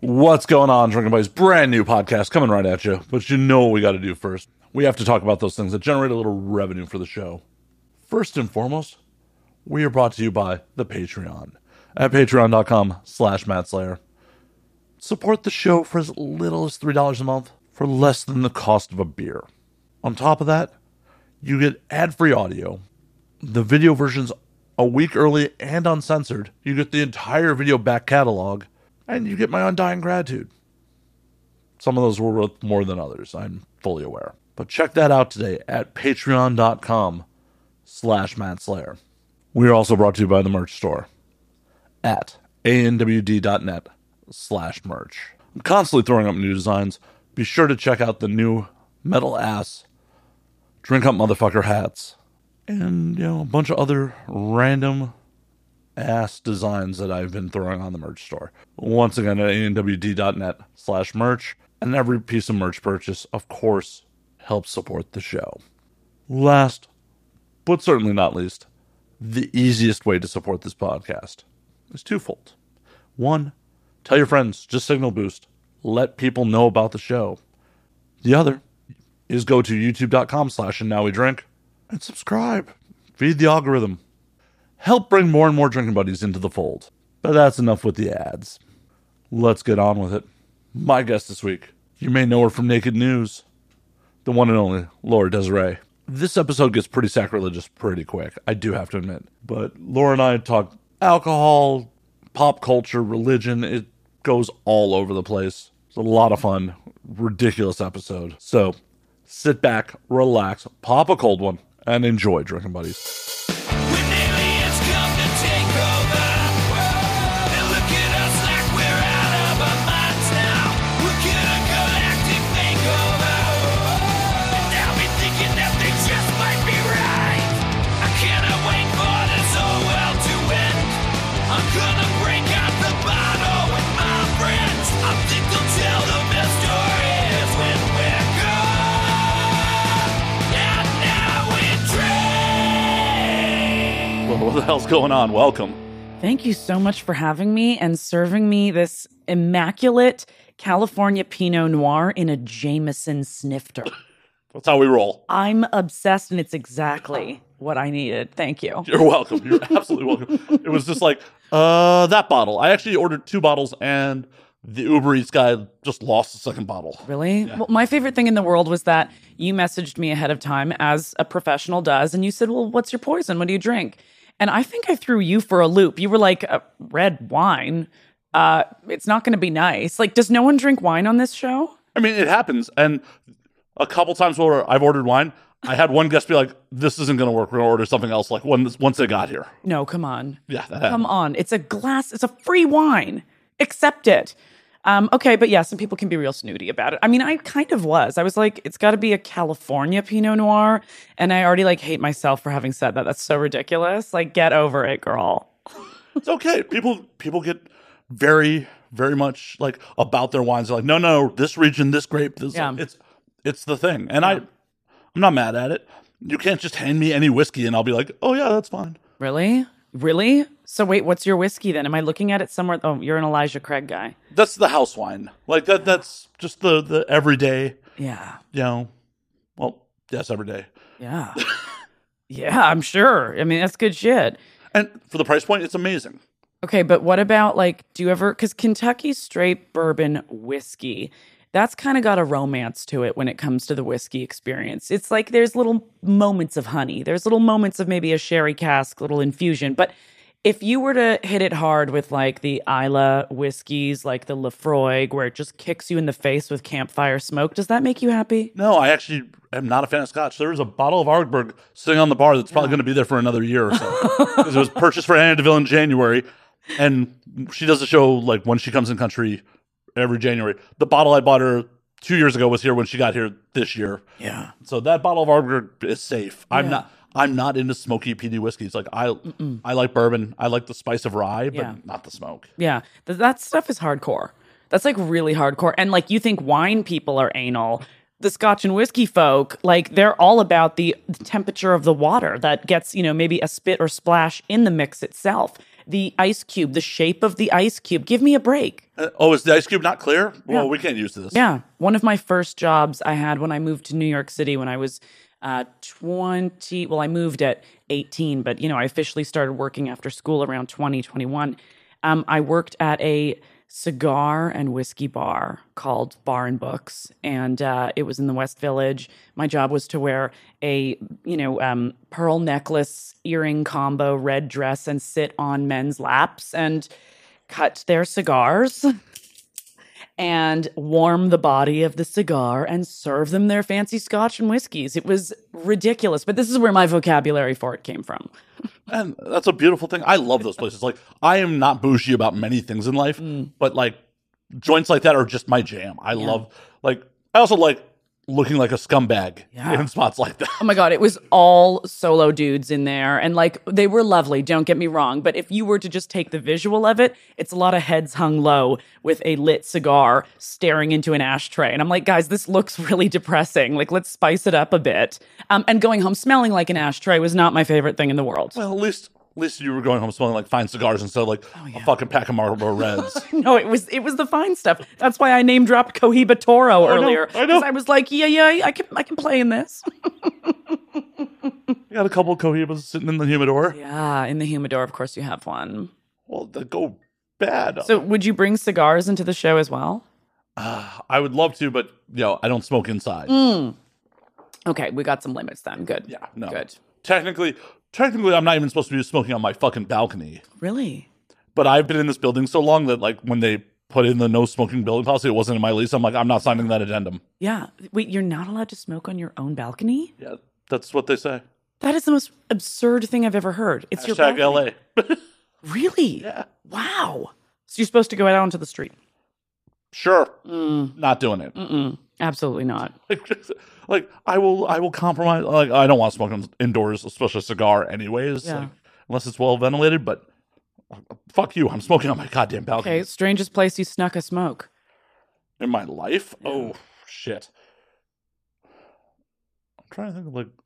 What's going on, Drinking Buddies? Brand new podcast coming right at you. But you know what we got to do first. We have to talk about those things that generate a little revenue for the show. First and foremost, we are brought to you by the Patreon at patreon.com slash mattslayer. Support the show for as little as $3 a month for less than the cost of a beer. On top of that, you get ad-free audio, the video versions a week early and uncensored. You get the entire video back catalog, and you get my undying gratitude. Some of those were worth more than others, I'm fully aware. But check that out today at patreon.com slash mattslayer. We are also brought to you by the merch store at anwd.net slash merch. I'm constantly throwing up new designs. Be sure to check out the new metal ass drink up motherfucker hats and you know a bunch of other random ass designs that I've been throwing on the merch store. Once again at anwd.net slash merch. And every piece of merch purchase, of course, helps support the show. Last, but certainly not least, the easiest way to support this podcast is twofold. One, tell your friends, just signal boost, let people know about the show. The other is go to youtube.com slash and now we drink and subscribe. Feed the algorithm. Help bring more and more drinking buddies into the fold. But that's enough with the ads. Let's get on with it. My guest this week, you may know her from Naked News, the one and only Laura Desiree. This episode gets pretty sacrilegious pretty quick, I do have to admit. But Laura and I talk alcohol, pop culture, religion. It goes all over the place. It's a lot of fun, ridiculous episode. So sit back, relax, pop a cold one, and enjoy drinking buddies. What the hell's going on? Welcome. Thank you so much for having me and serving me this immaculate California Pinot Noir in a Jameson snifter. That's how we roll. I'm obsessed, and it's exactly what I needed. Thank you. You're welcome. You're absolutely welcome. It was just like, uh, that bottle. I actually ordered two bottles, and the Uber Eats guy just lost the second bottle. Really? Well, my favorite thing in the world was that you messaged me ahead of time, as a professional does, and you said, Well, what's your poison? What do you drink? And I think I threw you for a loop. You were like, uh, Red wine. Uh, it's not going to be nice. Like, does no one drink wine on this show? I mean, it happens. And a couple times where I've ordered wine, I had one guest be like, "This isn't going to work. We're going to order something else." Like when once they got here, No, come on. yeah, Come on. It's a glass, it's a free wine. Accept it. Um, okay, but yeah, some people can be real snooty about it. I mean, I kind of was. I was like, it's got to be a California Pinot Noir. And I already like hate myself for having said that. That's so ridiculous. Like, get over it, girl. It's okay. People people get very very much like about their wines. They're like, no, no, this region, this grape, this. Yeah. It's it's the thing, and I I'm not mad at it. You can't just hand me any whiskey and I'll be like, oh yeah, that's fine. Really? Really? So, wait, what's your whiskey then? Am I looking at it somewhere? Oh, you're an Elijah Craig guy. That's the house wine. Like that. That's just the the everyday. Yeah. You know. Well, yes, every day. Yeah. yeah, I'm sure. I mean, that's good shit. And for the price point, it's amazing. Okay, but what about like, do you ever, because Kentucky straight bourbon whiskey, that's kind of got a romance to it when it comes to the whiskey experience. It's like there's little moments of honey, there's little moments of maybe a sherry cask, little infusion. But if you were to hit it hard with like the Islay whiskeys, like the Laphroaig, where it just kicks you in the face with campfire smoke, does that make you happy? No, I actually am not a fan of scotch. There is a bottle of Ardbeg sitting on the bar that's probably going to be there for another year or so because it was purchased for Anna Deville in January, and she does a show like when she comes in country every January. The bottle I bought her two years ago was here when she got here this year. Yeah. So that bottle of Ardbeg is safe. I'm not. I'm not into smoky peaty whiskeys. Like I, I like bourbon. I like the spice of rye, but Yeah. not the smoke. Yeah, th- that stuff is hardcore. That's like really hardcore. And like you think wine people are anal. The scotch and whiskey folk, like they're all about the, the temperature of the water that gets, you know, maybe a spit or splash in the mix itself. the ice cube, the shape of the ice cube. Give me a break. Uh, oh, is the ice cube not clear? Well, we can't use this. Yeah. One of my first jobs I had when I moved to New York City when I was uh, 20. Well, I moved at 18, but, you know, I officially started working after school around 2021. Um, I worked at a cigar and whiskey bar called Bar and Books, and uh, it was in the West Village. My job was to wear a, you know, um, pearl necklace, earring combo, red dress, and sit on men's laps and cut their cigars and warm the body of the cigar and serve them their fancy scotch and whiskeys. It was ridiculous, but this is where my vocabulary for it came from. And that's a beautiful thing. I love those places. Like, I am not bougie about many things in life, Mm. but like joints like that are just my jam. I love, like, I also like looking like a scumbag Yeah. in spots like that. Oh my god, it was all solo dudes in there and like they were lovely, don't get me wrong, but if you were to just take the visual of it, it's a lot of heads hung low with a lit cigar staring into an ashtray. And I'm like, guys, this looks really depressing. Like let's spice it up a bit. Um, and going home smelling like an ashtray was not my favorite thing in the world. Well, at least, at least you were going home smelling like fine cigars instead of like Oh, a fucking pack of Marlboro Reds. No, it was it was the fine stuff. That's why I name dropped Cohiba Toro know, earlier. I know. 'Cause I was like, yeah, yeah, I can I can play in this. you got a couple of Cohibas sitting in the humidor. yeah, in the humidor, of course you have one. Well, they go bad. So would you bring cigars into the show as well? Ah, I would love to, but you know, I don't smoke inside. Mm. Okay, we got some limits then. Good. Yeah, no. Good. Technically, technically, I'm not even supposed to be smoking on my fucking balcony. Really? But I've been in this building so long that like when they put in the no smoking building policy, it wasn't in my lease. I'm like, I'm not signing that addendum. Yeah. Wait, you're not allowed to smoke on your own balcony? Yeah, that's what they say. That is the most absurd thing I've ever heard. It's your Hashtag balcony. LA. Really? yeah, Wow. So you're supposed to go out onto the street? sure, Mm, not doing it. mm-mm. Absolutely not. Like, I will, I will compromise. Like I don't want to smoke indoors, especially a cigar, anyways. Yeah. like, unless it's well ventilated. But uh, fuck you, I'm smoking on my goddamn balcony Okay, strangest place you snuck a smoke. in my life. Oh shit. I'm trying to think of like.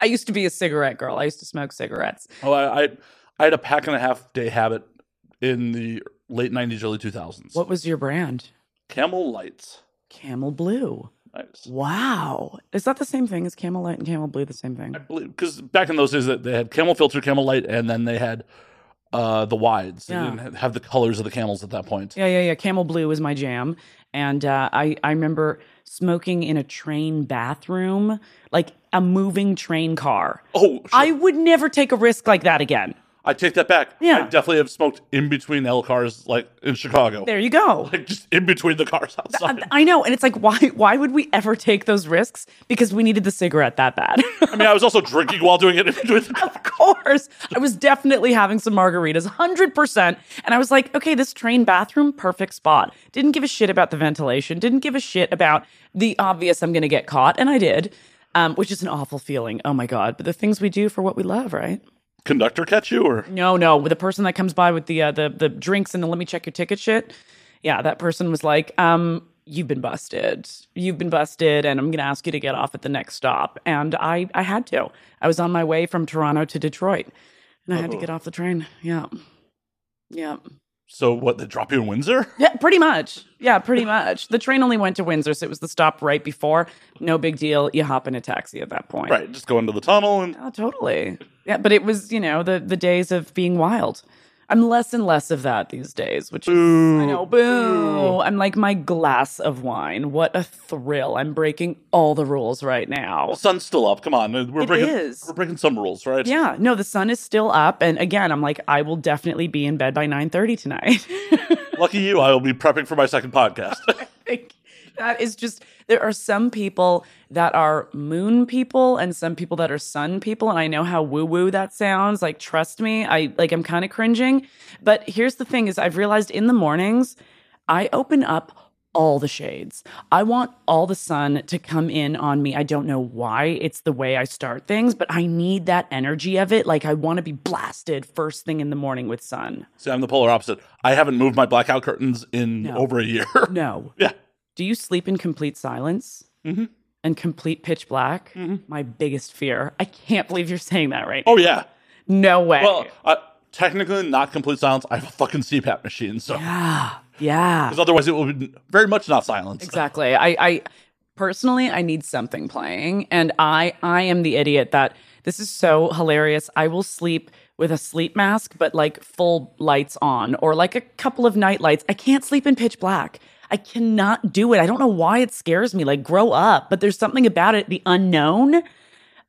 I used to be a cigarette girl. I used to smoke cigarettes. Oh, I, I, I had a pack and a half day habit in the late '90s, early 2000s. What was your brand? Camel Lights. Camel Blue. Nice. Wow. Is that the same thing? Is Camel Light and Camel Blue the same thing? I believe because back in those days, they had Camel Filter, Camel Light, and then they had uh the wides. They Yeah. didn't have the colors of the camels at that point. Yeah, yeah, yeah. Camel Blue was my jam. And uh, I, I remember smoking in a train bathroom, like a moving train car. Oh, shit. I would never take a risk like that again. I take that back. Yeah. I definitely have smoked in between L cars, like in Chicago, There you go. like just in between the cars outside. I, I know, and it's like, why? Why would we ever take those risks? Because we needed the cigarette that bad. I mean, I was also drinking while doing it in between the of course, I was definitely having some margaritas, hundred percent. And I was like, okay, this train bathroom, perfect spot. Didn't give a shit about the ventilation. Didn't give a shit about the obvious. I'm going to get caught, and I did, um, which is an awful feeling. Oh my god! But the things we do for what we love, right? Conductor catch you or No, no, with the person that comes by with the uh, the the drinks and the let me check your ticket shit. Yeah, that person was like, um, you've been busted. You've been busted, and I'm gonna ask you to get off at the next stop. And I I had to. I was on my way from Toronto to Detroit, and I had to get off the train. Yeah, yeah, so what? They drop you in Windsor? yeah. Pretty much. Yeah, pretty much. The train only went to Windsor, so it was the stop right before. No big deal. You hop in a taxi at that point. Right, just go into the tunnel and Oh, totally. Yeah, but it was, you know, the the days of being wild. I'm less and less of that these days, which is I know, boo. I'm like my glass of wine. What a thrill. I'm breaking all the rules right now. the sun's still up. Come on, we're It breaking is. we're breaking some rules, right? Yeah, no, the sun is still up and again, I'm like I will definitely be in bed by 9:30 tonight. Lucky you, I will be prepping for my second podcast. That is just there are some people that are moon people and some people that are sun people and i know how woo woo that sounds like trust me i like i'm kind of cringing but here's the thing is i've realized in the mornings i open up all the shades. I want all the sun to come in on me. I don't know why. It's the way I start things, but I need that energy of it. Like I want to be blasted first thing in the morning with sun. See, I'm the polar opposite. I haven't moved my blackout curtains in No. over a year. No. yeah. Do you sleep in complete silence? Mhm. And complete pitch black? My biggest fear. I can't believe you're saying that right Oh yeah. No way. Well, uh, technically not complete silence. I have a fucking CPAP machine, so yeah. Yeah. because otherwise it would be very much not silence. Exactly. I, I personally I need something playing and I I am the idiot that this is so hilarious. I will sleep with a sleep mask but like full lights on or like a couple of night lights. I can't sleep in pitch black. I cannot do it. I don't know why it scares me. Like grow up, but there's something about it, the unknown.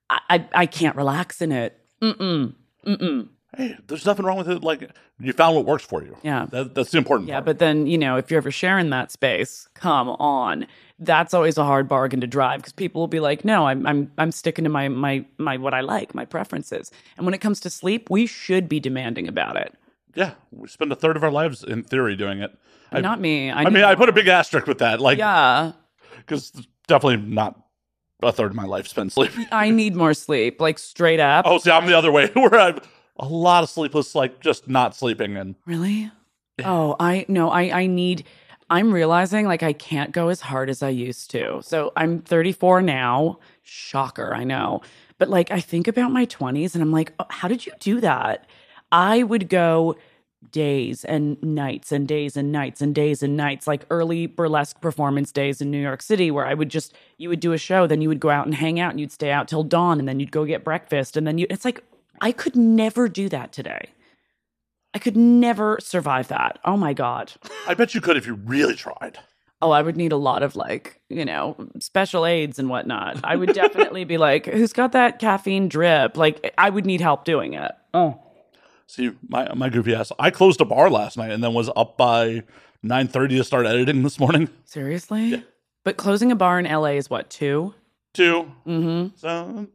I I, I can't relax in it. Mm-mm. Mm-mm. Hey, there's nothing wrong with it. Like you found what works for you. Yeah. that, that's the important Yeah, part. but then, you know, if you're ever sharing that space, come on. That's always a hard bargain to drive because people will be like, "No, I'm I'm I'm sticking to my my my what I like, my preferences." And when it comes to sleep, we should be demanding about it. Yeah, we spend a third of our lives in theory doing it. I, Not me. I, I mean, I put a big asterisk with that, like, yeah, because definitely not a third of my life spent sleeping. I need more sleep, like straight up. Oh, see, I'm the other way, where I'm a lot of sleepless, like just not sleeping, and Really? Oh, I no, I I need I'm realizing like I can't go as hard as I used to. So I'm 34 now. Shocker, I know. But like I think about my 20s and I'm like, oh, how did you do that? I would go days and nights and days and nights and days and nights like early burlesque performance days in New York City where I would just you would do a show then you would go out and hang out and you'd stay out till dawn and then you'd go get breakfast and then you it's like I could never do that today. I could never survive that. Oh my God. I bet you could if you really tried. Oh, I would need a lot of like, you know, special aids and whatnot. I would definitely be like, who's got that caffeine drip? Like, I would need help doing it. Oh. See, my my goofy ass. I closed a bar last night and then was up by nine thirty to start editing this morning. Seriously? But closing a bar in LA is what, two? Two, Mm-hmm. so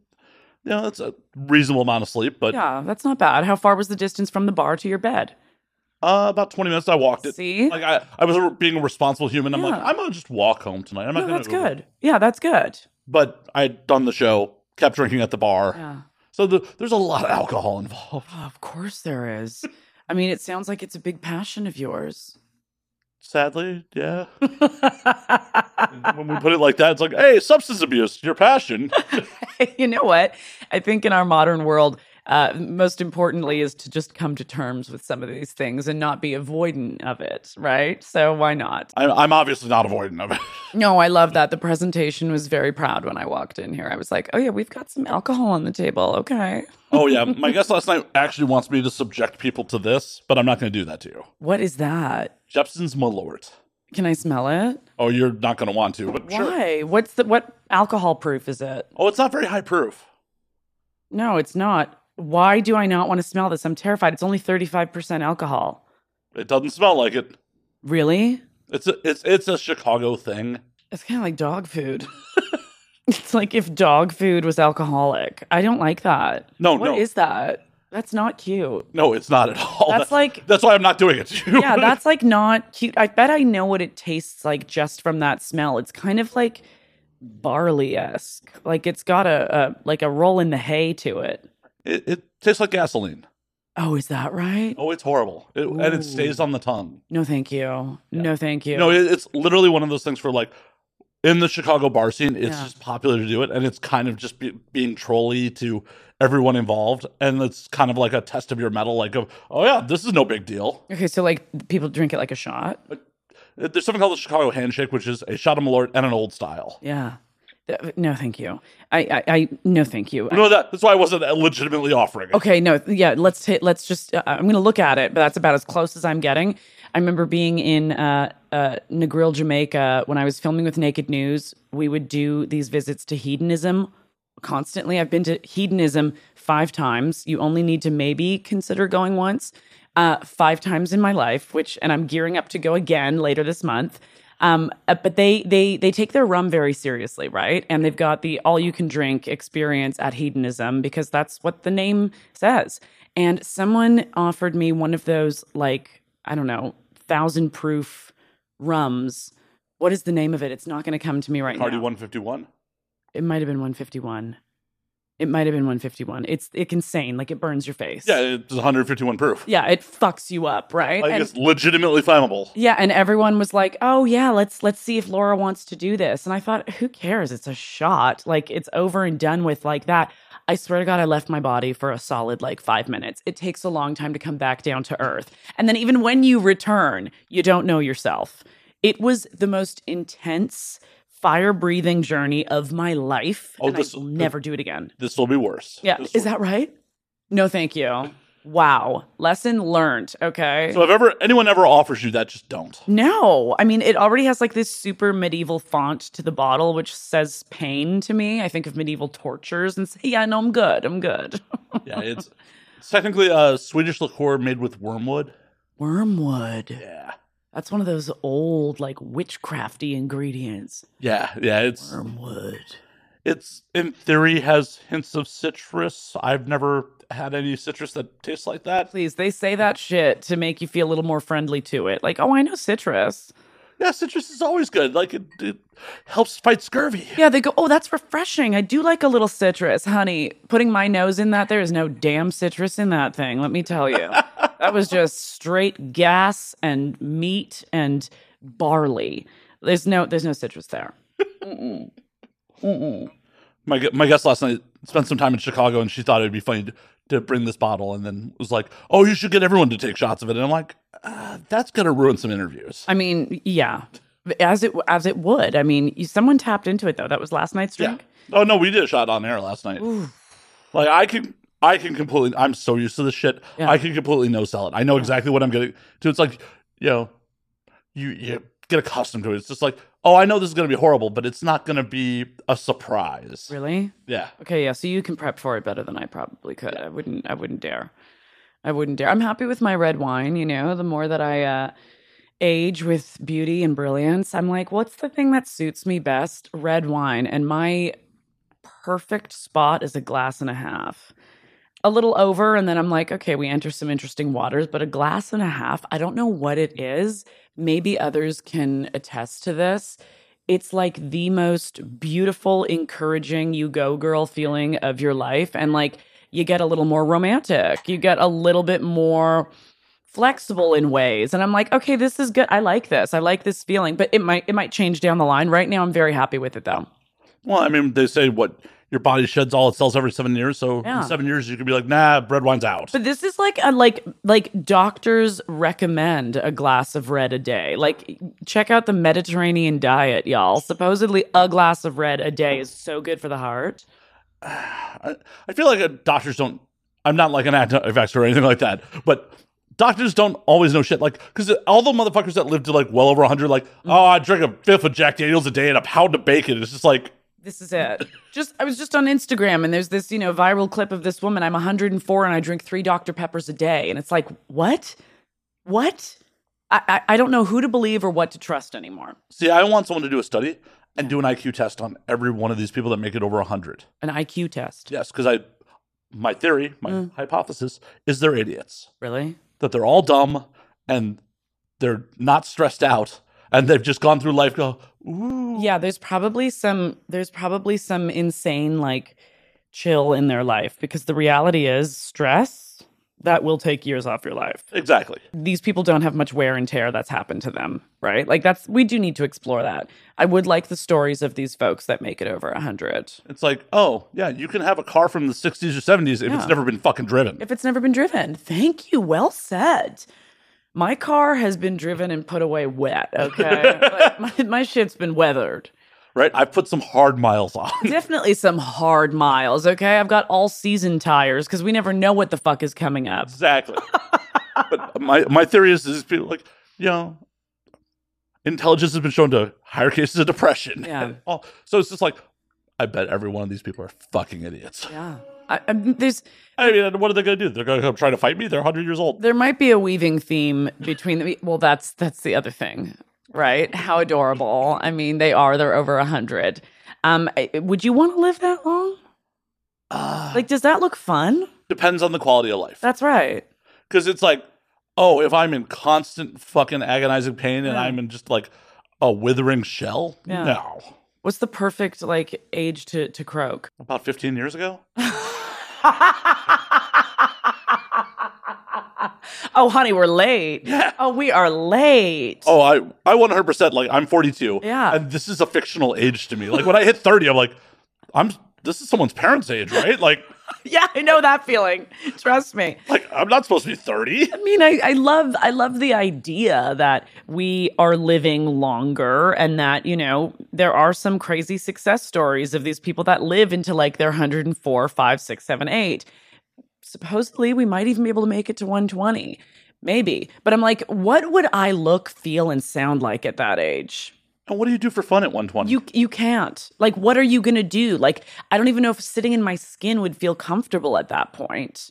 yeah, that's a reasonable amount of sleep, but Yeah, that's not bad. How far was the distance from the bar to your bed? uh, about twenty minutes. I walked it. See? Like I, I was a, being a responsible human. I'm like, I'm gonna just walk home tonight. I'm not No, gonna. that's Uber. good. Yeah, that's good. But I'd done the show, kept drinking at the bar, Yeah. So the, there's a lot of alcohol involved. Oh, of course there is. I mean, it sounds like it's a big passion of yours. Sadly, yeah. when we put it like that, it's like, hey, substance abuse, your passion. you know what? I think in our modern world, uh, most importantly is to just come to terms with some of these things and not be avoidant of it, right? So why not? I'm, I'm obviously not avoidant of it. No, I love that. The presentation was very proud when I walked in here. I was like, oh, yeah, we've got some alcohol on the table. Okay. oh yeah, my guest last night actually wants me to subject people to this, but I'm not going to do that to you. What is that? Jeppson's Malort. Can I smell it? Oh, you're not going to want to, but sure. Why? What's the what alcohol proof is it? Oh, it's not very high proof. No, it's not. Why do I not want to smell this? I'm terrified. It's only 35% alcohol. It doesn't smell like it. Really? It's a it's it's a Chicago thing. It's kind of like dog food. it's like if dog food was alcoholic. I don't like that. No, What no. is that? That's not cute. No, it's not at all. That's like- that's why I'm not doing it to you. Yeah, that's like not cute. I bet I know what it tastes like just from that smell. It's kind of like barley esque. Like it's got a, a like a roll in the hay to it. It, it tastes like gasoline. Oh, is that right? Oh, it's horrible, it, and it stays on the tongue. No, thank you. No, thank you. No, it, it's literally one of those things for like in the Chicago bar scene. It's Yeah. just popular to do it, and it's kind of just be, being trolly to everyone involved, and it's kind of like a test of your mettle. Like, of oh yeah, this is no big deal. okay, so like people drink it like a shot. Uh, there's something called the Chicago handshake, which is a shot of Malort and an old style. Yeah. Th- No, thank you. I, I, I no, thank you. Know that that's why I wasn't legitimately offering it. Okay, no, yeah, let's hit, let's just. Uh, I'm gonna look at it, but that's about as close as I'm getting. I remember being in uh, uh, Negril, Jamaica, when I was filming with Naked News. We would do these visits to hedonism constantly. I've been to hedonism five times. You only need to maybe consider going once. Uh, five times in my life, which, and I'm gearing up to go again later this month. Um, uh, but they they they take their rum very seriously, right? And they've got the all you can drink experience at hedonism because that's what the name says. And someone offered me one of those like I don't know thousand proof rums. What is the name of it? It's not going to come to me right Cardi now. 151. It might have been 151. It might have been 151. It's it's insane. Like it burns your face. Yeah, it's 151 proof. Yeah, it fucks you up, right? Like And- it's legitimately flammable. yeah, and everyone was like, "Oh yeah, let's let's see if Laura wants to do this." And I thought, "Who cares? It's a shot. Like it's over and done with like that." I swear to God, I left my body for a solid like five minutes. It takes a long time to come back down to earth. And then even when you return, you don't know yourself. It was the most intense fire breathing journey of my life. Oh, this- I will never do it again. This will be worse. Yeah. This Is will- that right? No, thank you. Wow. Lesson learned. Okay. So if ever anyone ever offers you that, just don't. No, I mean, it already has like this super medieval font to the bottle, which says pain to me. I think of medieval tortures and say, yeah, no, I'm good. I'm good. Yeah, it's, it's technically a Swedish liqueur made with wormwood. Wormwood. Yeah. That's one of those old, like, witchcrafty ingredients. Yeah, yeah, it's Wormwood. it's in theory has hints of citrus. I've never had any citrus that tastes like that. Please, they say that shit to make you feel a little more friendly to it. Like, oh, I know citrus. Yeah, citrus is always good. Like it, it helps fight scurvy. Yeah, they go, oh, that's refreshing. I do like a little citrus, honey. Putting my nose in that, there is no damn citrus in that thing, let me tell you. that was just straight gas and meat and barley. There's no there's no citrus there. My gu- my guest last night spent some time in Chicago, and she thought it'd be funny to, to bring this bottle, and then was like, "Oh, you should get everyone to take shots of it." And I'm like, uh, "That's gonna ruin some interviews." I mean, yeah. As it as it would. I mean, you- someone tapped into it though. That was last night's Yeah. drink. Oh no, we did a shot on air last night. Like I can, I can completely. I'm so used to this shit. Yeah. I can completely no sell it. I know exactly what I'm getting to. It's like, you know, you you get accustomed to it. It's just like, oh, I know this is gonna be horrible, but it's not gonna be a surprise. Really? Yeah. Okay, yeah. So you can prep for it better than I probably could. I wouldn't. I wouldn't dare. I wouldn't dare. I'm happy with my red wine. You know, the more that I uh, age with beauty and brilliance, I'm like, what's the thing that suits me best? Red wine. And my perfect spot is a glass and a half. A little over, and then I'm like, okay, we enter some interesting waters, but a glass and a half, I don't know what it is. Maybe others can attest to this. It's like the most beautiful, encouraging, you go girl feeling of your life. And like, you get a little more romantic, you get a little bit more flexible in ways and i'm like okay this is good i like this i like this feeling but it might it might change down the line right now i'm very happy with it though Well, I mean, they say what your body sheds all its cells every seven years. So Yeah. in seven years, you could be like, nah, red wine's out. But this is like a like like doctors recommend a glass of red a day. Like check out the Mediterranean diet, y'all. Supposedly a glass of red a day is so good for the heart. I, I feel like uh, doctors don't. I'm not like an anti-vaxxer or anything like that, but doctors don't always know shit. Like, because all the motherfuckers that live to like well over 100, like, oh, I drink a fifth of Jack Daniels a day and a pound of bacon. It's just like, This is it. Just I was just on Instagram and there's this, you know, viral clip of this woman. I'm 104 and I drink 3 Dr Peppers a day and it's like, "What? What?" I, I I don't know who to believe or what to trust anymore. see, I want someone to do a study and do an IQ test on every one of these people that make it over 100. An IQ test. Yes, because I, my theory, my mm. hypothesis is they're idiots. Really? that they're all dumb and they're not stressed out and they've just gone through life go ooh Yeah, there's probably some there's probably some insane like chill in their life because the reality is stress that will take years off your life. exactly These people don't have much wear and tear that's happened to them, right? Like that's we do need to explore that. I would like the stories of these folks that make it over 100. it's like oh yeah you can have a car from the 60s or 70s if Yeah. it's never been fucking driven If it's never been driven. Thank you. Well said. My car has been driven and put away wet, okay? like my, my shit's been weathered. right i've put some hard miles on Definitely some hard miles, okay? I've got all season tires because we never know what the fuck is coming up. exactly but my my theory is is people like you know intelligence has been shown to higher cases of depression Yeah. so it's just like i bet every one of these people are fucking idiots Yeah. I, I, there's i mean what are they gonna do? They're gonna come try to fight me? They're 100 years old. There might be a weaving theme between the well that's that's the other thing right? How adorable. I mean they are they're over a 100 um I- would you want to live that long? Ah. like does that look fun? Depends on the quality of life. That's right. Because it's like, oh, if I'm in constant fucking agonizing pain and. I'm in just like a withering shell, Yeah. no. What's the perfect like age to to croak About 15 years ago, oh honey we're late Yeah. oh we are late oh, I I 100 percent like I'm 42, Yeah. and this is a fictional age to me. Like when I hit 30, I'm like, I'm this is someone's parents' age, right? Like yeah, I know that feeling. Trust me. Like, I'm not supposed to be 30. I mean, I, I love I love the idea that we are living longer and that, you know, there are some crazy success stories of these people that live into like their 104, 5, 6, 7, 8. Supposedly we might even be able to make it to 120. Maybe. But I'm like, what would I look, feel, and sound like at that age? And what do you do for fun at 120? You you can't. Like, what are you gonna do? Like, I don't even know if sitting in my skin would feel comfortable at that point.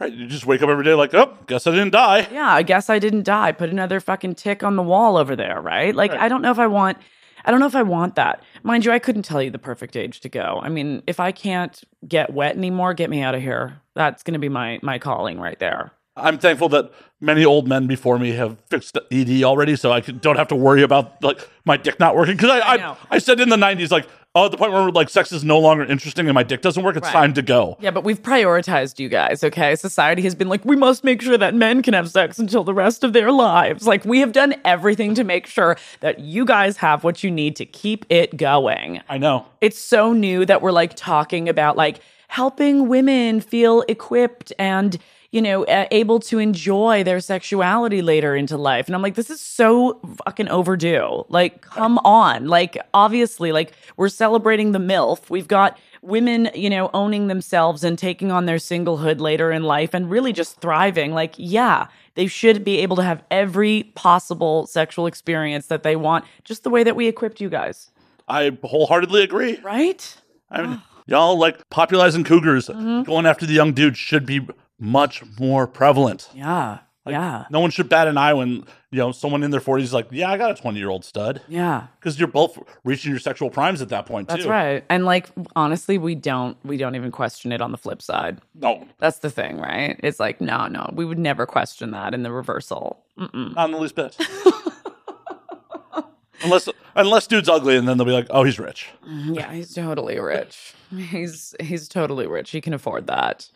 right? You just wake up every day like, oh, guess I didn't die. Yeah, I guess I didn't die. Put another fucking tick on the wall over there, right? Like, Right. I don't know if I want. I don't know if I want that. Mind you, I couldn't tell you the perfect age to go. I mean, if I can't get wet anymore, get me out of here. That's going to be my my calling right there. I'm thankful that many old men before me have fixed ED already, so I don't have to worry about like my dick not working. Because I, I I. I, said in the '90s, like, oh, at the point where like sex is no longer interesting and my dick doesn't work, it's Right. time to go. Yeah, but we've prioritized you guys, okay? Society has been like, we must make sure that men can have sex until the rest of their lives. Like, we have done everything to make sure that you guys have what you need to keep it going. I know. It's so new that we're like talking about like helping women feel equipped and you know able to enjoy their sexuality later into life. And i'm like this is so fucking overdue. Like come on. Like obviously like we're celebrating the milf. We've got women you know owning themselves and taking on their singlehood later in life and really just thriving. Like yeah they should be able to have every possible sexual experience that they want just the way that we equipped you guys. I wholeheartedly agree. right? I mean, y'all like popularizing cougars, Mm-hmm. going after the young dudes should be much more prevalent. Yeah. yeah. No one should bat an eye when you know someone in their 40s is like, yeah, I got a 20 year old stud, Yeah. because you're both reaching your sexual primes at that point too. That's too. right. And like honestly, we don't we don't even question it on the flip side. No, That's the thing, right? It's like no, no, we would never question that in the reversal. Mm-mm. not in the least bit. unless unless dude's ugly, and then they'll be like, oh, he's rich. Mm, yeah, he's totally rich. He's he's totally rich. He can afford that.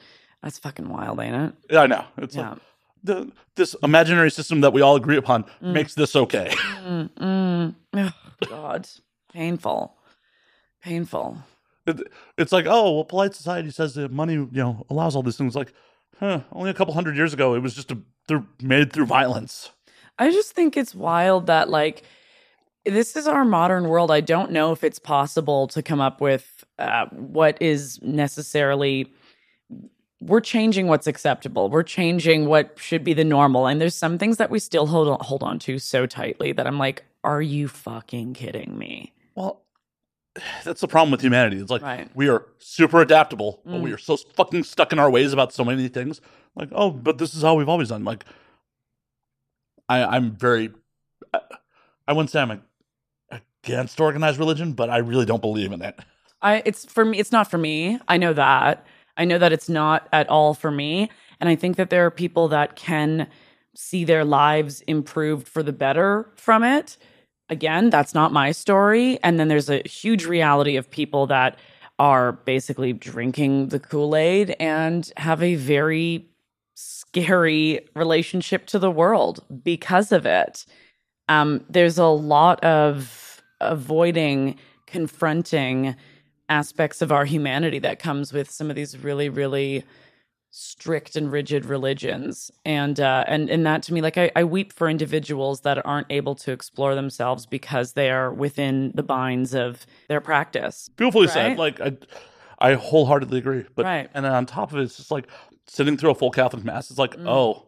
That's fucking wild, ain't it? Yeah, I know. It's Yeah. like the, this imaginary system that we all agree upon Mm. makes this okay. Mm, mm. Ugh, God, painful, painful. It, it's like, oh, well, polite society says that money, you know, allows all these things. Like, huh? Only a couple hundred years ago, it was just a, through made through violence. I just think it's wild that like this is our modern world. I don't know if it's possible to come up with uh, what is necessarily. We're changing what's acceptable. We're changing what should be the normal, and there's some things that we still hold on, hold on to so tightly that I'm like, are you fucking kidding me? Well, that's the problem with humanity. It's like Right. we are super adaptable, but Mm. we are so fucking stuck in our ways about so many things. Like, oh, but this is how we've always done. Like, I, I'm very, I, I wouldn't say I'm a, against organized religion, but I really don't believe in it. I it's for me it's not for me. I know that. I know that it's not at all for me and I think that there are people that can see their lives improved for the better from it. Again, that's not my story and then there's a huge reality of people that are basically drinking the Kool-Aid and have a very scary relationship to the world because of it. Um, there's a lot of avoiding confronting aspects of our humanity that comes with some of these really, really strict and rigid religions. And uh, and and that to me, like I, I weep for individuals that aren't able to explore themselves because they are within the binds of their practice. Beautifully Right? said. Like, I, I wholeheartedly agree. But Right. and then on top of it, it's just like sitting through a full Catholic mass. It's like, Mm. oh,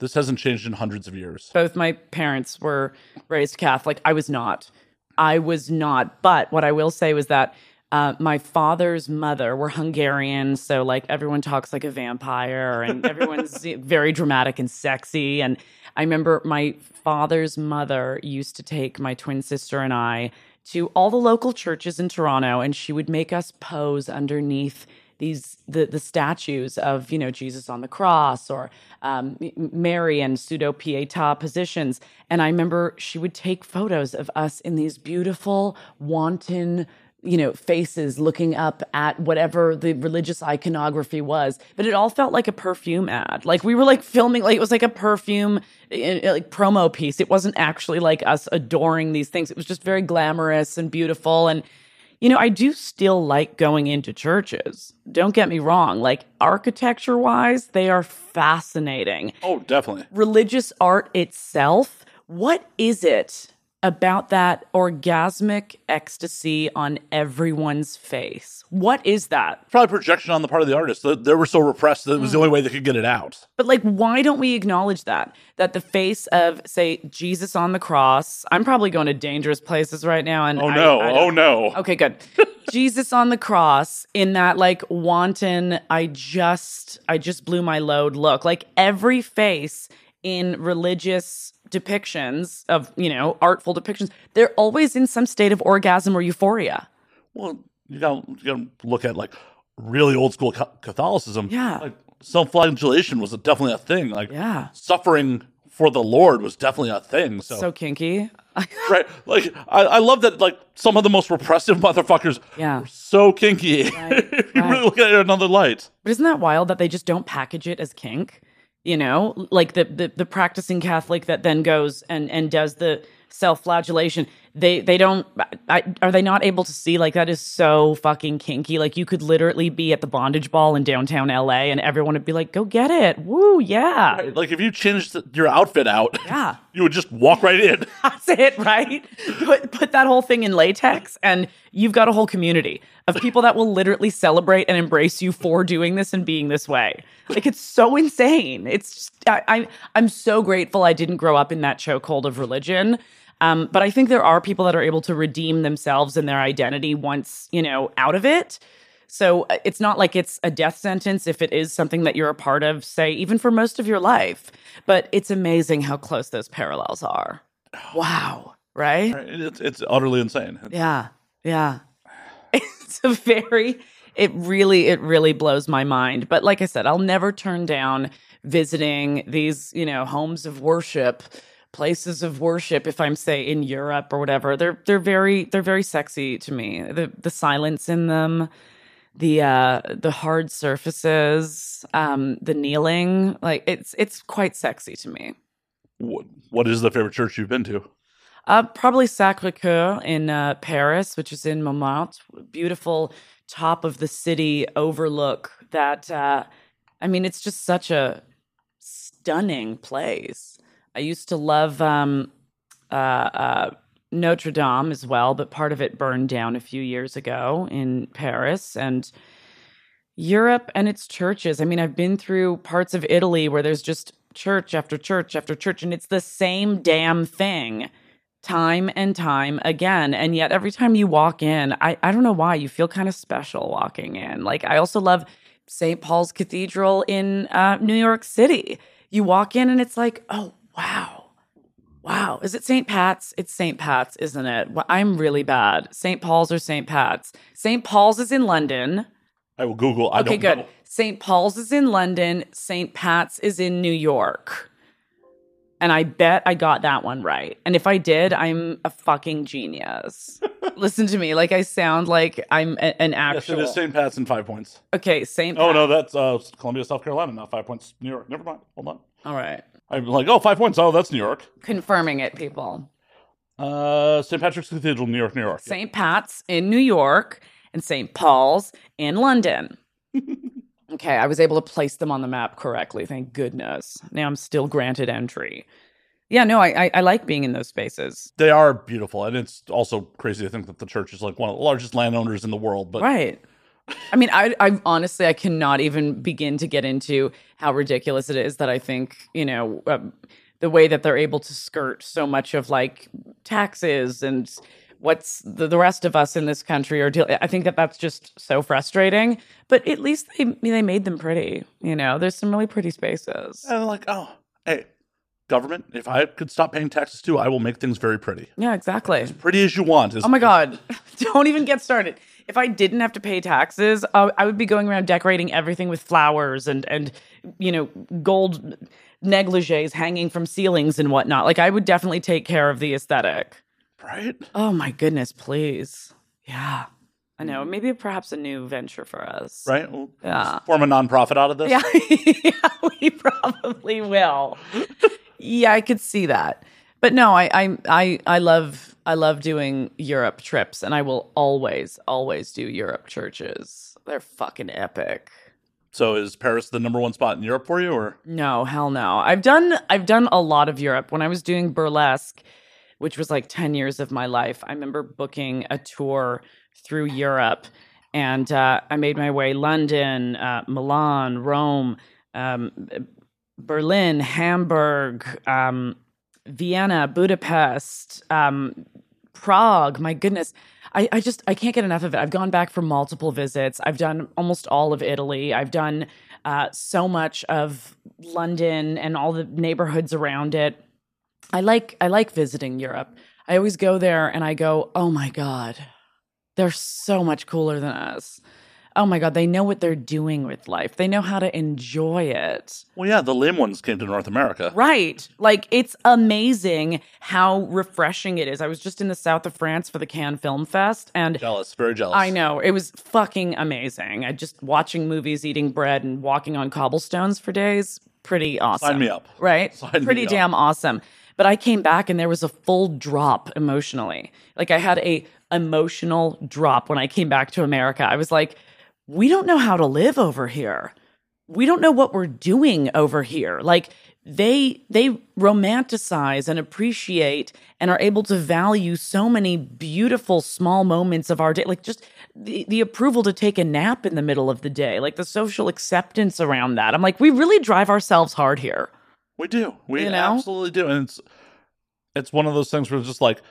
this hasn't changed in hundreds of years. Both my parents were raised Catholic. I was not. I was not. But what I will say was that uh, my father's mother were Hungarian, so like everyone talks like a vampire, and everyone's very dramatic and sexy. And I remember my father's mother used to take my twin sister and I to all the local churches in Toronto, and she would make us pose underneath these the the statues of you know Jesus on the cross or um, Mary and pseudo pieta positions, and I remember she would take photos of us in these beautiful wanton you know faces looking up at whatever the religious iconography was but it all felt like a perfume ad like we were like filming like it was like a perfume eh, eh, like promo piece it wasn't actually like us adoring these things it was just very glamorous and beautiful and you know, I do still like going into churches. Don't get me wrong. Like architecture wise, they are fascinating. Oh, definitely. Religious art itself, what is it about that orgasmic ecstasy on everyone's face? What is that? Probably projection on the part of the artist. They, were so repressed that it was the only mm. way they could get it out. But like, why don't we acknowledge that? That the face of, say, Jesus on the cross. I'm probably going to dangerous places right now. And Oh I- no! I oh no! Okay, good. Jesus on the cross in that like wanton, I just, I just blew my load look. Like every face in religious depictions of, you know, artful depictions, they're always in some state of orgasm or euphoria. Well, you got to look at like really old school Catholicism. Yeah. like self-flagellation was definitely a thing. Like Yeah. suffering for the Lord was definitely a thing. So, So kinky. right, like I, I love that. Like some of the most repressive motherfuckers Yeah. were so kinky. Right, you really look at it in another light. But isn't that wild that they just don't package it as kink? You know, like the the, the practicing Catholic that then goes and and does the self-flagellation. They they don't I, are they not able to see like that is so fucking kinky. Like you could literally be at the bondage ball in downtown LA and everyone would be like, "Go get it. Woo, yeah." Right, Like if you changed your outfit out, Yeah. you would just walk right in. That's it, right? Put put that whole thing in latex, and you've got a whole community of people that will literally celebrate and embrace you for doing this and being this way. Like it's so insane. It's just I, I I'm so grateful I didn't grow up in that chokehold of religion. Um, but I think there are people that are able to redeem themselves and their identity once you know out of it. So uh, it's not like it's a death sentence if it is something that you're a part of, say, even for most of your life. But it's amazing how close those parallels are. Wow. Right? Right, It's it's utterly insane. Yeah. Yeah. It's a very, it really, it really blows my mind. But like I said, I'll never turn down visiting these, you know, homes of worship, places of worship if I'm say in Europe or whatever. They're they're very they're very sexy to me. The the silence in them, the uh the hard surfaces, um, the kneeling, like it's it's quite sexy to me. What, what is the favorite church you've been to? Uh, probably Sacre Coeur in uh, Paris, which is in Montmartre. Beautiful top of the city overlook. That uh, I mean, it's just such a stunning place. I used to love um, uh, uh, Notre Dame as well, but part of it burned down a few years ago in Paris and. Europe and its churches. I mean, I've been through parts of Italy where there's just church after church after church, and it's the same damn thing time and time again. And yet, every time you walk in, I, I don't know why, you feel kind of special walking in. Like, I also love St. Paul's Cathedral in uh, New York City. You walk in, and it's like, oh, wow. Wow. Is it St. Pat's? It's St. Pat's, isn't it? Well, I'm really bad. St. Paul's or St. Pat's? St. Paul's is in London. I will Google. I Okay, good. St. Paul's is in London. St. Pat's is in New York. And I bet I got that one right. And if I did, I'm a fucking genius. Listen to me, like I sound like I'm a- an Yes, actual. it is St. Pat's in five points. okay, St. Oh no, that's uh, Columbia, South Carolina, not five points. New York. Never mind. Hold on. All right, I'm like, oh, five points. Oh, that's New York. confirming it, people. Uh, St. Patrick's Cathedral, New York, New York. St. Pat's in New York and St. Paul's in London. okay, I was able to place them on the map correctly. Thank goodness. Now I'm still granted entry. Yeah, no, I I, I like being in those spaces. They are beautiful, and it's also crazy to think that the church is like one of the largest landowners in the world. But Right. I mean, I, I honestly, I cannot even begin to get into how ridiculous it is that I think, you know, um, the way that they're able to skirt so much of like taxes and what's the, the rest of us in this country are dealing. I think that that's just so frustrating. But at least they they made them pretty. You know, there's some really pretty spaces. and like, oh, hey, government, if I could stop paying taxes too, I will make things very pretty. Yeah, exactly. As pretty as you want. Oh my God. Don't even get started. If I didn't have to pay taxes, uh, I would be going around decorating everything with flowers and, and, you know, gold negligees hanging from ceilings and whatnot. Like, I would definitely take care of the aesthetic. right? Oh my goodness, please. Yeah. I know. Maybe perhaps a new venture for us. Right? We'll Yeah. form a nonprofit out of this. Yeah, yeah, we probably will. yeah, I could see that. But no, I, I, I, I love I love doing Europe trips, and I will always, always do Europe churches. They're fucking epic. So is Paris the number one spot in Europe for you, or No, hell no. I've done I've done a lot of Europe. When I was doing burlesque, which was like 10 years of my life, I remember booking a tour through Europe and uh, I made my way London, uh, Milan, Rome, um, Berlin, Hamburg, um, Vienna, Budapest, um, Prague. My goodness. I, I just I can't get enough of it. I've gone back for multiple visits. I've done almost all of Italy. I've done uh, so much of London and all the neighborhoods around it. I like I like visiting Europe. I always go there and I go, oh my god, they're so much cooler than us. Oh my god, they know what they're doing with life. They know how to enjoy it. well, yeah, the lame ones came to North America. Right. Like it's amazing how refreshing it is. I was just in the south of France for the Cannes Film Fest and Jealous, very jealous. I know. It was fucking amazing. I just watching movies, eating bread and walking on cobblestones for days. Pretty awesome. Sign me up. Right? Sign me Pretty up. damn awesome. But I came back and there was a full drop emotionally. Like I had a emotional drop when I came back to America. I was like, we don't know how to live over here. We don't know what we're doing over here. Like they they romanticize and appreciate and are able to value so many beautiful small moments of our day like just the, the approval to take a nap in the middle of the day like the social acceptance around that i'm like we really drive ourselves hard here We do. We You know? absolutely do. And it's it's one of those things where it's just like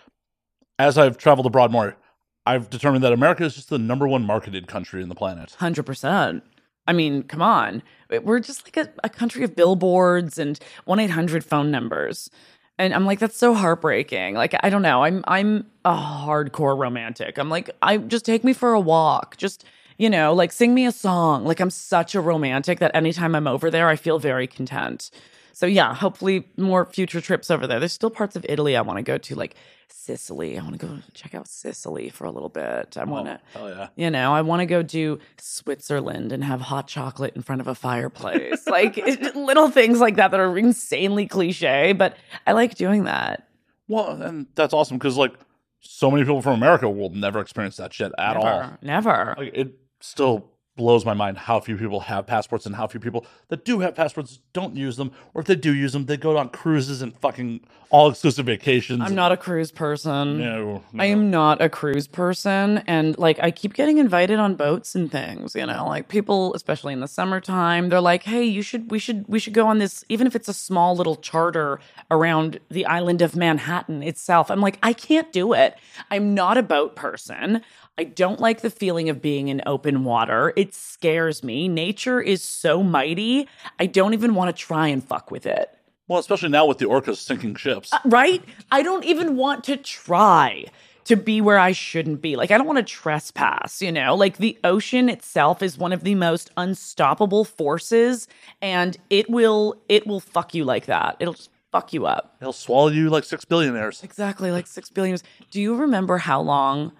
as I've traveled abroad more, I've determined that America is just the number one marketed country in the planet. 100% i mean come on. We're just like a, a country of billboards and 1-800 phone numbers. And i'm like that's so heartbreaking. Like i don't know. I'm i'm a hardcore romantic. I'm like i just take me for a walk. Just you know like sing me a song. Like i'm such a romantic that anytime i'm over there i feel very content. So yeah hopefully more future trips over there. There's still parts of italy i want to go to like sicily i want to go check out sicily for a little bit i want to Oh yeah. you know, I want to go do Switzerland and have hot chocolate in front of a fireplace. like it- little things like that that are insanely cliche, but I like doing that. Well, and that's awesome because like so many people from America will never experience that shit at all. Never. Never. Like it still blows my mind how few people have passports and how few people that do have passports don't use them, or if they do use them, they go on cruises and fucking all exclusive vacations. I'm not a cruise person. No, no. I am not a cruise person. And like, I keep getting invited on boats and things, you know, like people, especially in the summertime, they're like, hey, you should, we should, we should go on this, even if it's a small little charter around the island of Manhattan itself. I'm like, I can't do it. I'm not a boat person. I don't like the feeling of being in open water. It scares me. Nature is so mighty. I don't even want to try and fuck with it Well, especially now with the orcas sinking ships. Uh, right? I don't even want to try to be where I shouldn't be. Like, I don't want to trespass, you know? Like, the ocean itself is one of the most unstoppable forces, and it will, it will fuck you like that. It'll just fuck you up. It'll swallow you like six billionaires. Exactly, like six billionaires. Do you remember how long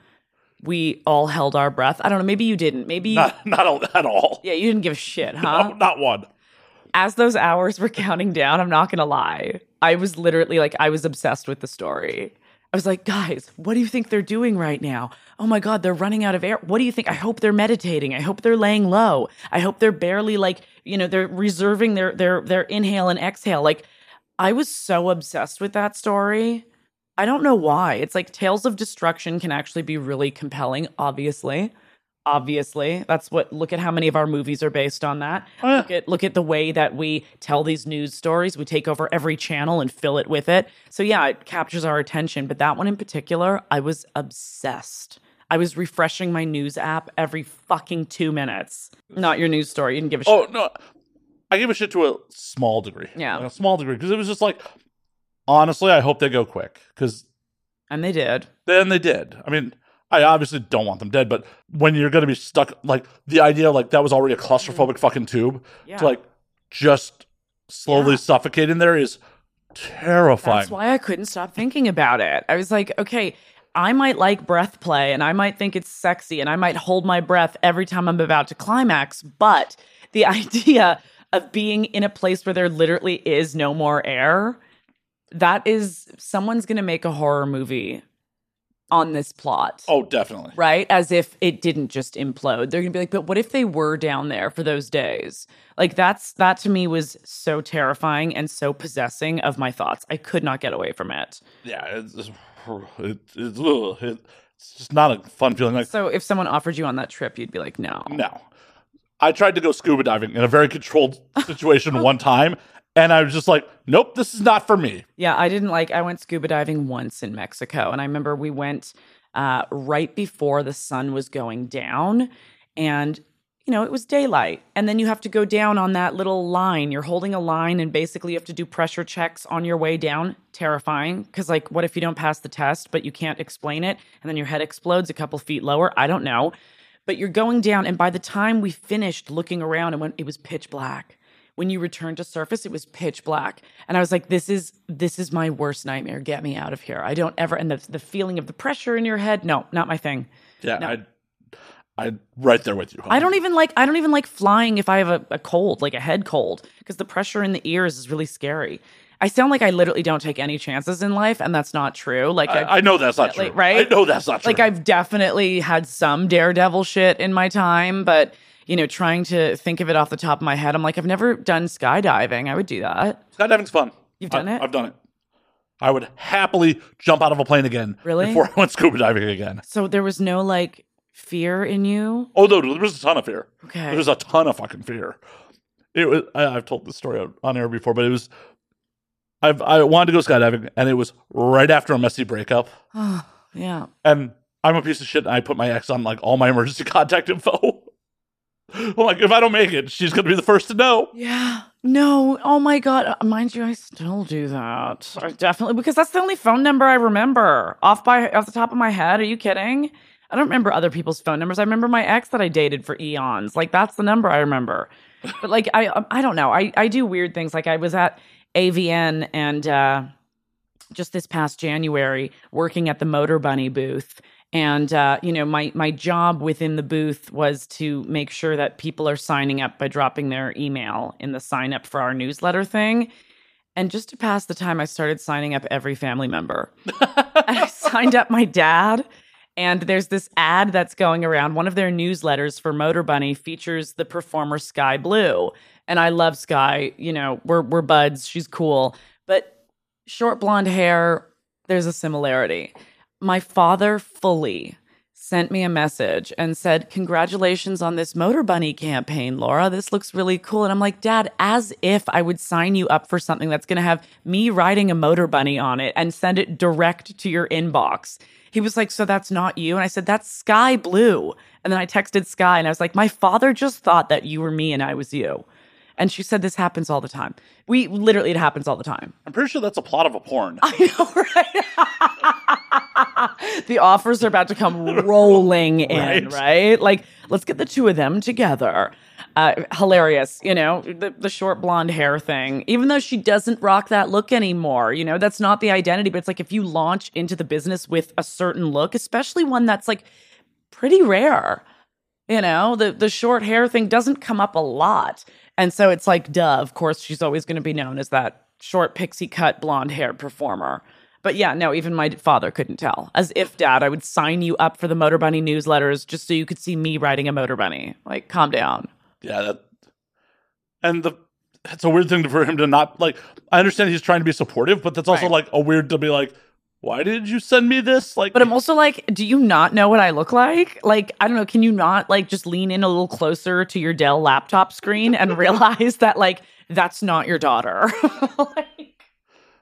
we all held our breath? I don't know. Maybe you didn't. Maybe, you, Not, not at all. yeah, you didn't give a shit, huh? No, not one. as those hours were counting down, I'm not gonna lie. I was literally like, I was obsessed with the story. I was like, guys, what do you think they're doing right now? Oh my God, they're running out of air. What do you think? I hope they're meditating. I hope they're laying low. I hope they're barely like, you know, they're reserving their their their inhale and exhale. Like, I was so obsessed with that story. I don't know why. It's like Tales of Destruction can actually be really compelling, obviously. Obviously. That's what look at how many of our movies are based on that. Oh, yeah. Look at look at the way that we tell these news stories. We take over every channel and fill it with it. So yeah, it captures our attention, but that one in particular, I was obsessed. I was refreshing my news app every fucking 2 minutes. Not your news story. You didn't give a oh, shit. Oh no, I gave a shit to a small degree. Yeah. Like, a small degree because it was just like, honestly, I hope they go quick because And they did. then they did. I mean, I obviously don't want them dead, but when you're going to be stuck, like the idea, like that was already a claustrophobic fucking tube. Yeah. to like just slowly Yeah. suffocate in there is terrifying. That's why I couldn't stop thinking about it. I was like, okay, I might like breath play and I might think it's sexy and I might hold my breath every time I'm about to climax, but the idea of being in a place where there literally is no more air, that is someone's going to make a horror movie on this plot. Oh, definitely. Right? As if it didn't just implode. They're gonna be like, but what if they were down there for those days? Like that's that to me was so terrifying and so possessing of my thoughts. I could not get away from it. Yeah, it's it's, it, it's, it's just not a fun feeling. Like So if someone offered you on that trip, you'd be like, no. no, I tried to go scuba diving in a very controlled situation one time, and I was just like, nope, this is not for me. Yeah, I didn't like. I went scuba diving once in Mexico, and I remember we went uh, right before the sun was going down, and you know it was daylight, and then you have to go down on that little line. You're holding a line, and basically you have to do pressure checks on your way down. Terrifying, because like, what if you don't pass the test, but you can't explain it, and then your head explodes a couple feet lower? I don't know, but you're going down, and by the time we finished looking around, and when it was pitch black when you returned to surface it was pitch black and i was like this is this is my worst nightmare get me out of here i don't ever and the, the feeling of the pressure in your head no not my thing Yeah, No. I, I right there with you. i don't even like i don't even like flying if i have a, a cold like a head cold because the pressure in the ears is really scary i sound like i literally don't take any chances in life and that's not true like I, I, I know that's not true. right? I know that's not true. like I've definitely had some daredevil shit in my time, but you know, trying to think of it off the top of my head, I'm like, I've never done skydiving. I would do that. skydiving's fun. You've done I- it? I've done it. I would happily jump out of a plane again. Really? Before I went scuba diving again. So there was no like fear in you. Oh no, there was a ton of fear. Okay. There was a ton of fucking fear. It was. I, I've told this story on- air before, but it was. I've I wanted to go skydiving, and it was right after a messy breakup. Oh, yeah. And I'm a piece of shit. And I put my ex on like all my emergency contact info. I'm like, if I don't make it, she's gonna be the first to know. Yeah. No. Oh my God. Uh, Mind you, I still do that. I definitely because that's the only phone number I remember off by off the top of my head. Are you kidding? I don't remember other people's phone numbers. I remember my ex that I dated for eons. Like that's the number I remember. But like I um, I don't know. I I do weird things. Like I was at AVN and uh just this past January working at the Motor Bunny booth. And uh, you know, my my job within the booth was to make sure that people are signing up by dropping their email in the sign up for our newsletter thing. And just to pass the time, I started signing up every family member. and I signed up my dad. And there's this ad that's going around. One of their newsletters for Motor Bunny features the performer Sky Blue. And I love Sky. You know, we're we're buds. She's cool. But short blonde hair, there's a similarity. My father fully sent me a message and said, Congratulations on this Motor Bunny campaign, Laura. This looks really cool. And I'm like, Dad, as if I would sign you up for something that's going to have me riding a Motor Bunny on it and send it direct to your inbox. He was like, So that's not you? And I said, That's Sky Blue. And then I texted Sky and I was like, My father just thought that you were me and I was you. And she said, This happens all the time. We literally, it happens all the time. I'm pretty sure that's a plot of a porn. I know, right? the offers are about to come rolling in, Right. right? Like, let's get the two of them together. Uh, hilarious, you know, the, the short blonde hair thing. Even though she doesn't rock that look anymore, you know, that's not the identity. But it's like if you launch into the business with a certain look, especially one that's like pretty rare, you know, the the short hair thing doesn't come up a lot. And so it's like, duh, of course she's always going to be known as that short pixie cut blonde haired performer. But yeah, no, even my father couldn't tell. As if, dad, I would sign you up for the Motor Bunny newsletters just so you could see me riding a Motor Bunny. Like, calm down. Yeah, that and the it's a weird thing for him to not like. I understand he's trying to be supportive, but that's also Right. like a weird to be like, why did you send me this? Like, But I'm also like, do you not know what I look like? Like, I don't know. Can you not like just lean in a little closer to your Dell laptop screen and realize that like that's not your daughter? like,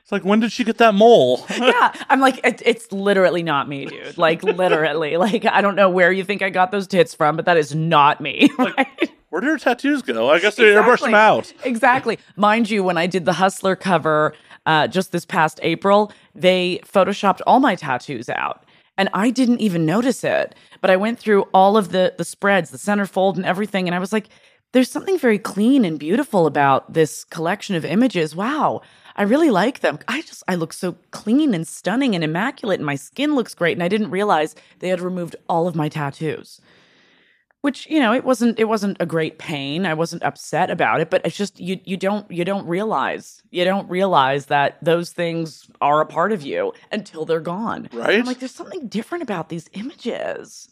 it's like when did she get that mole? yeah, I'm like, it, it's literally not me, dude. Like, literally. Like, I don't know where you think I got those tits from, but that is not me. right? Where did her tattoos go? I guess they airbrushed them out. exactly. Mind you, when I did the Hustler cover uh, just this past April, they photoshopped all my tattoos out. And I didn't even notice it. But I went through all of the the spreads, the centerfold and everything, and I was like, there's something very clean and beautiful about this collection of images. Wow. I really like them. I just I look so clean and stunning and immaculate and my skin looks great and I didn't realize they had removed all of my tattoos. Which you know it wasn't it wasn't a great pain. I wasn't upset about it but it's just you you don't you don't realize you don't realize that those things are a part of you until they're gone. Right? i'm like there's something different about these images.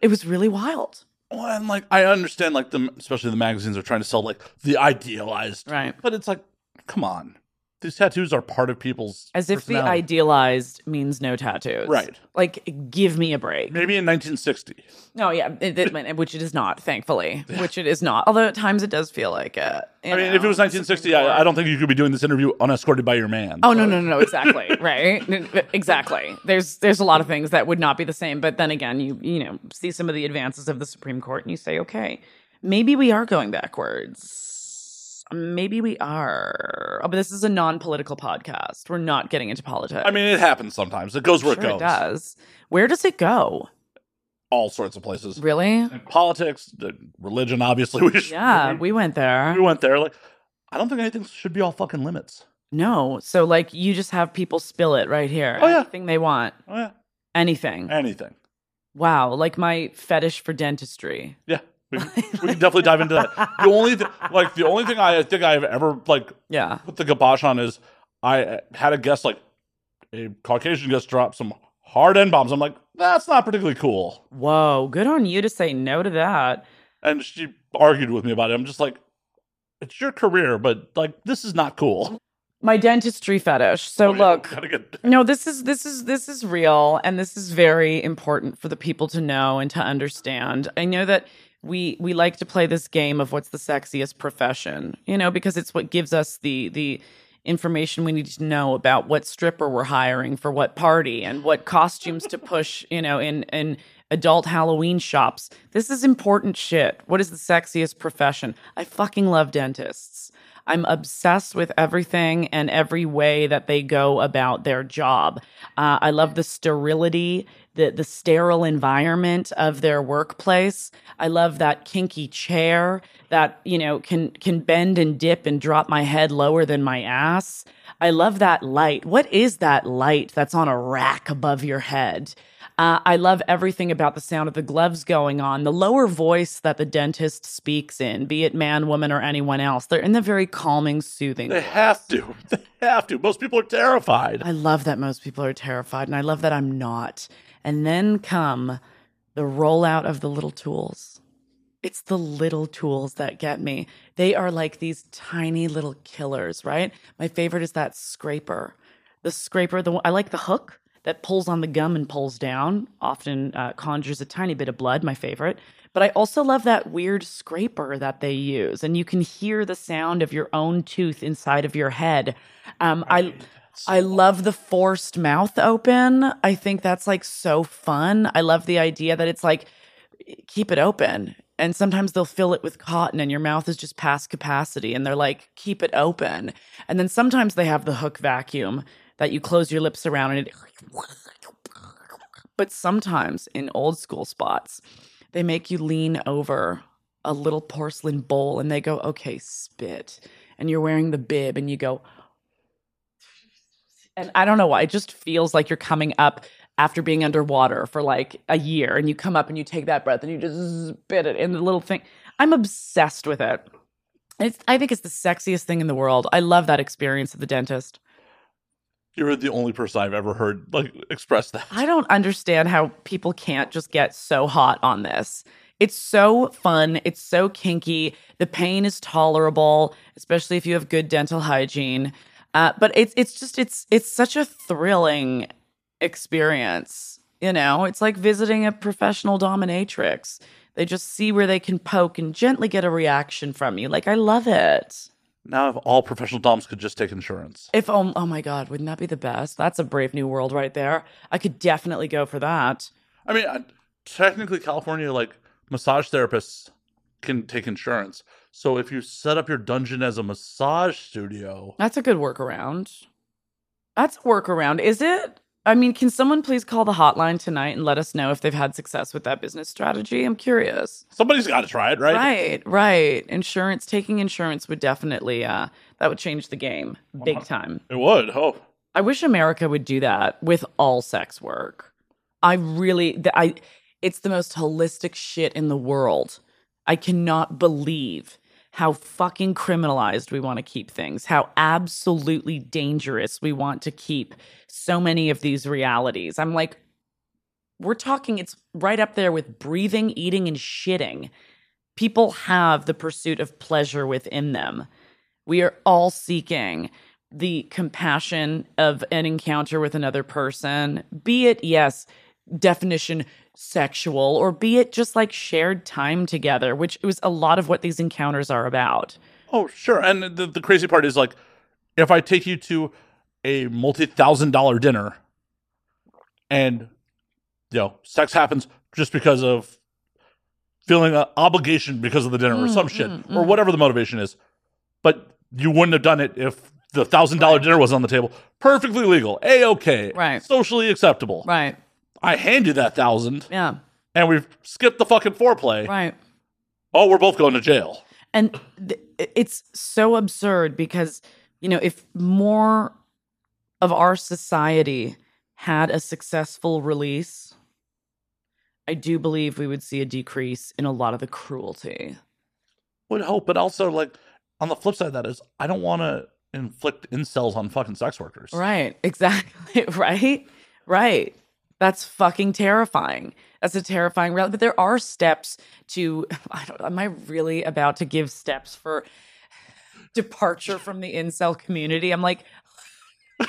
It was really wild. Well, and like I understand, like the especially the magazines are trying to sell like the idealized, right. But it's like, come on, these tattoos are part of people's as if the idealized means no tattoos Right. like give me a break Maybe in 1960. no yeah it, it- which it is not thankfully which it is not although at times it does feel like it I mean, know, if it was 1960, I, I don't think you could be doing this interview unescorted by your man. Oh So- no, no, no, no, exactly. right. Exactly. There's there's a lot of things that would not be the same, but then again, you you know, see some of the advances of the Supreme Court and you say, okay, maybe we are going backwards. Maybe we are. Oh, but this is a non-political podcast. We're not getting into politics. I mean, it happens sometimes. It goes where sure it it goes. does. Where does it go? All sorts of places. Really? And politics, religion, obviously. We should, Yeah, we, we went there. we went there. Like, I don't think anything should be all fucking limits. No. So like you just have people spill it right here. Oh, yeah. Anything they want. Oh, yeah. Anything. Anything. Wow. Like my fetish for dentistry. Yeah. We, we can definitely dive into that. The only thing, like, the only thing I think I've ever, like, Yeah. put the kibosh on is I uh, had a guest, like, a Caucasian guest drop some hard end bombs. I'm like, that's not particularly cool. Whoa, good on you to say no to that. And she argued with me about it. I'm just like, it's your career, but like, this is not cool. My dentistry fetish. So Oh, yeah, look, get- no, this is this is this is real and this is very important for the people to know and to understand. I know that we we like to play this game of what's the sexiest profession, you know, because it's what gives us the the information we need to know about what stripper we're hiring for what party and what costumes to push, you know, in in adult Halloween shops. This is important shit. What is the sexiest profession? I fucking love dentists. I'm obsessed with everything and every way that they go about their job. Uh, I love the sterility, the the sterile environment of their workplace. I love that kinky chair that you know can can bend and dip and drop my head lower than my ass. I love that light. What is that light that's on a rack above your head? Uh, I love everything about the sound of the gloves going on, the lower voice that the dentist speaks in, be it man, woman, or anyone else. They're in the very calming, soothing. They have to. They have to. Most people are terrified. I love that most people are terrified, and I love that I'm not. And then come the rollout of the little tools. It's the little tools that get me. They are like these tiny little killers, right? My favorite is that scraper. The scraper, the I like the hook that pulls on the gum and pulls down. Often uh, conjures a tiny bit of blood. My favorite. But I also love that weird scraper that they use, and you can hear the sound of your own tooth inside of your head. Um, I I love the forced mouth open. I think that's like so fun. I love the idea that it's like keep it open. And sometimes they'll fill it with cotton and your mouth is just past capacity and they're like keep it open. And then sometimes they have the hook vacuum that you close your lips around and it But sometimes in old school spots, they make you lean over a little porcelain bowl and they go, "Okay, spit." And you're wearing the bib and you go, and I don't know why. It just feels like you're coming up after being underwater for like a year, and you come up and you take that breath and you just spit it in the little thing. I'm obsessed with it. It's, I think it's the sexiest thing in the world. I love that experience at the dentist. You're the only person I've ever heard like express that. I don't understand how people can't just get so hot on this. It's so fun. It's so kinky. The pain is tolerable, especially if you have good dental hygiene. Uh, but it's it's just it's it's such a thrilling experience. You know, it's like visiting a professional dominatrix. They just see where they can poke and gently get a reaction from you. Like I love it. Now, if all professional doms could just take insurance, If oh, oh my god, wouldn't that be the best? That's a brave new world right there. I could definitely go for that. I mean, I- technically, California like massage therapists can take insurance. So if you set up your dungeon as a massage studio, That's a good workaround. That's a workaround, is it? I mean, can someone please call the hotline tonight and let us know if they've had success with that business strategy? I'm curious. somebody's got to try it, right? Right, right. Insurance, taking insurance would definitely uh that would change the game big time. It would. Oh, I wish America would do that with all sex work. I really I It's the most holistic shit in the world. I cannot believe how fucking criminalized we want to keep things, how absolutely dangerous we want to keep so many of these realities. I'm like, we're talking, it's right up there with breathing, eating, and shitting. People have the pursuit of pleasure within them. We are all seeking the compassion of an encounter with another person, be it, yes, definition sexual, or be it just like shared time together, which was a lot of what these encounters are about. Oh, sure. And the, the crazy part is like, if I take you to a multi thousand dollar dinner and, you know, sex happens just because of feeling an obligation because of the dinner or mm, some shit mm, or mm. whatever the motivation is, but you wouldn't have done it if the thousand dollar dinner was on the table. Perfectly legal, a okay, Right. socially acceptable. Right. I hand you that thousand, Yeah. and we've skipped the fucking foreplay. Right. Oh, we're both going to jail. And th- it's so absurd because, you know, if more of our society had a successful release, I do believe we would see a decrease in a lot of the cruelty. Would hope, but also like on the flip side of that is I don't want to inflict incels on fucking sex workers. Right. Exactly. right. Right. That's fucking terrifying. That's a terrifying reality. But there are steps to. I don't. Am I really about to give steps for departure from the incel community? I'm like,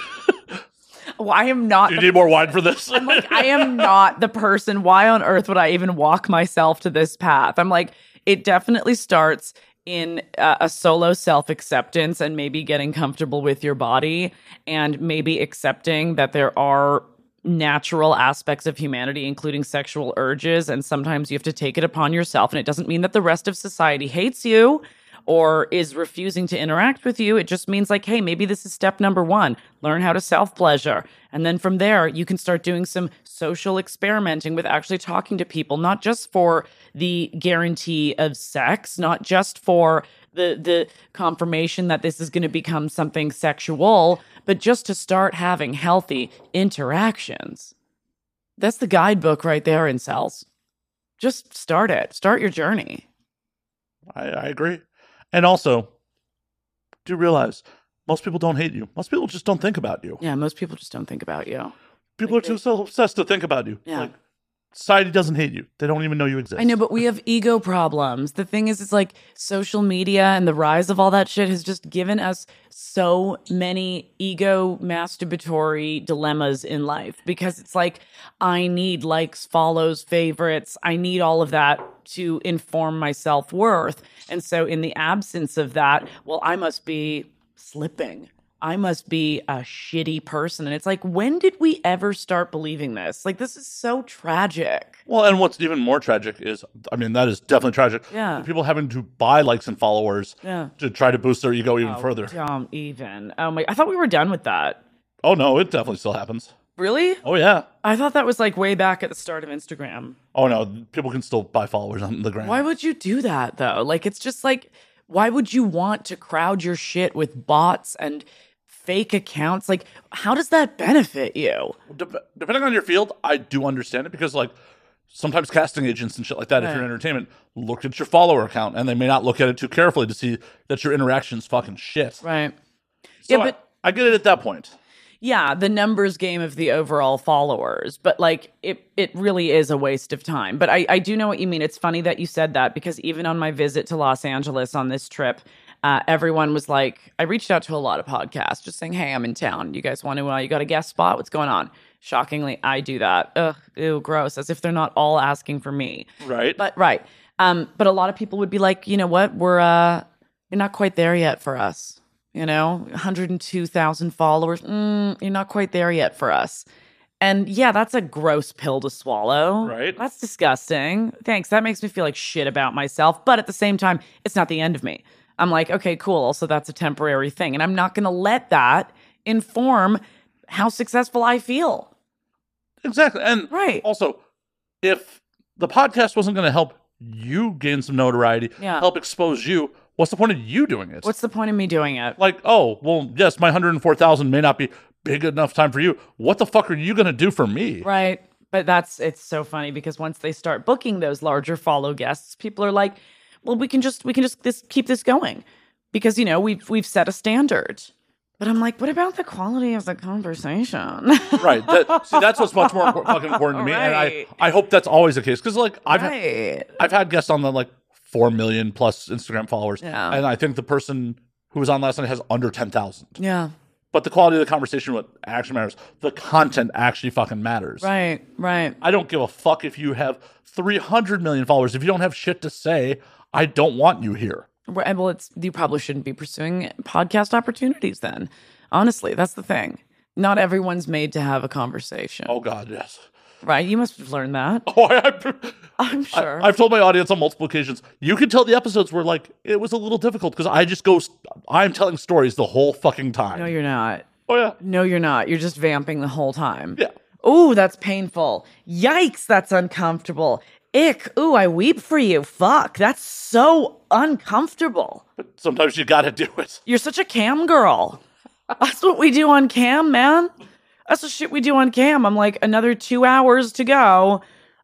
well, I am not. You need more wine for this? I'm like, I am not the person. Why on earth would I even walk myself to this path? I'm like, it definitely starts in uh, a solo self acceptance and maybe getting comfortable with your body and maybe accepting that there are natural aspects of humanity, including sexual urges. And sometimes you have to take it upon yourself. And it doesn't mean that the rest of society hates you or is refusing to interact with you. It just means like, hey, maybe this is step number one. Learn how to self pleasure. And then from there, you can start doing some social experimenting with actually talking to people, not just for the guarantee of sex, not just for the the confirmation that this is going to become something sexual, but just to start having healthy interactions. That's the guidebook right there incels. Just start it. Start your journey. I, I agree. And also, do realize most people don't hate you. Most people just don't think about you. Yeah, most people just don't think about you. People are too so obsessed to think about you. Yeah. Like, society doesn't hate you. They don't even know you exist. I know, but we have ego problems. The thing is, it's like social media and the rise of all that shit has just given us so many ego masturbatory dilemmas in life because it's like, I need likes, follows, favorites. I need all of that to inform my self worth. And so, in the absence of that, well, I must be slipping. I must be a shitty person. And it's like, when did we ever start believing this? Like, this is so tragic. Well, and what's even more tragic is, I mean, that is definitely tragic. Yeah. People having to buy likes and followers Yeah. to try to boost their ego even oh, further. Don't even. Oh my! I thought we were done with that. Oh no, it definitely still happens. Really? Oh yeah. I thought that was like way back at the start of Instagram. Oh no, people can still buy followers on the gram. Why would you do that though? Like, it's just like, why would you want to crowd your shit with bots and fake accounts? Like, how does that benefit you? Dep- depending on your field, I do understand it because like sometimes casting agents and shit like that, if you're in entertainment, look at your follower account and they may not look at it too carefully to see that your interaction's fucking shit. Right. So yeah, I- but I, get it at that point. yeah, the numbers game of the overall followers, but like it it really is a waste of time. But I, I do know what you mean. It's funny that you said that because even on my visit to Los Angeles on this trip, uh, everyone was like, I reached out to a lot of podcasts just saying, Hey, I'm in town. You guys want to, uh, you got a guest spot? What's going on? Shockingly, I do that. Ugh, ew, gross. As if they're not all asking for me. Right. But right. Um, but a lot of people would be like, you know what? We're uh you're not quite there yet for us. You know, 102,000 followers. Mm, you're not quite there yet for us. And yeah, that's a gross pill to swallow. Right. That's disgusting. Thanks. That makes me feel like shit about myself. But at the same time, it's not the end of me. I'm like, okay, cool. Also, that's a temporary thing. And I'm not going to let that inform how successful I feel. exactly. And Right. also, if the podcast wasn't going to help you gain some notoriety, Yeah. help expose you, what's the point of you doing it? What's the point of me doing it? like, oh, well, yes, my 104,000 may not be big enough time for you. What the fuck are you going to do for me? Right. But that's it's so funny because once they start booking those larger follow guests, people are like, "Well, we can just we can just this keep this going." Because, you know, we've we've set a standard. But I'm like, what about the quality of the conversation? Right. That, see, that's what's much more fucking important to me, and I I hope that's always the case because like I've had, right. I've had guests on the like four million plus Instagram followers, Yeah. and I think the person who was on last night has under ten thousand. Yeah. But the quality of the conversation, what actually matters, the content actually fucking matters. Right. Right. I don't give a fuck if you have 300 million followers. If you don't have shit to say, I don't want you here. Well, it's you probably shouldn't be pursuing podcast opportunities then. Honestly, that's the thing. Not everyone's made to have a conversation. Oh, God, yes. Right? You must have learned that. Oh, I, I, I'm sure. I've told my audience on multiple occasions, you can tell the episodes were like, it was a little difficult because I just go, I'm telling stories the whole fucking time. no, you're not. oh, yeah. No, you're not. You're just vamping the whole time. Yeah. Ooh, that's painful. Yikes, that's uncomfortable. Ick. Ooh, I weep for you. Fuck, that's so uncomfortable. But sometimes you got to do it. You're such a cam girl. That's what we do on cam, man. That's the shit we do on cam. I'm like, another two hours to go.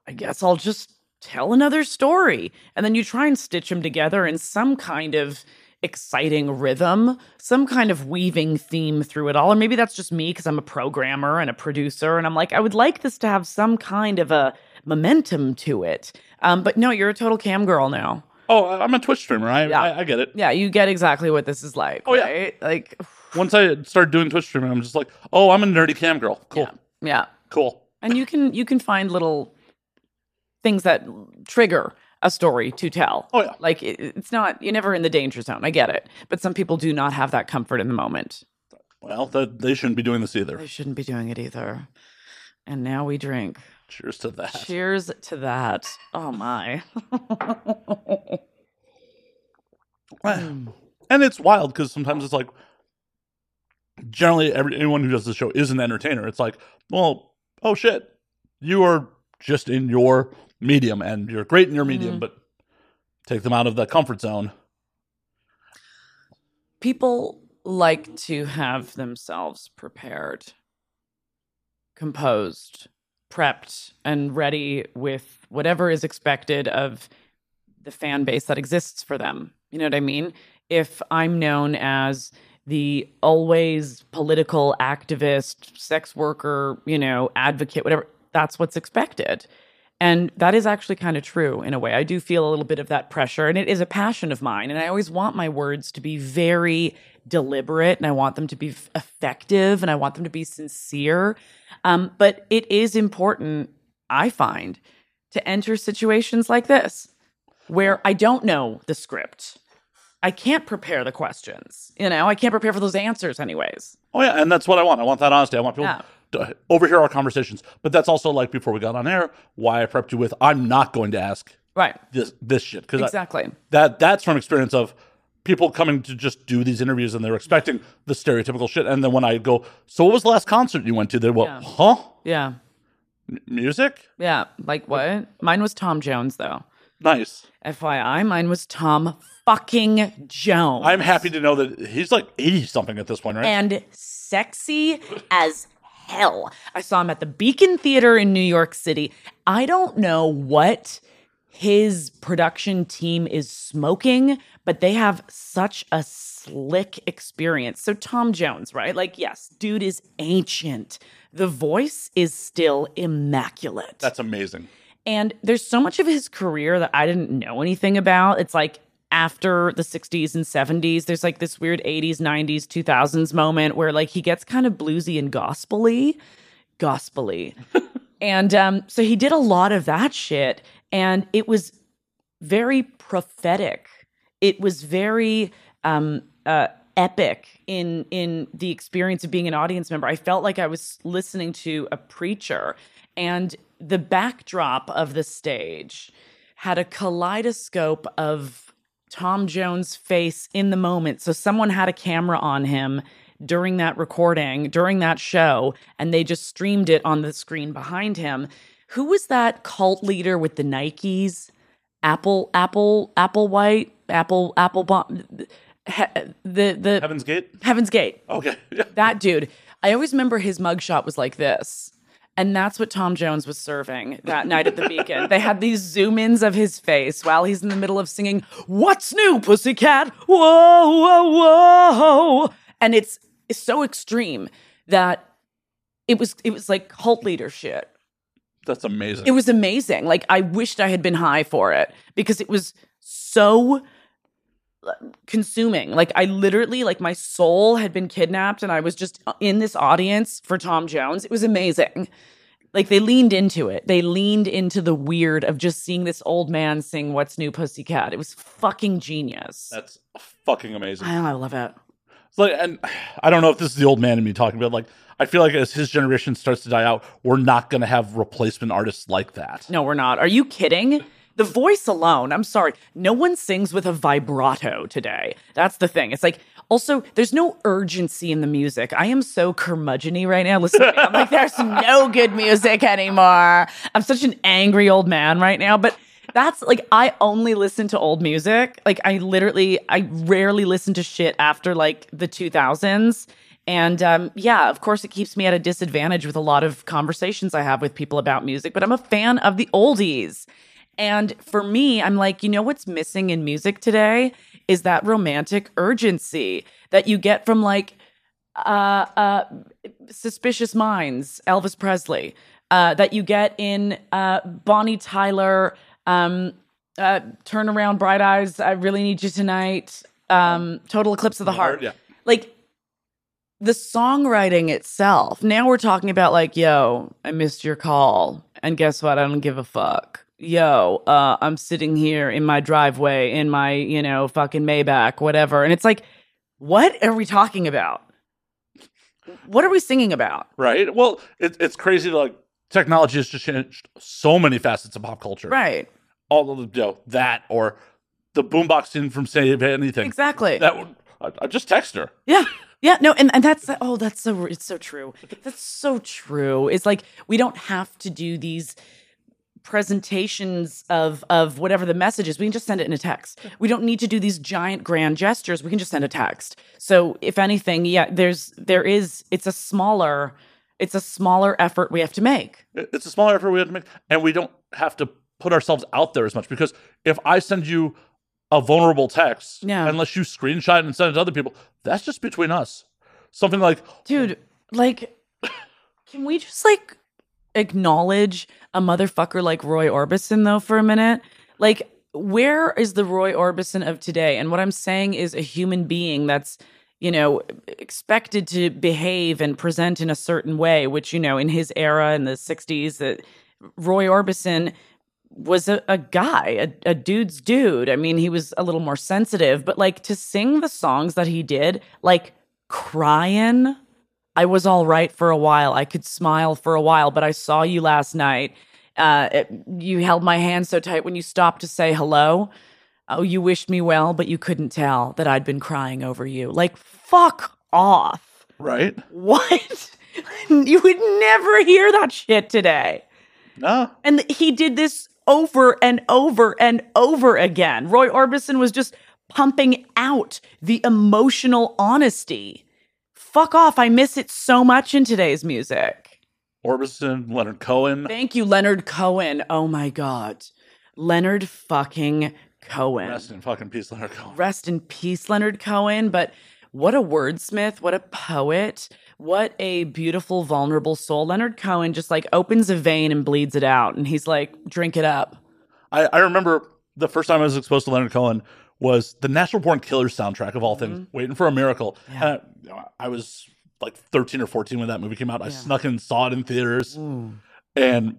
I guess I'll just tell another story. And then you try and stitch them together in some kind of exciting rhythm, some kind of weaving theme through it all. Or maybe that's just me because I'm a programmer and a producer. And I'm like, I would like this to have some kind of a momentum to it. Um, but no, you're a total cam girl now. Oh, I'm a Twitch streamer. I, Yeah. I, I get it. Yeah, you get exactly what this is like. Oh, yeah. Like, Once I started doing Twitch streaming, I'm just like, oh, I'm a nerdy cam girl. Cool. yeah, yeah. Cool. And you can you can find little things that trigger a story to tell. Oh, yeah. Like it, it's not you're never in the danger zone. I get it, but some people do not have that comfort in the moment. Well, that, they shouldn't be doing this either. They shouldn't be doing it either. And now we drink. Cheers to that. Cheers to that. Oh my. Ah. Hmm. and it's wild because sometimes it's like generally every, anyone who does the show is an entertainer it's like well oh shit you are just in your medium and you're great in your medium mm-hmm. but take them out of that comfort zone people like to have themselves prepared, composed, prepped, and ready with whatever is expected of the fan base that exists for them. You know what I mean? If I'm known as the always political activist, sex worker, you know, advocate, whatever, that's what's expected. And that is actually kind of true in a way. I do feel a little bit of that pressure, and it is a passion of mine. And I always want my words to be very deliberate, and I want them to be effective, and I want them to be sincere. Um, but it is important, I find, to enter situations like this where I don't know the script. I can't prepare the questions. You know, I can't prepare for those answers, anyways. oh yeah and that's what i want i want that honesty i want people Yeah. to overhear our conversations but that's also like before we got on air why i prepped you with i'm not going to ask Right. this this shit because Exactly. that that's from experience of people coming to just do these interviews and they're expecting the stereotypical shit and then when i go so what was the last concert you went to they go Yeah. huh Yeah. M- music Yeah. Like what? Mine was Tom Jones, though. nice FYI, mine was Tom fucking Jones. i'm happy to know that he's like 80 something at this point right and sexy as hell. I saw him at the Beacon Theater in New York City. I don't know what his production team is smoking, but they have such a slick experience. So, Tom Jones, right? Like, yes, dude is ancient. The voice is still immaculate. that's amazing And there's so much of his career that I didn't know anything about. It's like after the 60s and 70s, there's like this weird 80s, 90s, 2000s moment where like he gets kind of bluesy and gospely, gospely. and um, so he did a lot of that shit. And it was very prophetic. It was very um, uh, epic in in the experience of being an audience member. I felt like I was listening to a preacher, and the backdrop of the stage had a kaleidoscope of Tom Jones' face in the moment. So someone had a camera on him during that recording, during that show, and they just streamed it on the screen behind him. Who was that cult leader with the Nikes? Apple, Apple, Applewhite, Apple, Apple Bomb, he, the the heaven's gate Heaven's Gate. okay. That dude. I always remember his mugshot was like this. And that's what Tom Jones was serving that night at the Beacon. They had these zoom ins of his face while he's in the middle of singing, What's New, Pussycat? Whoa, whoa, whoa. And it's, it's so extreme that it was it was like cult leader shit. That's amazing. It was amazing. Like I wished I had been high for it because it was so uh, consuming. Like I literally like my soul had been kidnapped and I was just in this audience for Tom Jones. It was amazing. Like they leaned into it. They leaned into the weird of just seeing this old man sing "What's New, Pussycat." It was fucking genius. That's fucking amazing. I, I love it. It's like, and I don't know if this is the old man in me talking, but like, I feel like as his generation starts to die out, we're not going to have replacement artists like that. No, we're not. Are you kidding? The voice alone, I'm sorry, no one sings with a vibrato today. That's the thing. It's like, also, there's no urgency in the music. I am so curmudgeony right now. Listen. I'm like, there's no good music anymore. I'm such an angry old man right now. But that's like, I only listen to old music. Like, I literally, I rarely listen to shit after like the 2000s. And um, yeah, of course, it keeps me at a disadvantage with a lot of conversations I have with people about music, but I'm a fan of the oldies. And for me, I'm like, you know what's missing in music today is that romantic urgency that you get from like uh, uh, Suspicious Minds, Elvis Presley, uh, that you get in uh, Bonnie Tyler, um, uh, Turn Around Bright Eyes, I Really Need You Tonight, um, Total Eclipse of the Heart. Yeah. Like the songwriting itself. Now we're talking about like, yo, I missed your call. And guess what? I don't give a fuck. Yo, uh, I'm sitting here in my driveway in my, you know, fucking Maybach, whatever. And it's like, what are we talking about? What are we singing about? Right. Well, it, it's crazy. Like, technology has just changed so many facets of pop culture. Right. All of the, you know, that or the boombox scene from Say Anything. Exactly. That would, I, I just text her. Yeah. Yeah, no, and, and that's oh, that's so it's so true. That's so true. It's like we don't have to do these presentations of of whatever the message is. We can just send it in a text. We don't need to do these giant grand gestures. We can just send a text. So if anything, yeah, there's there is it's a smaller it's a smaller effort we have to make. It's a smaller effort we have to make, and we don't have to put ourselves out there as much because if I send you a vulnerable text, Yeah. unless you screenshot it and send it to other people, that's just between us. Something like, Dude, like can we just like acknowledge a motherfucker like Roy Orbison though for a minute? Like where is the Roy Orbison of today? And what I'm saying is a human being that's you know expected to behave and present in a certain way which you know in his era in the 60s that Roy Orbison was a, a guy, a, a dude's dude. I mean, he was a little more sensitive, but like to sing the songs that he did, like crying, I was all right for a while. I could smile for a while, but I saw you last night. Uh, it- you held my hand so tight when you stopped to say hello. Oh, you wished me well, but you couldn't tell that I'd been crying over you. Like, fuck off. right? What? you would never hear that shit today. No. And he did this over and over and over again. Roy Orbison was just pumping out the emotional honesty. Fuck off. I miss it so much in today's music. Orbison, Leonard Cohen. Thank you, Leonard Cohen. Oh my God. Leonard fucking Cohen. Rest in fucking peace, Leonard Cohen. Rest in peace, Leonard Cohen. But what a wordsmith, what a poet, what a beautiful, vulnerable soul. Leonard Cohen just like opens a vein and bleeds it out. And he's like, drink it up. I, I remember the first time I was exposed to Leonard Cohen was the Natural Born Killers soundtrack of all things, Waiting for a Miracle. Mm-hmm. Yeah. And I, I was like 13 or 14 when that movie came out. I snuck in and saw it in theaters. And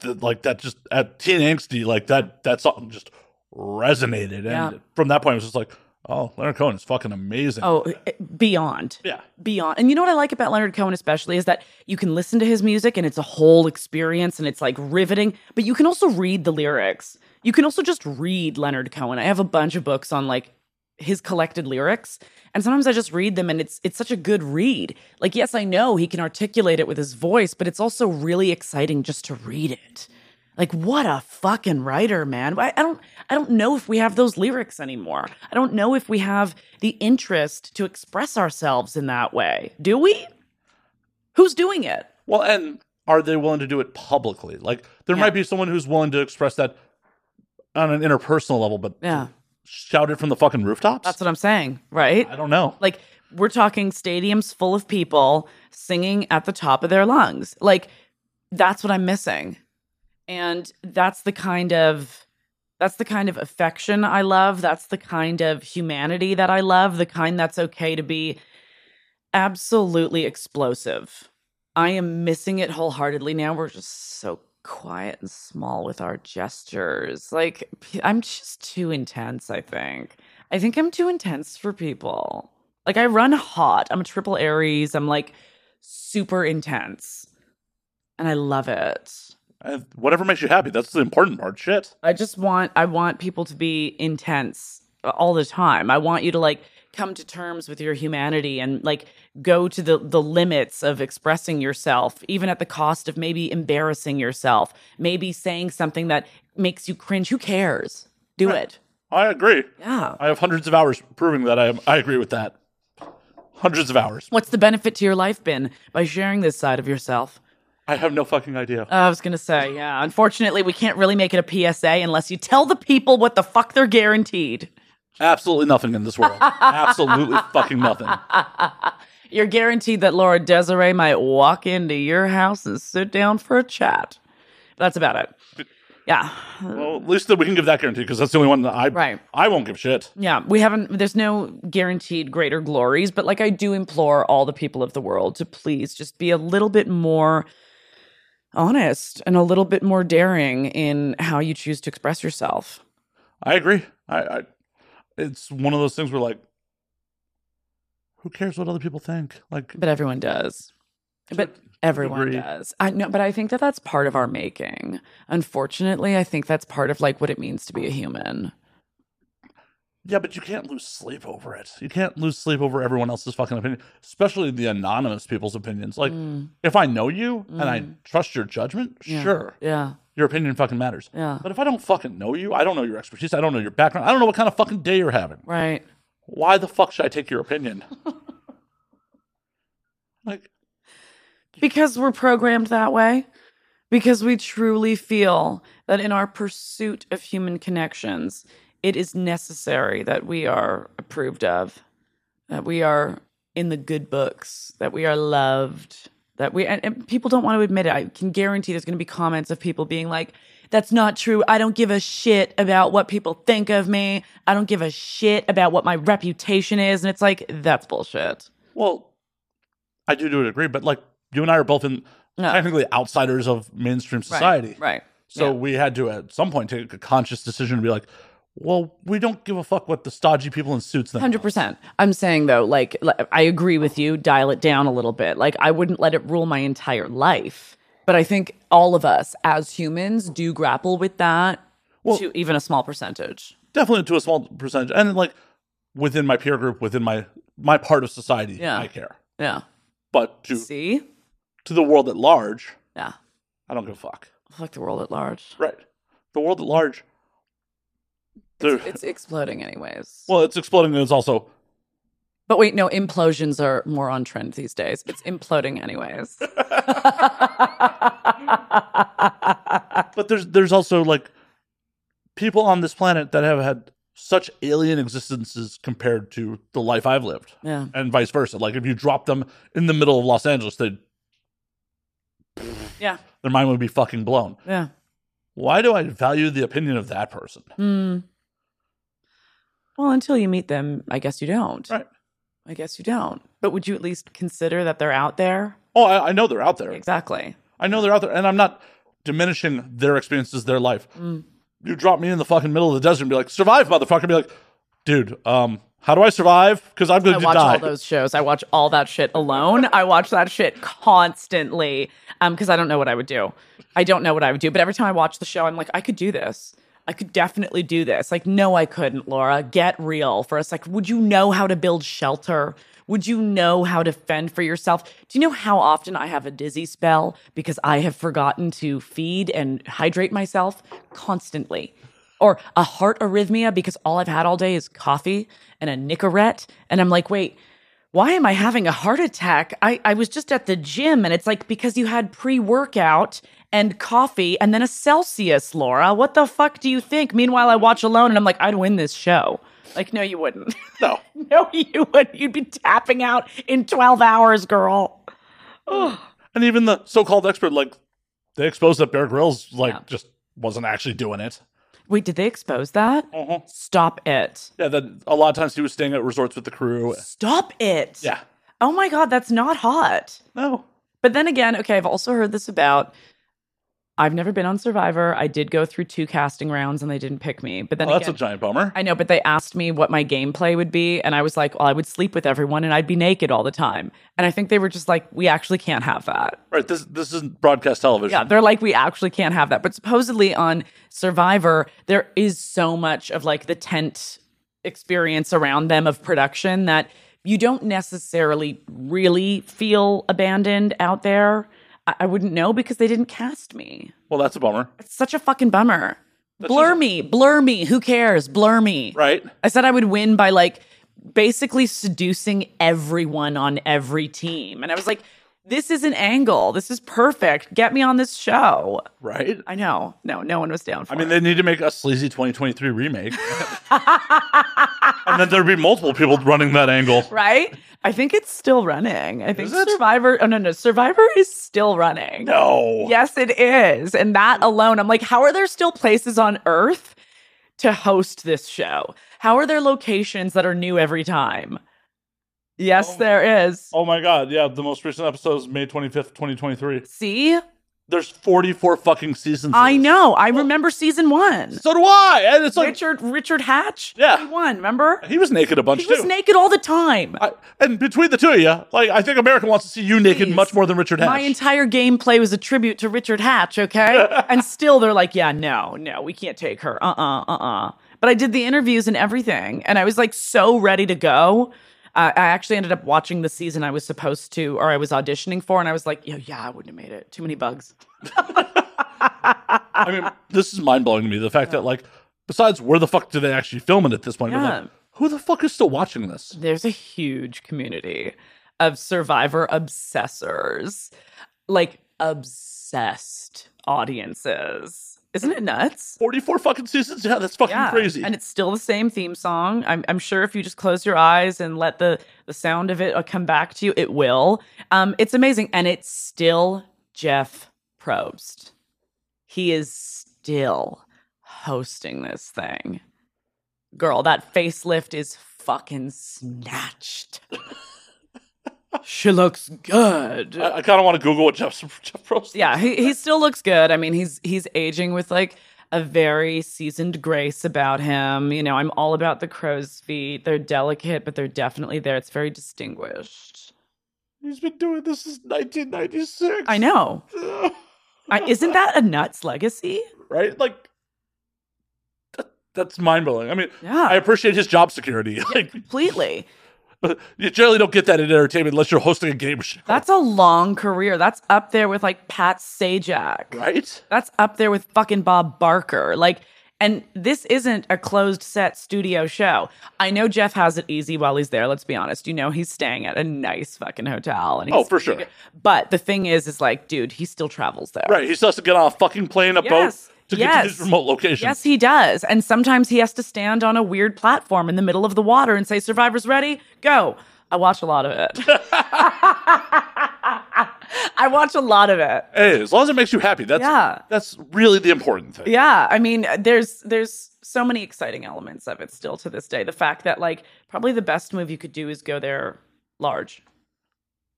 the, like that just at teen angsty, like that that song just resonated. And Yeah. from that point, it was just like, oh, Leonard Cohen is fucking amazing. Oh, eh, beyond. yeah. Beyond. And you know what I like about Leonard Cohen, especially, is that you can listen to his music and it's a whole experience and it's like riveting, but you can also read the lyrics. You can also just read Leonard Cohen. I have a bunch of books on like his collected lyrics and sometimes i just read them and it's it's such a good read like yes i know he can articulate it with his voice but it's also really exciting just to read it like what a fucking writer man I, I don't i don't know if we have those lyrics anymore i don't know if we have the interest to express ourselves in that way do we who's doing it Well, and are they willing to do it publicly? Like there Yeah. might be someone who's willing to express that on an interpersonal level, but Yeah. shout it from the fucking rooftops. That's what I'm saying, right? I don't know. Like we're talking stadiums full of people singing at the top of their lungs. Like that's what I'm missing. And that's the kind of that's the kind of affection I love. That's the kind of humanity that I love, the kind that's okay to be absolutely explosive. I am missing it wholeheartedly now. We're just so quiet and small with our gestures. Like I'm just too intense, I think. I think I'm too intense for people. Like I run hot. I'm a triple Aries. I'm like super intense. And I love it. Uh, Whatever makes you happy. That's the important part. Shit. I just want I want people to be intense all the time. I want you to like come to terms with your humanity and like go to the the limits of expressing yourself even at the cost of maybe embarrassing yourself, maybe saying something that makes you cringe. Who cares? Do Right. it. I agree. Yeah. I have hundreds of hours proving that I am. I agree with that. Hundreds of hours. What's the benefit to your life been by sharing this side of yourself? I have no fucking idea. I was gonna say, yeah. Unfortunately, we can't really make it a PSA unless you tell the people what the fuck they're guaranteed. Absolutely nothing in this world. Absolutely fucking nothing. You're guaranteed that Laura Desiree might walk into your house and sit down for a chat. That's about it. Yeah. Well, at least that we can give that guarantee because that's the only one that I Right. I won't give shit. Yeah. We haven't, there's no guaranteed greater glories, but like I do implore all the people of the world to please just be a little bit more honest and a little bit more daring in how you choose to express yourself. I agree. I, I it's one of those things where like, who cares what other people think? Like, But everyone does. But everyone degree. does. I know, but I think that that's part of our making. Unfortunately, I think that's part of like what it means to be a human. Yeah, but you can't lose sleep over it. You can't lose sleep over everyone else's fucking opinion, especially the anonymous people's opinions. Like, if I know you and I trust your judgment, Mm. Yeah. sure, Yeah. your opinion fucking matters. Yeah. But if I don't fucking know you, I don't know your expertise, I don't know your background, I don't know what kind of fucking day you're having. Right. Why the fuck should I take your opinion? like, Because we're programmed that way. Because we truly feel that in our pursuit of human connections, it is necessary that we are approved of, that we are in the good books, that we are loved, that we, and, and people don't want to admit it. I can guarantee there's going to be comments of people being like, that's not true. I don't give a shit about what people think of me. I don't give a shit about what my reputation is. And it's like, that's bullshit. well, I do do agree, but like, you and I are both in Yeah. technically outsiders of mainstream society. Right. So Yeah. we had to at some point take a conscious decision to be like, well, we don't give a fuck what the stodgy people in suits think. Hundred percent. I'm saying though, like I agree with you. Dial it down a little bit. Like I wouldn't let it rule my entire life, but I think all of us as humans do grapple with that Well- to even a small percentage. Definitely to a small percentage, and like within my peer group, within my my part of society, Yeah. I care. Yeah. But to See. to the world at large, Yeah. I don't give a fuck. Fuck the world at large. Right. The world at large. It's, it's exploding anyways. well, it's exploding, and it's also but wait, no, implosions are more on trend these days. It's imploding anyways. but there's there's also like people on this planet that have had such alien existences compared to the life I've lived. yeah. and vice versa. Like if you drop them in the middle of Los Angeles, they Yeah. their mind would be fucking blown. Yeah. Why do I value the opinion of that person? Hmm. Well, until you meet them, I guess you don't. Right. I guess you don't. But would you at least consider that they're out there? Oh, I, I know they're out there. Exactly. I know they're out there, and I'm not diminishing their experiences, their life. Mm. You drop me in the fucking middle of the desert and be like, "Survive, motherfucker!" Be like, "Dude, um, how do I survive? Because I'm going I to watch all those shows. I watch all that shit alone. I watch that shit constantly um because I don't know what I would do. I don't know what I would do, but every time I watch the show I'm like I could do this. I could definitely do this. Like no I couldn't, Laura. Get real for a sec. Would you know how to build shelter? Would you know how to fend for yourself? Do you know how often I have a dizzy spell because I have forgotten to feed and hydrate myself constantly? Or a heart arrhythmia because all I've had all day is coffee and a Nicorette. And I'm like, wait, why am I having a heart attack? I, I was just at the gym and it's like because you had pre workout and coffee and then a Celsius, Laura. What the fuck do you think? Meanwhile, I watch alone and I'm like, I'd win this show. Like, no, you wouldn't. No. no, you wouldn't. You'd be tapping out in 12 hours, girl. And even the so-called expert, like they exposed that Bear Grylls, like Yeah. just wasn't actually doing it. Wait, did they expose that? Uh-huh. Stop it. Yeah, that a lot of times he was staying at resorts with the crew. Stop it. Yeah. Oh my God, that's not hot. No. But then again, okay, I've also heard this about. I've never been on Survivor. I did go through two casting rounds and they didn't pick me. But then Oh, that's a giant bummer. I know, but they asked me what my gameplay would be, and I was like, "Well, I would sleep with everyone, and I'd be naked all the time." And I think they were just like, "We actually can't have that." right. This this isn't broadcast television. Yeah, they're like, "We actually can't have that." But supposedly on Survivor, there is so much of like the tent experience around them of production that you don't necessarily really feel abandoned out there. I, I wouldn't know because they didn't cast me. Well, that's a bummer. It's such a fucking bummer. That's blur just- me, blur me. Who cares? Blur me. Right. I said I would win by like basically seducing everyone on every team. And I was like, this is an angle. This is perfect. Get me on this show. Right. I know. No, no one was down for it. I mean, it. they need to make a sleazy 2023 remake. and then there'd be multiple people running that angle. right? I think it's still running. I think? Survivor. Oh no, no, Survivor is still running. No. Yes, it is. And that alone, I'm like, how are there still places on Earth to host this show? How are there locations that are new every time? Yes, Oh. there is. Oh my god, yeah, the most recent episode is May 25th, 2023. See, There's 44 fucking seasons. I know. I remember season one. So do I. And it's like Richard Richard Hatch. Yeah. he won. Remember? he was naked a bunch He was naked all the time. I, and between the two of you, like I think America wants to see you naked Please. much more than Richard Hatch. My entire gameplay was a tribute to Richard Hatch, okay? and still they're like, yeah, no, no, we can't take her. Uh uh-uh, uh, uh But I did the interviews and everything, and I was like so ready to go. Uh, I actually ended up watching the season I was supposed to, or I was auditioning for, and I was like, yeah, yeah, I wouldn't have made it. Too many bugs. I mean, this is mind blowing to me. The fact that like, besides where the fuck do they actually film it at this point? Yeah. like, who the fuck is still watching this? There's a huge community of survivor obsessors, like obsessed audiences. Isn't it nuts? 44 fucking seasons? Yeah, that's fucking crazy. And it's still the same theme song. I'm, I'm sure if you just close your eyes and let the, the sound of it uh, come back to you, it will. Um, it's amazing. And it's still Jeff Probst. He is still hosting this thing. Girl, that facelift is fucking snatched. she looks good. I, I kind of want to Google what Jeff, Jeff Probst. Yeah, he, he still looks good. I mean, he's he's aging with like a very seasoned grace about him. You know, I'm all about the crow's feet. They're delicate, but they're definitely there. It's very distinguished. He's been doing this since 1996. I know. I, isn't that a nuts legacy? right? Like, that, that's mind blowing. I mean, Yeah. I appreciate his job security. Like, Completely. You generally don't get that in entertainment unless you're hosting a game show, That's a long career. That's up there with like Pat Sajak. right? That's up there with fucking Bob Barker. Like, and this isn't a closed set studio show. I know Jeff has it easy while he's there. Let's be honest. You know, he's staying at a nice fucking hotel. And Oh, for sure. But the thing is, is like, dude, he still travels there. Right. He still has to get on a fucking plane, a Yes. boat to get to Yes. remote locations. Yes, he does. And sometimes he has to stand on a weird platform in the middle of the water and say, Survivor's ready? Go. I watch a lot of it. I watch a lot of it. Hey, as long as it makes you happy, that's Yeah. that's really the important thing. Yeah, I mean, there's there's so many exciting elements of it still to this day. The fact that like probably the best move you could do is go there large.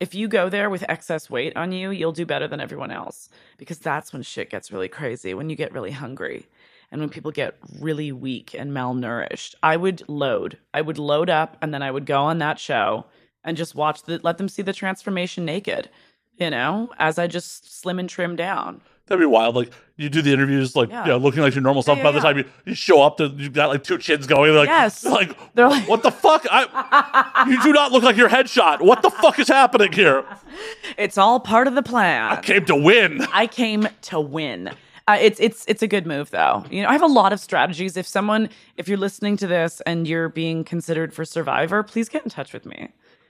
If you go there with excess weight on you, you'll do better than everyone else because that's when shit gets really crazy, when you get really hungry and when people get really weak and malnourished. I would load. I would load up and then I would go on that show and just watch the let them see the transformation naked, you know, as I just slim and trim down. That'd be wild. Like you do the interviews, like Yeah. you know, looking like your normal self. yeah, By the time you, you show up, to, you've got like two chins going. Like, Yes. like, They're like- what the fuck? I, you do not look like your headshot. What the fuck is happening here? It's all part of the plan. I came to win. I came to win. Uh, it's it's it's a good move though. You know, I have a lot of strategies. If someone, if you're listening to this and you're being considered for Survivor, please get in touch with me.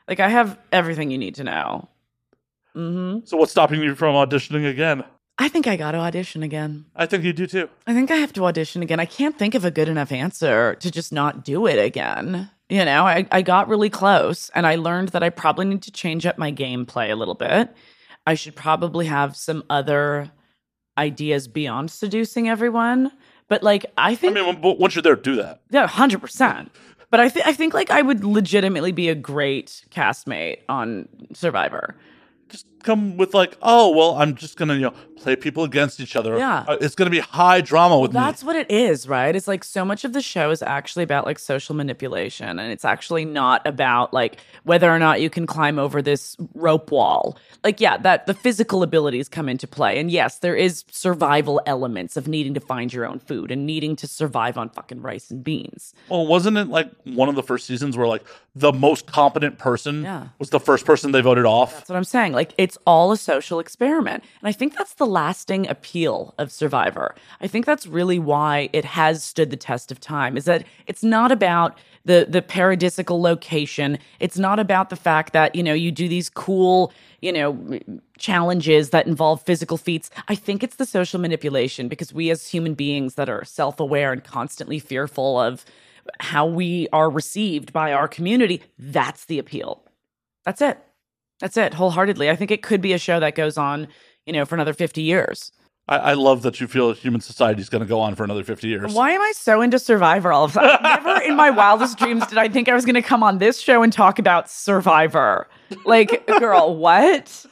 Like I have everything you need to know. hmm So what's stopping you from auditioning again? I think I got to audition again. I think you do too. I think I have to audition again. I can't think of a good enough answer to just not do it again. You know, I, I got really close and I learned that I probably need to change up my gameplay a little bit. I should probably have some other ideas beyond seducing everyone. But like, I think. I mean, once you're there, do that. yeah, 100%. But I, th- I think like I would legitimately be a great castmate on Survivor. Just come with like, oh well, I'm just gonna you know play people against each other. Yeah. Uh, it's gonna be high drama with me. That's what it is, right? It's like so much of the show is actually about like social manipulation and it's actually not about like whether or not you can climb over this rope wall. Like yeah, that the physical abilities come into play. And yes, there is survival elements of needing to find your own food and needing to survive on fucking rice and beans. Well, wasn't it like one of the first seasons where like the most competent person Yeah. was the first person they voted off? That's what I'm saying. Like it's all a social experiment. And I think that's the lasting appeal of Survivor. I think that's really why it has stood the test of time is that it's not about the the paradisical location. It's not about the fact that, you know, you do these cool, you know, challenges that involve physical feats. I think it's the social manipulation because we as human beings that are self-aware and constantly fearful of how we are received by our community, that's the appeal. That's it. That's it, wholeheartedly. I think it could be a show that goes on, you know, for another 50 years. I, I love that you feel human society is going to go on for another 50 years. Why am I so into Survivor all of a sudden? Never in my wildest dreams did I think I was going to come on this show and talk about Survivor. Like, girl, what?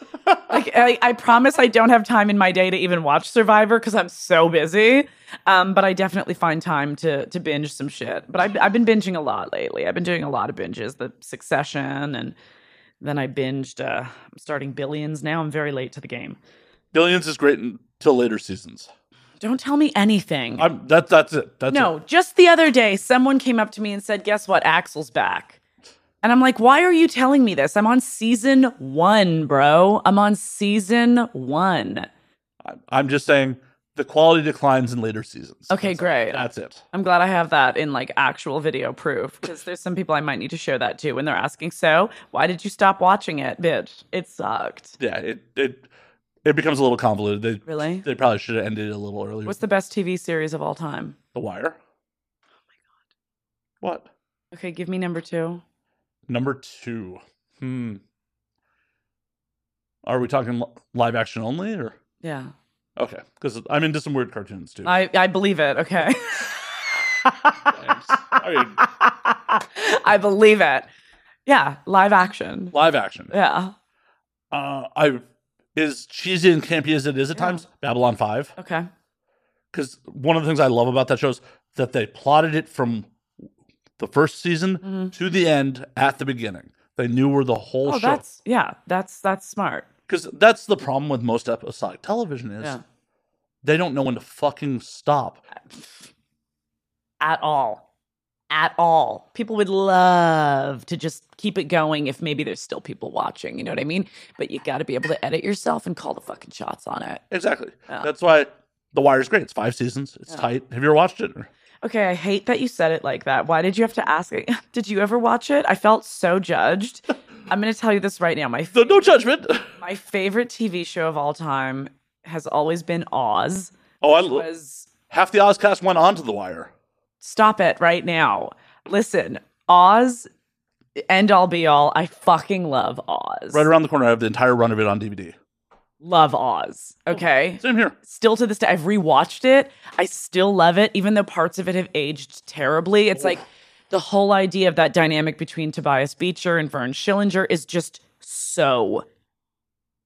Like, I, I promise I don't have time in my day to even watch Survivor because I'm so busy. Um, but I definitely find time to to binge some shit. But I've, I've been binging a lot lately. I've been doing a lot of binges, the Succession, and then I binged. Uh, I'm starting Billions now. I'm very late to the game. Billions is great until later seasons. Don't tell me anything. I'm that that's it. That's no, it. just the other day, someone came up to me and said, Guess what? Axel's back. And I'm like, Why are you telling me this? I'm on season one, bro. I'm on season one. I- I'm just saying the quality declines in later seasons. Okay, That's- great. That's it. I'm glad I have that in like actual video proof because there's some people I might need to show that to when they're asking, So, why did you stop watching it, bitch? It sucked. Yeah, it it it becomes a little convoluted. They Really? they probably should have ended it a little earlier. What's the best TV series of all time? The Wire? Oh my god. What? Okay, give me number two. Number two. Hmm. Are we talking live action only or Yeah. Okay? Because I'm into some weird cartoons too. I, I believe it. Okay. I I believe it. Yeah, live action. live action. Yeah. Uh, I is cheesy and campy as it is at times. Babylon Five. Okay. Because one of the things I love about that show is that they plotted it from the first season Mm-hmm. to the end at the beginning. They knew where the whole Oh, show. that's yeah. That's that's smart. Because that's the problem with most episodic television is Yeah. they don't know when to fucking stop. At all. At all. People would love to just keep it going if maybe there's still people watching. You know what I mean? But you got to be able to edit yourself and call the fucking shots on it. Exactly. Yeah. That's why The Wire's great. It's five seasons. It's Yeah. tight. Have you ever watched it? Okay, I hate that you said it like that. Why did you have to ask? It? Did you ever watch it? I felt so judged. I'm going to tell you this right now. My No, no judgment. my favorite TV show of all time has always been Oz. Oh, I was half the Ozcast went onto The Wire. stop it right now. Listen, Oz, end all be all. I fucking love Oz. Right around the corner, I have the entire run of it on DVD. love Oz. Okay. Same here. Still to this day, I've rewatched it. I still love it, even though parts of it have aged terribly. It's oh. like the whole idea of that dynamic between Tobias Beecher and Vern Schillinger is just so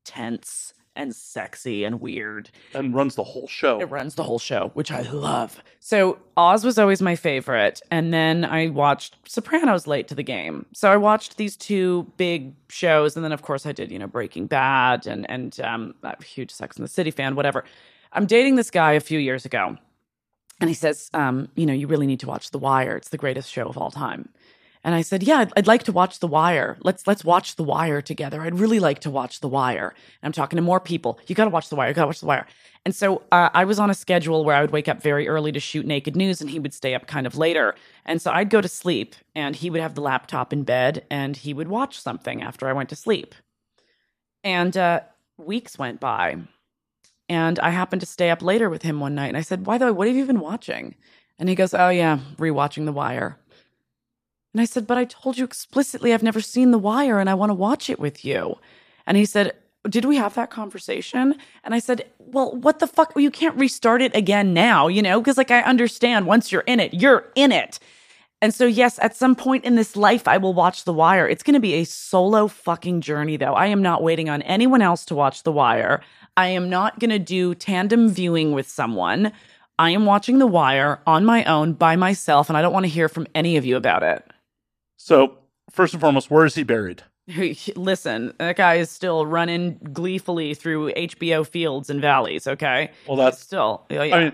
tense and sexy and weird. And runs the whole show. It runs the whole show, which I love. So Oz was always my favorite, and then I watched Sopranos late to the game. So I watched these two big shows, and then of course I did, you know, Breaking Bad, and and um, I'm a huge Sex and the City fan, whatever. I'm dating this guy a few years ago, and he says, um, you know, you really need to watch The Wire. It's the greatest show of all time. And I said, "Yeah, I'd, I'd like to watch The Wire. Let's let's watch The Wire together. I'd really like to watch The Wire." And I'm talking to more people. You got to watch The Wire. You got to watch The Wire. And so uh, I was on a schedule where I would wake up very early to shoot Naked News, and he would stay up kind of later. And so I'd go to sleep, and he would have the laptop in bed, and he would watch something after I went to sleep. And uh, weeks went by, and I happened to stay up later with him one night. And I said, By the way, what have you been watching? And he goes, Oh, yeah, rewatching The Wire. And I said, But I told you explicitly I've never seen The Wire and I want to watch it with you. And he said, Did we have that conversation? And I said, Well, what the fuck? You can't restart it again now, you know? Because, like, I understand once you're in it, you're in it. And so, yes, at some point in this life, I will watch The Wire. It's going to be a solo fucking journey, though. I am not waiting on anyone else to watch The Wire. I am not going to do tandem viewing with someone. I am watching The Wire on my own by myself, and I don't want to hear from any of you about it. So, first and foremost, where is he buried? Listen, that guy is still running gleefully through HBO fields and valleys, okay? Well, that's- He's still. yeah. I mean,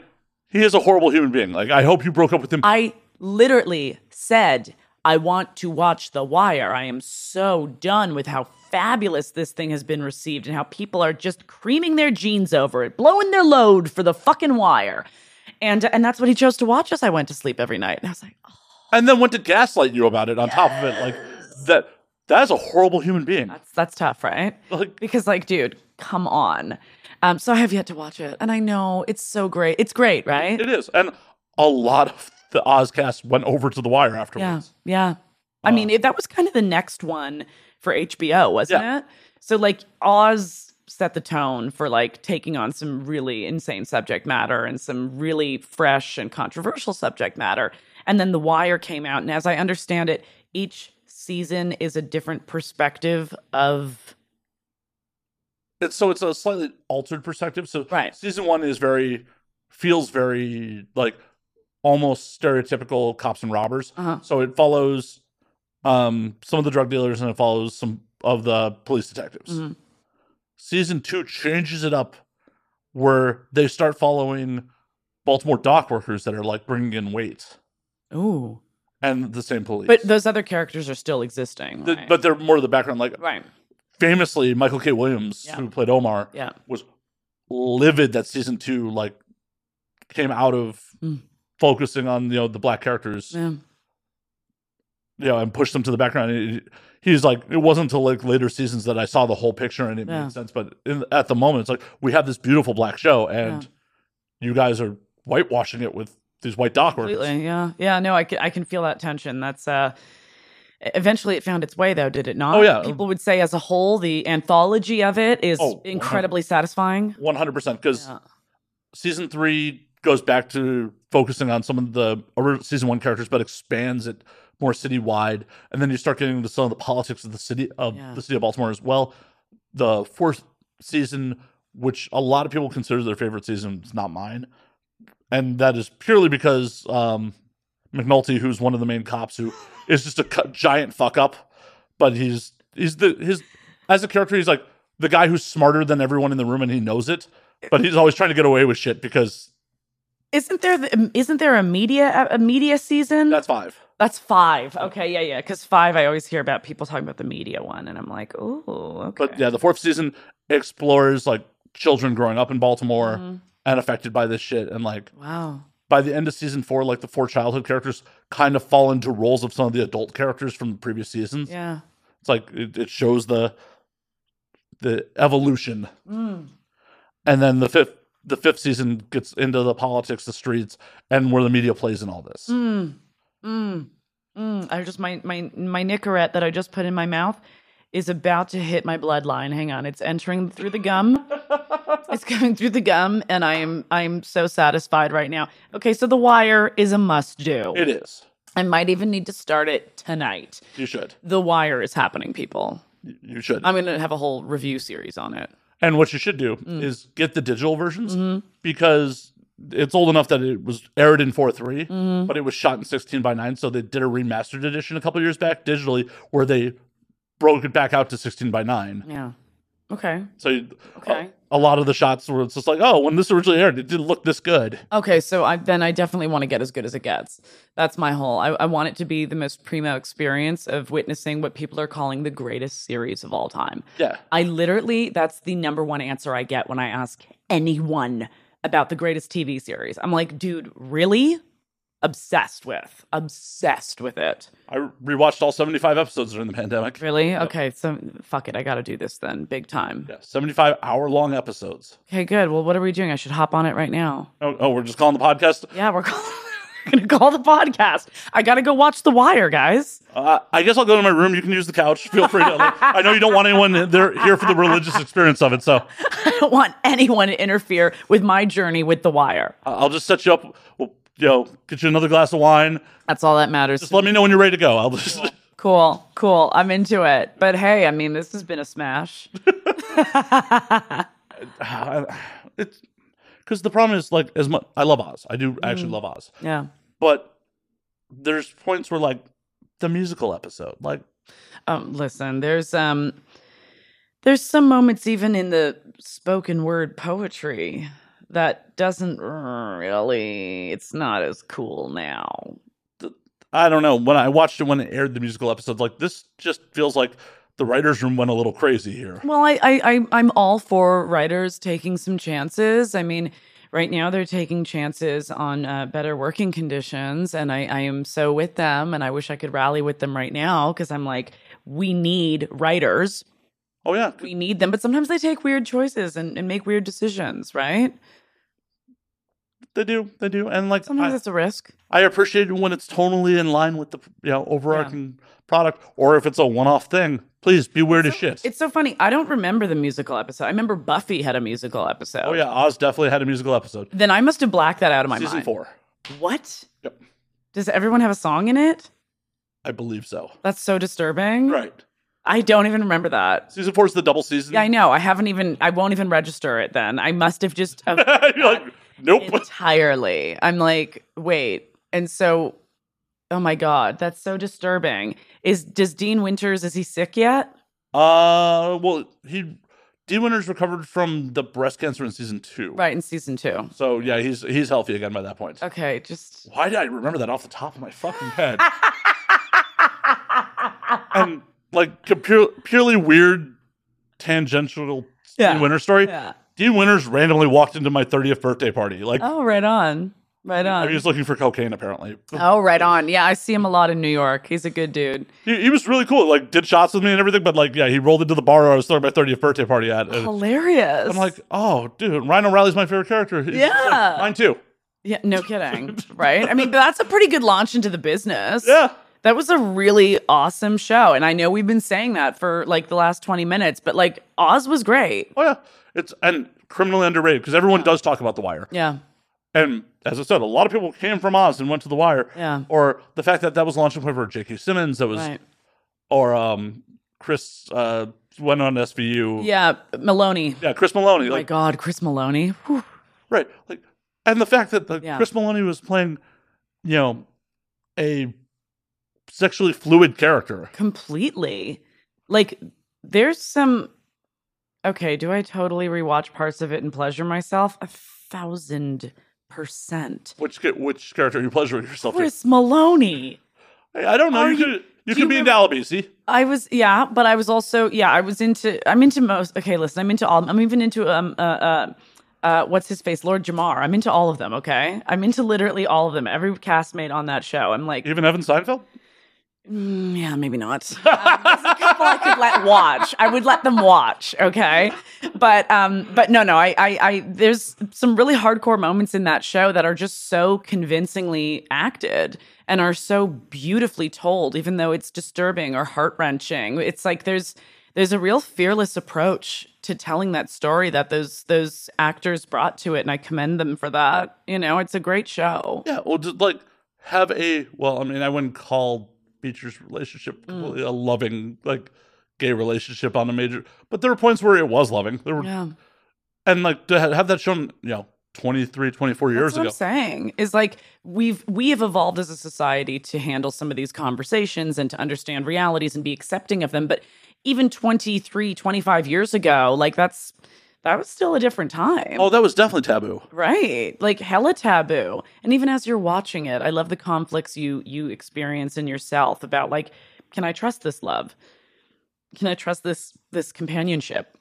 he is a horrible human being. Like, I hope you broke up with him. I literally said, I want to watch The Wire. I am so done with how fabulous this thing has been received and how people are just creaming their jeans over it, blowing their load for the fucking wire. And and that's what he chose to watch as I went to sleep every night. And I was like, oh, and then went to gaslight you about it on top of it. Like, that. That is a horrible human being. that's that's tough, right? Like, Because like, dude, come on. Um, so I have yet to watch it. And I know it's so great. It's great, right? it is. And a lot of the Ozcast went over to The Wire Yeah, afterwards. yeah. I mean, uh, it, that was kind of the next one for HBO, wasn't Yeah. it? So like Oz set the tone for like taking on some really insane subject matter and some really fresh and controversial subject matter. And then The Wire came out, and as I understand it, each season is a different perspective of It's so it's a slightly altered perspective. So Right. season one is very feels very like almost stereotypical cops and robbers. Uh-huh. So it follows um some of the drug dealers and it follows some of the police detectives. Mhm. Season two changes it up where they start following Baltimore dock workers that are like bringing in weight ooh. and the same police. But those other characters are still existing. The- right? but they're more of the background. Like right. famously, Michael K. Williams, Yeah. who played Omar, Yeah. was livid that season two like came out of Mm. Focusing on you know the black characters, Yeah. you know, and pushed them to the background. He- He's like, it wasn't until like later seasons that I saw the whole picture and it Yeah. made sense. But in, at the moment, it's like we have this beautiful black show, and you guys are whitewashing it with these white dock workers. Completely. Yeah. Yeah. No, I can, I can feel that tension. That's, uh, eventually it found its way though, did it not? Oh, yeah. People would say as a whole, the anthology of it is Oh, incredibly satisfying. One hundred percent, because Yeah. season three goes back to focusing on some of the season one characters, but expands it more citywide, and then you start getting into some of the politics of the city of Yeah. the city of Baltimore as well. The fourth season, which a lot of people consider their favorite season, is not mine, and that is purely because um, McNulty, who's one of the main cops, who is just a giant fuck up, but he's he's the his as a character, he's like the guy who's smarter than everyone in the room, and he knows it, but he's always trying to get away with shit because Isn't there, the, isn't there a media, a media season? that's five. That's five. Okay. Yeah. Yeah. Cause five, I always hear about people talking about the media one and I'm like, oh, okay. But yeah, the fourth season explores like children growing up in Baltimore Mhm. and affected by this shit. And like Wow. by the end of season four, like the four childhood characters kind of fall into roles of some of the adult characters from the previous seasons. Yeah. It's like it, it shows the the evolution. Mm. And then the fifth the fifth season gets into the politics, the streets, and where the media plays in all this. Mm. Mm. Mm. I just my my my Nicorette that I just put in my mouth is about to hit my bloodline. Hang on, it's entering through the gum. it's coming through the gum, and I am I'm so satisfied right now. Okay, so The Wire is a must do. It is. I might even need to start it tonight. You should. The Wire is happening, people. You should. I'm going to have a whole review series on it. And what you should do Mm. is get the digital versions Mm-hmm. because it's old enough that it was aired in 4.3, Mm-hmm. but it was shot in 16 by 9. So they did a remastered edition a couple years back digitally where they broke it back out to 16 by 9. Yeah. Okay. So uh, Okay. a, a lot of the shots where it's just like, oh, when this originally aired, it didn't look this good. Okay, so I then I definitely want to get as good as it gets. That's my whole. I, I want it to be the most primo experience of witnessing what people are calling the greatest series of all time. Yeah. I literally, that's the number one answer I get when I ask anyone about the greatest TV series. I'm like, dude, really? Obsessed with, obsessed with it. I rewatched all 75 episodes during the pandemic. Really? Okay, so fuck it. I got to do this then, big time. Yeah, 75 hour long episodes. Okay, good. Well, what are we doing? I should hop on it right now. Oh, oh we're just calling the podcast. Yeah, we're, call- we're gonna call the podcast. I got to go watch The Wire, guys. Uh, I guess I'll go to my room. You can use the couch. Feel free to. like, I know you don't want anyone there here for the religious experience of it, so I don't want anyone to interfere with my journey with The Wire. I'll just set you up. We'll, you know, get you another glass of wine. That's all that matters. Just let me know when you're ready to go. I'll just. Cool, cool. I'm into it. But hey, I mean, this has been a smash. it's because the problem is like as much. I love Oz. I do actually Mm. love Oz, yeah. but there's points where like the musical episode, like Um, listen, there's um, there's some moments even in the spoken word poetry that doesn't really. It's not as cool now. I don't know. When I watched it when it aired the musical episode, like this just feels like the writers' room went a little crazy here. Well, I, I, I I'm all for writers taking some chances. I mean, right now they're taking chances on uh, better working conditions, and I, I am so with them. And I wish I could rally with them right now because I'm like, we need writers, Oh yeah, we need them. But sometimes they take weird choices and, and make weird decisions, right? They do, they do, and like Sometimes I, it's a risk. I appreciate it when it's totally in line with the you know overarching product, or if it's a one-off thing. Please be weird as shit. It's so funny. I don't remember the musical episode. I remember Buffy had a musical episode. oh yeah, Oz definitely had a musical episode. Then I must have blacked that out of my mind. Season mind. four, What? Yep. Does everyone have a song in it? I believe so. That's so disturbing. Right. I don't even remember that. Season four is the double season. Yeah, I know. I haven't even. I won't even register it. Then I must have just uh, like, nope. entirely. I'm like, wait. And so, oh my god, that's so disturbing. Is does Dean Winters? Is he sick yet? Uh, well, he Dean Winters recovered from the breast cancer in season two. Right in season two. So yeah, he's he's healthy again by that point. Okay, just Why did I remember that off the top of my fucking head? and like pure, purely weird tangential Yeah. Dean Winters story. yeah. Dean Winters randomly walked into my 30th birthday party. Like Oh, right on, right I on. mean, he was looking for cocaine apparently. Oh, right on. Yeah, I see him a lot in New York. He's a good dude. He, he was really cool. Like did shots with me and everything. But like yeah, he rolled into the bar where I was throwing my 30th birthday party at. Hilarious. I'm like, oh, dude, Ryan O'Reily's my favorite character. He's just like, Yeah. mine too. yeah, no kidding. right? I mean, that's a pretty good launch into the business. Yeah. That was a really awesome show. And I know we've been saying that for like the last 20 minutes, but like Oz was great. Oh yeah. It's and criminally underrated because everyone does talk about The Wire. Yeah. And as I said, a lot of people came from Oz and went to The Wire. Yeah. Or the fact that that was launching point for J.K. Simmons, that was, Right. or um, Chris uh, went on SVU. Yeah. Meloni. Yeah, Chris Meloni. Oh my God, Chris Meloni. Whew. right. Like, and the fact that the, Yeah. Chris Meloni was playing, you know, a sexually fluid character. Completely. Like, there's some. Okay, do I totally rewatch parts of it and pleasure myself? A thousand percent. Which which character are you pleasuring yourself with? Chris Meloni. Hey, I don't know. Are You you- could you could you be into see? I was yeah, but I was also yeah, I was into I'm into most okay, listen, I'm into all I'm even into um uh uh uh what's his face? Lord Jamar. I'm into all of them, okay? I'm into literally all of them. Every castmate on that show. I'm like, Even Evan Seinfeld? Mm, yeah, maybe not. Um, there's a couple I could let watch. I would let them watch, okay? But um but no, no, I I I there's some really hardcore moments in that show that are just so convincingly acted and are so beautifully told even though it's disturbing or heart-wrenching. It's like there's there's a real fearless approach to telling that story that those those actors brought to it and I commend them for that. You know, it's a great show. Yeah, well, just like have a well, I mean, I wouldn't call Beecher's relationship Mm. a loving, like gay relationship on a major, but there were points where it was loving. There were, Yeah. and like to have that shown, you know, 23, 24 years what ago. I'm saying is like we've we have evolved as a society to handle some of these conversations and to understand realities and be accepting of them. But even 23, 25 years ago, like that's that was still a different time. Oh, that was definitely taboo. Right. Like hella taboo. And even as you're watching it, I love the conflicts you you experience in yourself about like, can I trust this love? Can I trust this this companionship?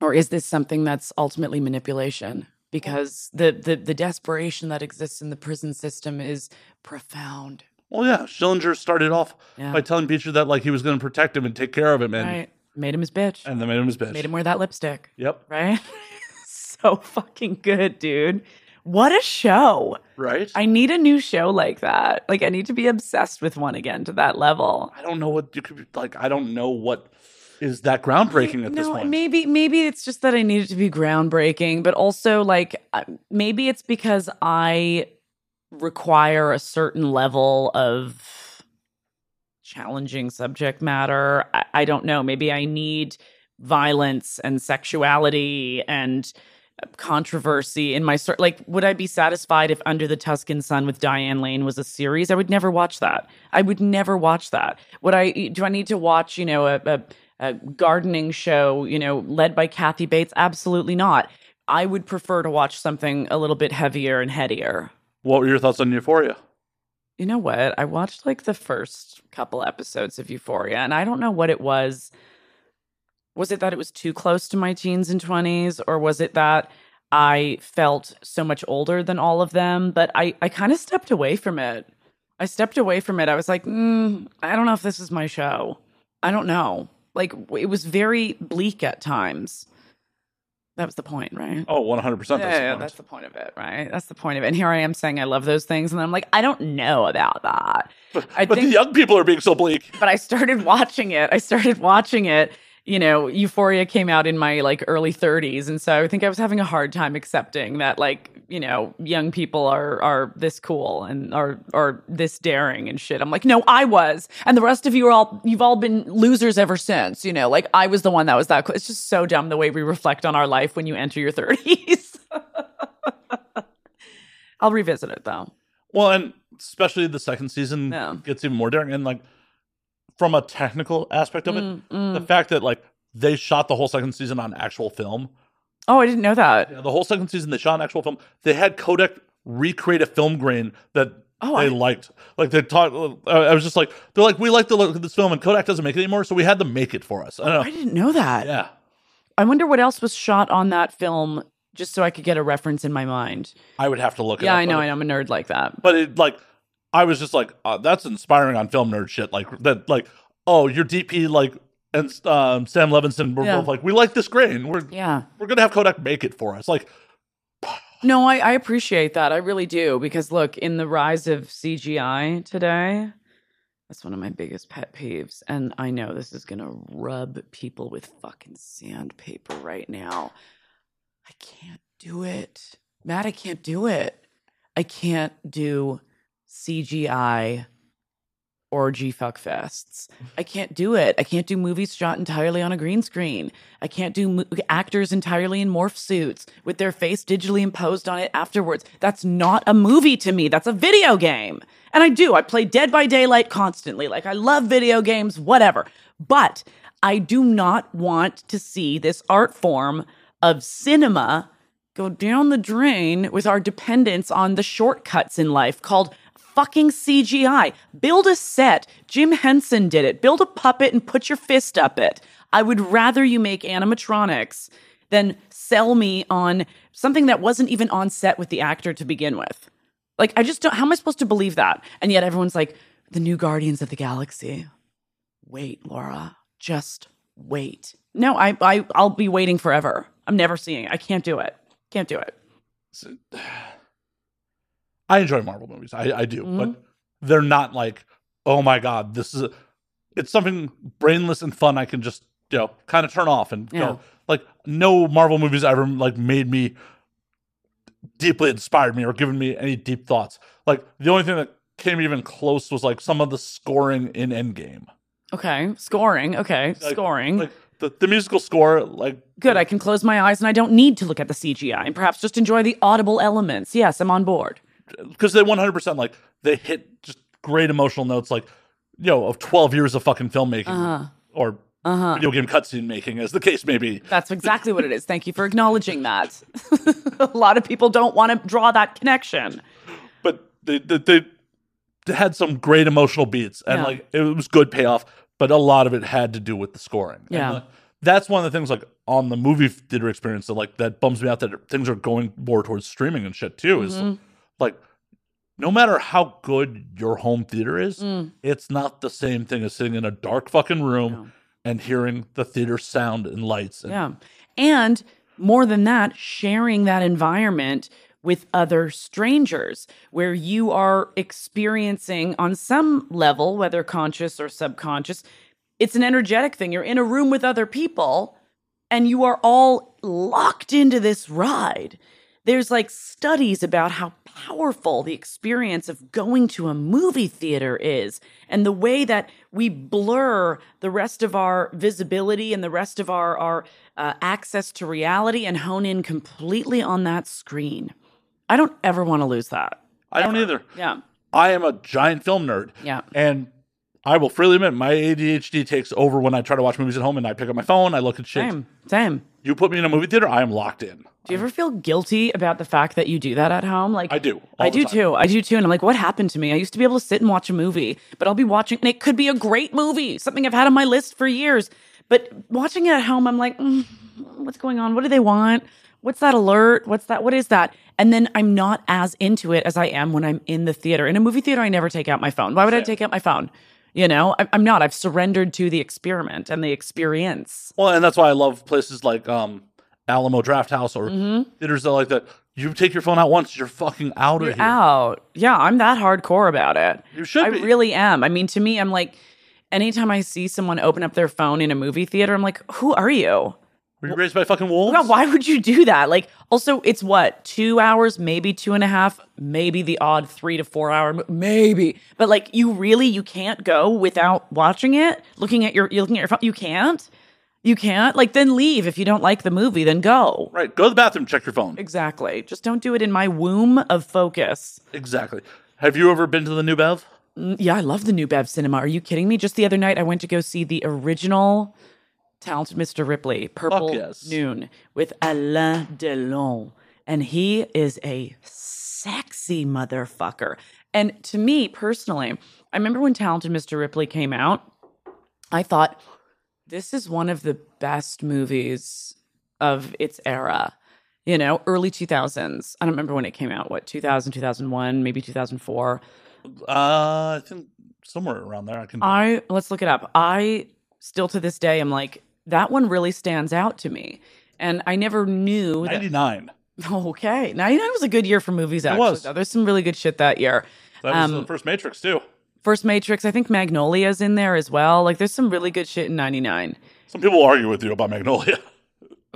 Or is this something that's ultimately manipulation? Because the the the desperation that exists in the prison system is profound. Well, yeah, Schillinger started off Yeah. by telling Beecher that like he was going to protect him and take care of him, and Right. Made him his bitch. and then made him his bitch. Made him wear that lipstick. Yep. Right? so fucking good, dude. What a show. Right. I need a new show like that. Like I need to be obsessed with one again to that level. I don't know what you could be like. I don't know what is that groundbreaking at this no, point. maybe maybe it's just that I need it to be groundbreaking, but also like uh, maybe it's because I require a certain level of challenging subject matter. I, I don't know. Maybe I need violence and sexuality and uh, controversy in my cer- like would i be satisfied if under the tuscan sun with diane lane was a series i would never watch that i would never watch that would i do i need to watch you know a, a, a gardening show you know led by kathy bates absolutely not i would prefer to watch something a little bit heavier and headier What were your thoughts on Euphoria? You know what? I watched like the first couple episodes of Euphoria, and I don't know what it was. Was it that it was too close to my teens and 20s, or was it that I felt so much older than all of them? But I, I kind of stepped away from it. I stepped away from it. I was like, mm, I don't know if this is my show. I don't know. Like, it was very bleak at times. That was the point, right? Oh, 100%. That's yeah, the yeah, point. that's the point of it, right? That's the point of it. And here I am saying I love those things, and I'm like, I don't know about that. I but think, the young people are being so bleak. but I started watching it. I started watching it. You know, Euphoria came out in my like early 30s, and so I think I was having a hard time accepting that, like, you know, young people are are this cool and are are this daring and shit. I'm like, no, I was, and the rest of you are all you've all been losers ever since. You know, like I was the one that was that. Cool. It's just so dumb the way we reflect on our life when you enter your 30s. I'll revisit it though. Well, and especially the second season Yeah. gets even more daring. And like from a technical aspect of it, Mm, mm. the fact that like they shot the whole second season on actual film. Oh, I didn't know that. Yeah, the whole second season they shot on actual film. They had Kodak recreate a film grain that Oh, they I- liked. Like they talked. I was just like, they're like, we like the look of this film, and Kodak doesn't make it anymore, so we had to make it for us. I don't I didn't know that. Yeah. I wonder what else was shot on that film just so I could get a reference in my mind. I would have to look. it Yeah, up, I know. but- I know. I'm a nerd like that. but it like I was just like uh, that's inspiring on film nerd shit like that like oh your DP like and um, Sam Levinson were Yeah. both like we like this grain we're Yeah. we're gonna have Kodak make it for us like No, I, I appreciate that. I really do. Because look, in the rise of CGI today, that's one of my biggest pet peeves. And I know this is going to rub people with fucking sandpaper right now. I can't do it. Matt, I can't do it. I can't do CGI orgy fuck fests. I can't do it. I can't do movies shot entirely on a green screen. I can't do mo- actors entirely in morph suits with their face digitally imposed on it afterwards. That's not a movie to me. That's a video game. And I do. I play Dead by Daylight constantly. Like I love video games, whatever. But I do not want to see this art form of cinema go down the drain with our dependence on the shortcuts in life called fucking CGI. Build a set. Jim Henson did it. Build a puppet and put your fist up it. I would rather you make animatronics than sell me on something that wasn't even on set with the actor to begin with. Like, I just don't, how am I supposed to believe that? And yet everyone's like, the new Guardians of the Galaxy. Wait, Laura, just wait. No, I, I, I'll be waiting forever. I'm never seeing it. I can't do it. Can't do it. I enjoy Marvel movies I, I do Mhm. but they're not like oh my god this is a, it's something brainless and fun I can just you know kind of turn off and Yeah. go like no Marvel movies ever like made me deeply inspired me or given me any deep thoughts like the only thing that came even close was like some of the scoring in Endgame Okay. Scoring. Okay. Like- Scoring. like the, the musical score like Good. I can close my eyes and I don't need to look at the CGI and perhaps just enjoy the audible elements. Yes, I'm on board. Because they 100% like they hit just great emotional notes like you know of 12 years of fucking filmmaking Uh-huh. or Uh-huh. video game cutscene making, as the case may be. That's exactly what it is. Thank you for acknowledging that. a lot of people don't want to draw that connection. But they they, they had some great emotional beats, and Yeah. like it was good payoff. But a lot of it had to do with the scoring. And, Yeah. uh, that's one of the things like on the movie theater experience that like that bums me out that things are going more towards streaming and shit too. Is Mhm. like no matter how good your home theater is, Mm. it's not the same thing as sitting in a dark fucking room No. and hearing the theater sound and lights. And, Yeah. And more than that, sharing that environment with other strangers where you are experiencing on some level, whether conscious or subconscious, it's an energetic thing. You're in a room with other people and you are all locked into this ride. There's like studies about how powerful the experience of going to a movie theater is and the way that we blur the rest of our visibility and the rest of our, our uh, access to reality and hone in completely on that screen. I don't ever want to lose that. I don't either. Yeah. I am a giant film nerd. Yeah. And I will freely admit my ADHD takes over when I try to watch movies at home and I pick up my phone, I look at shit. Same. Same. You put me in a movie theater, I am locked in. Do you ever feel guilty about the fact that you do that at home? Like I do. I do time. too. I do too. And I'm like, what happened to me? I used to be able to sit and watch a movie, but I'll be watching, and it could be a great movie, something I've had on my list for years. But watching it at home, I'm like, mm, what's going on? What do they want? What's that alert? What's that? What is that? And then I'm not as into it as I am when I'm in the theater. In a movie theater, I never take out my phone. Why would I take out my phone? You know, I- I'm not. I've surrendered to the experiment and the experience. Well, and that's why I love places like um, Alamo Drafthouse or Mm-hmm. theaters that like that. You take your phone out once, you're fucking out You're of here. out. Yeah, I'm that hardcore about it. You should I be. really am. I mean, to me, I'm like, anytime I see someone open up their phone in a movie theater, I'm like, who are you? Were you raised by fucking wolves? God, why would you do that? Like, also, it's what, two hours, maybe two and a half, maybe the odd three to four hour, maybe. But like, you really, you can't go without watching it, looking at your, you're looking at your phone. You can't. You can't. Like, then leave. If you don't like the movie, then go. Right. Go to the bathroom, check your phone. Exactly. Just don't do it in my womb of focus. Exactly. Have you ever been to the New Bev? Mm, Yeah, I love the new Bev Cinema. Are you kidding me? Just the other night, I went to go see the original Talented Mr. Ripley, Purple yes. Noon, with Alain Delon. And he is a sexy motherfucker. And to me personally, I remember when Talented Mr. Ripley came out, I thought, this is one of the best movies of its era. You know, early 2000s. I don't remember when it came out. What, 2000, 2001, maybe 2004. Uh, I think somewhere around there. I can. I let's look it up. I still to this day am like that one really stands out to me, and I never knew. That, 99. okay, ninety nine was a good year for movies. Actually, was. though. there's some really good shit that year. That was Um, the first Matrix, too. First Matrix, I think Magnolia's in there as well. Like, there's some really good shit in ninety nine. Some people argue with you about Magnolia.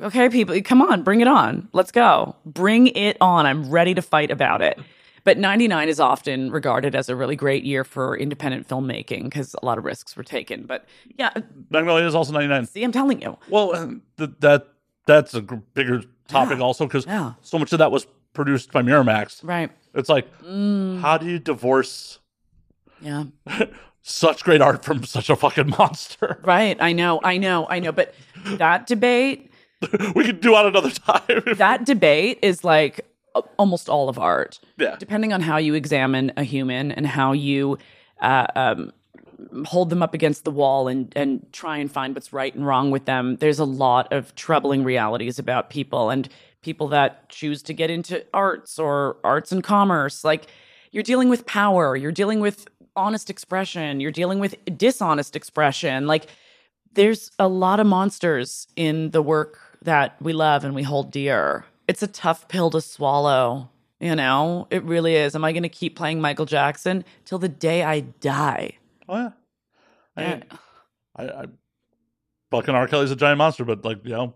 Okay, people, come on, bring it on. Let's go. Bring it on. I'm ready to fight about it. But 99 is often regarded as a really great year for independent filmmaking because a lot of risks were taken. But yeah, Magnolia is also 99. see, I'm telling you. Well, and th- that that's a bigger topic also because Yeah. so much of that was produced by Miramax. Right. It's like, Mm. how do you divorce Yeah. such great art from such a fucking monster? Right. I know. I know. I know. But that debate, we could do on another time. that debate is like almost all of art. yeah. Depending on how you examine a human and how you uh, um, hold them up against the wall and and try and find what's right and wrong with them, there's a lot of troubling realities about people and people that choose to get into arts or arts and commerce. Like you're dealing with power, you're dealing with honest expression, you're dealing with dishonest expression. Like there's a lot of monsters in the work that we love and we hold dear. It's a tough pill to swallow, you know? It really is. Am I going to keep playing Michael Jackson till the day I die? Oh, yeah. I, Yeah. I, I, fucking R. Kelly's a giant monster, but like, you know,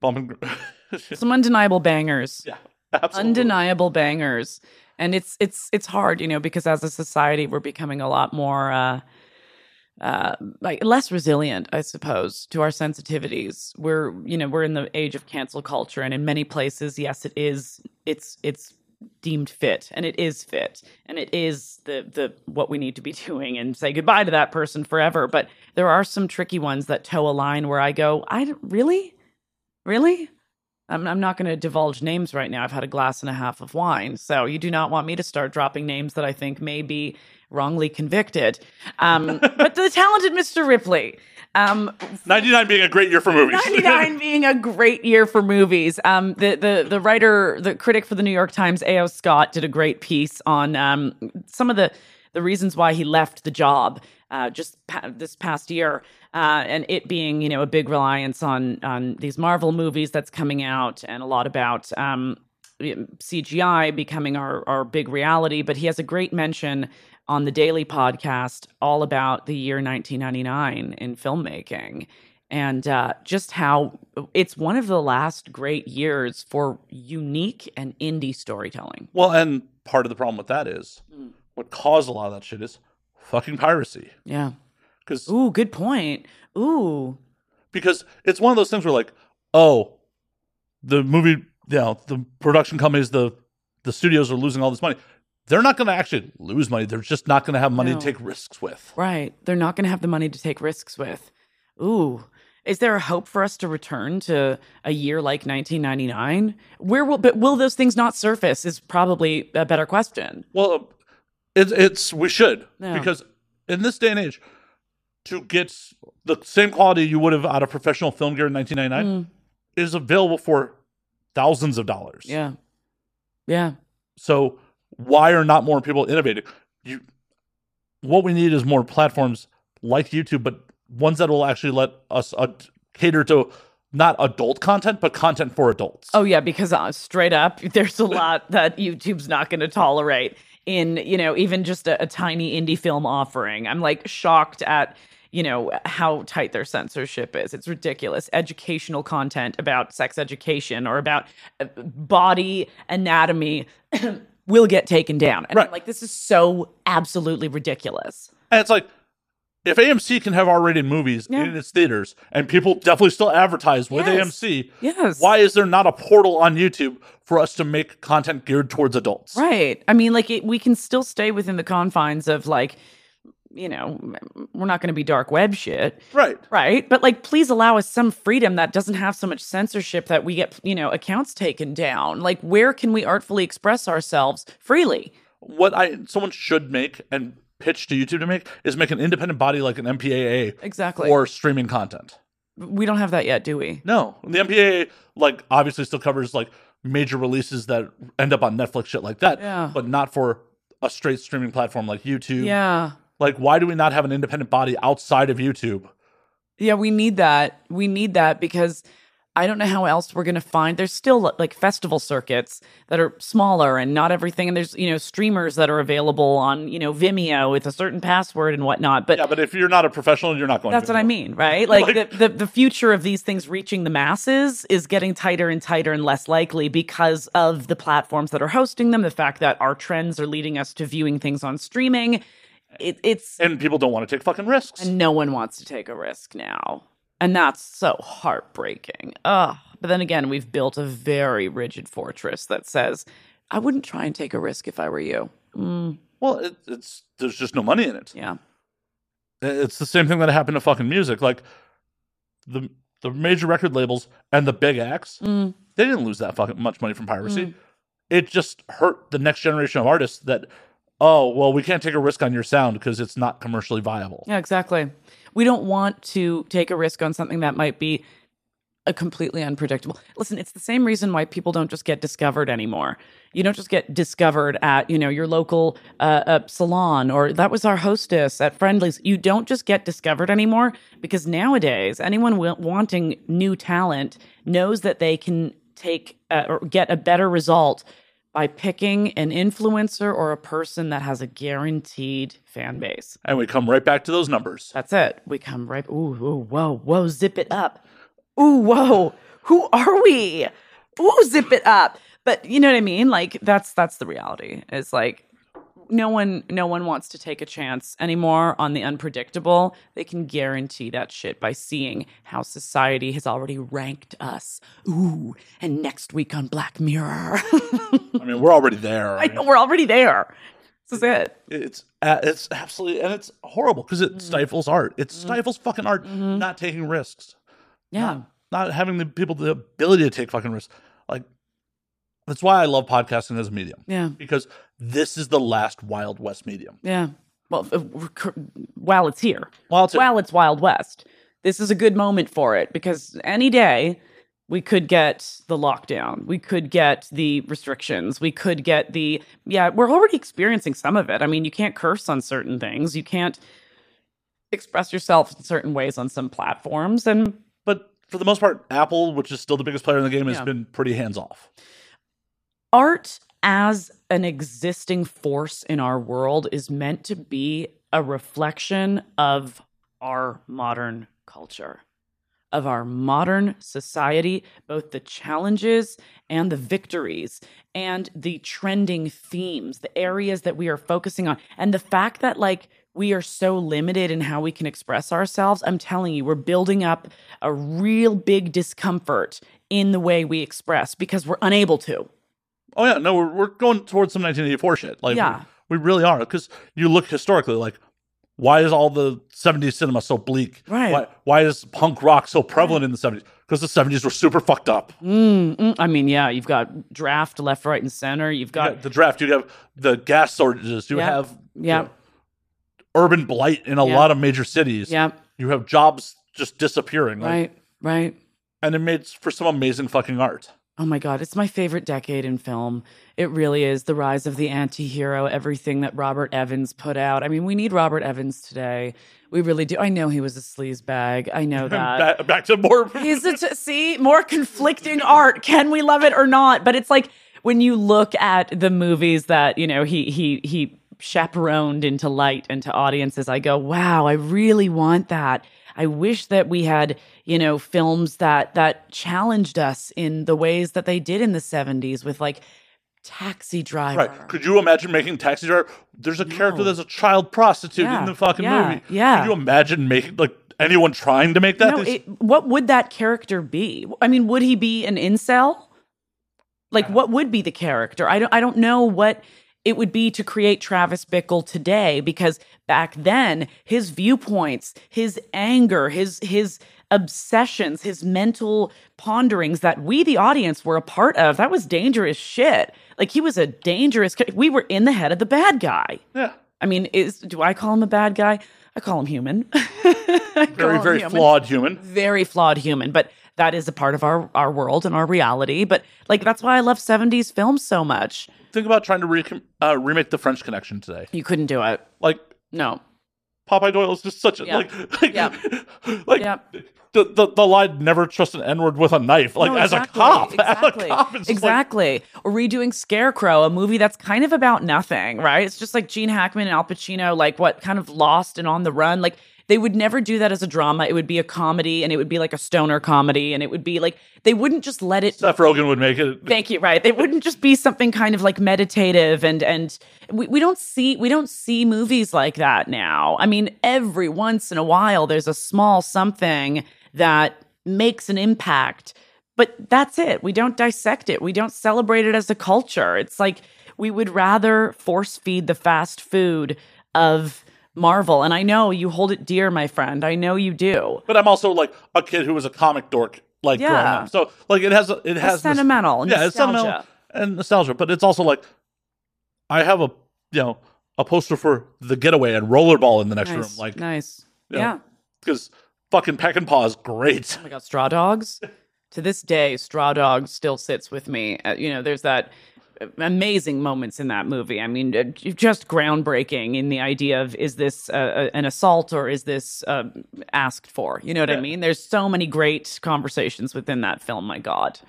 bumping. Some undeniable bangers. yeah. Absolutely. Undeniable bangers. And it's it's it's hard, you know, because as a society we're becoming a lot more uh uh like less resilient, I suppose, to our sensitivities. We're, you know, we're in the age of cancel culture and in many places, yes, it is it's it's deemed fit and it is fit and it is the the what we need to be doing and say goodbye to that person forever but there are some tricky ones that toe a line where i go i really really I'm, I'm not going to divulge names right now. I've had a glass and a half of wine. So you do not want me to start dropping names that I think may be wrongly convicted. Um, but the talented Mr. Ripley. Um, 99 being a great year for movies. 99 being a great year for movies. Um, the, the, the writer, the critic for the New York Times, A.O. Scott, did a great piece on um, some of the, the reasons why he left the job uh, just pa- this past year. Uh, and it being, you know, a big reliance on on these Marvel movies that's coming out, and a lot about um, CGI becoming our our big reality. But he has a great mention on the Daily podcast all about the year 1999 in filmmaking and uh, just how it's one of the last great years for unique and indie storytelling. Well, and part of the problem with that is what caused a lot of that shit is fucking piracy. Yeah. Because Ooh, good point. Ooh. because it's one of those things where like, oh, the movie, you know, the production companies, the the studios are losing all this money. They're not going to actually lose money. They're just not going to have money No. to take risks with. Right. They're not going to have the money to take risks with. Ooh. Is there a hope for us to return to a year like 1999? Where will but will those things not surface is probably a better question. Well, it's it's we should because in this day and age, to get the same quality you would have out of professional film gear in 1999 is available for thousands of dollars. Mm. Yeah. Yeah. So why are not more people innovating? You, what we need is more platforms like YouTube, but ones that will actually let us uh, cater to not adult content, but content for adults. Oh yeah, because uh, straight up, there's a lot that YouTube's not going to tolerate in you know even just a, a tiny indie film offering. I'm like shocked at you know how tight their censorship is. It's ridiculous. Educational content about sex education or about uh, body anatomy will get taken down, and I'm like, this is so absolutely ridiculous. And it's like, if AMC can have R-rated movies Yeah. in its theaters, and people definitely still advertise with Yes. AMC, Yes. why is there not a portal on YouTube for us to make content geared towards adults? Right. I mean, like, it, we can still stay within the confines of like, you know, we're not going to be dark web shit. Right. Right. But like, please allow us some freedom that doesn't have so much censorship that we get, you know, accounts taken down. Like, where can we artfully express ourselves freely? What I someone should make and pitch to YouTube to make is make an independent body like an MPAA Exactly. Or streaming content. we don't have that yet, do we? No, the MPAA like obviously still covers like major releases that end up on Netflix, shit like that. Yeah. But not for a straight streaming platform like YouTube. Yeah. Like, why do we not have an independent body outside of YouTube? Yeah, we need that. We need that because I don't know how else we're going to find. There's still like festival circuits that are smaller and not everything. And there's, you know, streamers that are available on, you know, Vimeo with a certain password and whatnot. But Yeah, but if you're not a professional, you're not going. That's to what I mean, right? Like, Like- the, the the future of these things reaching the masses is getting tighter and tighter and less likely because of the platforms that are hosting them. The fact that our trends are leading us to viewing things on streaming. It, it's And people don't want to take fucking risks. and no one wants to take a risk now, and that's so heartbreaking. Ugh. But then again, we've built a very rigid fortress that says, "I wouldn't try and take a risk if I were you." Mm, well, it, it's there's just no money in it. yeah, It's the same thing that happened to fucking music. Like the the major record labels and the big acts, Mm. they didn't lose that fucking much money from piracy. Mm. It just hurt the next generation of artists that, oh, well, we can't take a risk on your sound because it's not commercially viable. Yeah, exactly. We don't want to take a risk on something that might be a completely unpredictable. Listen, it's the same reason why people don't just get discovered anymore. You don't just get discovered at, you know, your local uh, uh, salon or that was our hostess at Friendly's. You don't just get discovered anymore because nowadays anyone w- wanting new talent knows that they can take uh, or get a better result by picking an influencer or a person that has a guaranteed fan base. And we come right back to those numbers. That's it. We come right. Ooh, ooh, whoa, whoa, zip it up. Ooh, whoa. Who are we? Ooh, zip it up. But you know what I mean? Like that's that's the reality. It's like no one no one wants to take a chance anymore on the unpredictable. They can guarantee that shit by seeing how society has already ranked us. Ooh, and next week on Black Mirror. I mean, we're already there. I know we're already there. This is it. it's uh, it's absolutely and it's horrible because Mm-hmm. it stifles art. It stifles fucking art. Not taking risks. Yeah. Not, not having the people the ability to take fucking risks. Like that's why I love podcasting as a medium. Yeah. Because this is the last Wild West medium. Yeah. Well, uh, while it's here, Well, it's while it's Wild West, this is a good moment for it because any day we could get the lockdown, we could get the restrictions, we could get the yeah. We're already experiencing some of it. I mean, you can't curse on certain things, you can't express yourself in certain ways on some platforms, and but for the most part, Apple, which is still the biggest player in the game, has Yeah. been pretty hands off. art as an existing force in our world is meant to be a reflection of our modern culture, of our modern society, both the challenges and the victories, and the trending themes, the areas that we are focusing on. And the fact that, like, we are so limited in how we can express ourselves. I'm telling you, we're building up a real big discomfort in the way we express because we're unable to. Oh yeah, no, we're we're going towards some 1984 shit. Like, Yeah. we, we really are. Because you look historically, like, why is all the 70s cinema so bleak? Right. Why why is punk rock so prevalent in the 70s? Because the 70s were super fucked up. Mm, mm, I mean, yeah, you've got draft left, right, and center. You've got got the draft. You have the gas shortages. You Yeah. have you Yeah. know, urban blight in a Yeah. lot of major cities. yeah, You have jobs just disappearing. like- right, right. and it made for some amazing fucking art. Oh my god, it's my favorite decade in film. It really is the rise of the anti-hero, everything that Robert Evans put out. I mean, we need Robert Evans today. We really do. I know he was a sleaze bag. I know that. Back, back to more. He's a t- see more conflicting art. Can we love it or not? But it's like when you look at the movies that you know he he he chaperoned into light and to audiences. I go, wow, I really want that. I wish that we had you know films that that challenged us in the ways that they did in the seventies with like Taxi Driver. Right. Could you imagine making Taxi Driver? There's a character that's a child prostitute Yeah, in the fucking yeah, movie. yeah. Could you imagine making like anyone trying to make that? No, it, what would that character be? I mean, would he be an incel? Like, what would be the character? I don't. I don't know what it would be to create Travis Bickle today because back then his viewpoints, his anger, his his obsessions, his mental ponderings that we the audience were a part of, that was dangerous shit. Like he was a dangerous. We were in the head of the bad guy. yeah. I mean, is do I call him a bad guy? I call him human. Very, very human flawed human. very flawed human, but that is a part of our our world and our reality. But like that's why I love 70s films so much. Think about trying to re- uh, remake The French Connection today. You couldn't do it. Like No. Popeye Doyle is just such a Yeah. like, like, Yeah. like Yeah. the, the the line "never trust an N word with a knife." Like No, as exactly, a cop, Exactly. as a cop, like- exactly. or redoing Scarecrow, a movie that's kind of about nothing, right? It's just like Gene Hackman and Al Pacino, like what kind of lost and on the run. Like they would never do that as a drama. It would be a comedy and it would be like a stoner comedy and it would be like they wouldn't just let it Seth Rogen would make it. Thank you. Right. They wouldn't just be something kind of like meditative and and we, we don't see we don't see movies like that now. I mean, every once in a while there's a small something that makes an impact, but that's it. We don't dissect it. We don't celebrate it as a culture. It's like we would rather force feed the fast food of Marvel. And I know you hold it dear, my friend. I know you do. But I'm also like a kid who was a comic dork, like growing up. So like it has it has this- sentimental, yeah, it's sentimental nostalgia. and nostalgia. But it's also like I have a you know a poster for The Getaway and Rollerball in the next room, like nice. yeah. because fucking Peckinpah is great. Oh my god, Straw Dogs. to this day, Straw Dogs still sits with me. Uh, you know, there's that amazing moments in that movie. I mean, uh, just groundbreaking in the idea of is this uh, uh, an assault or is this uh, asked for? You know what I mean? There's so many great conversations within that film. My God.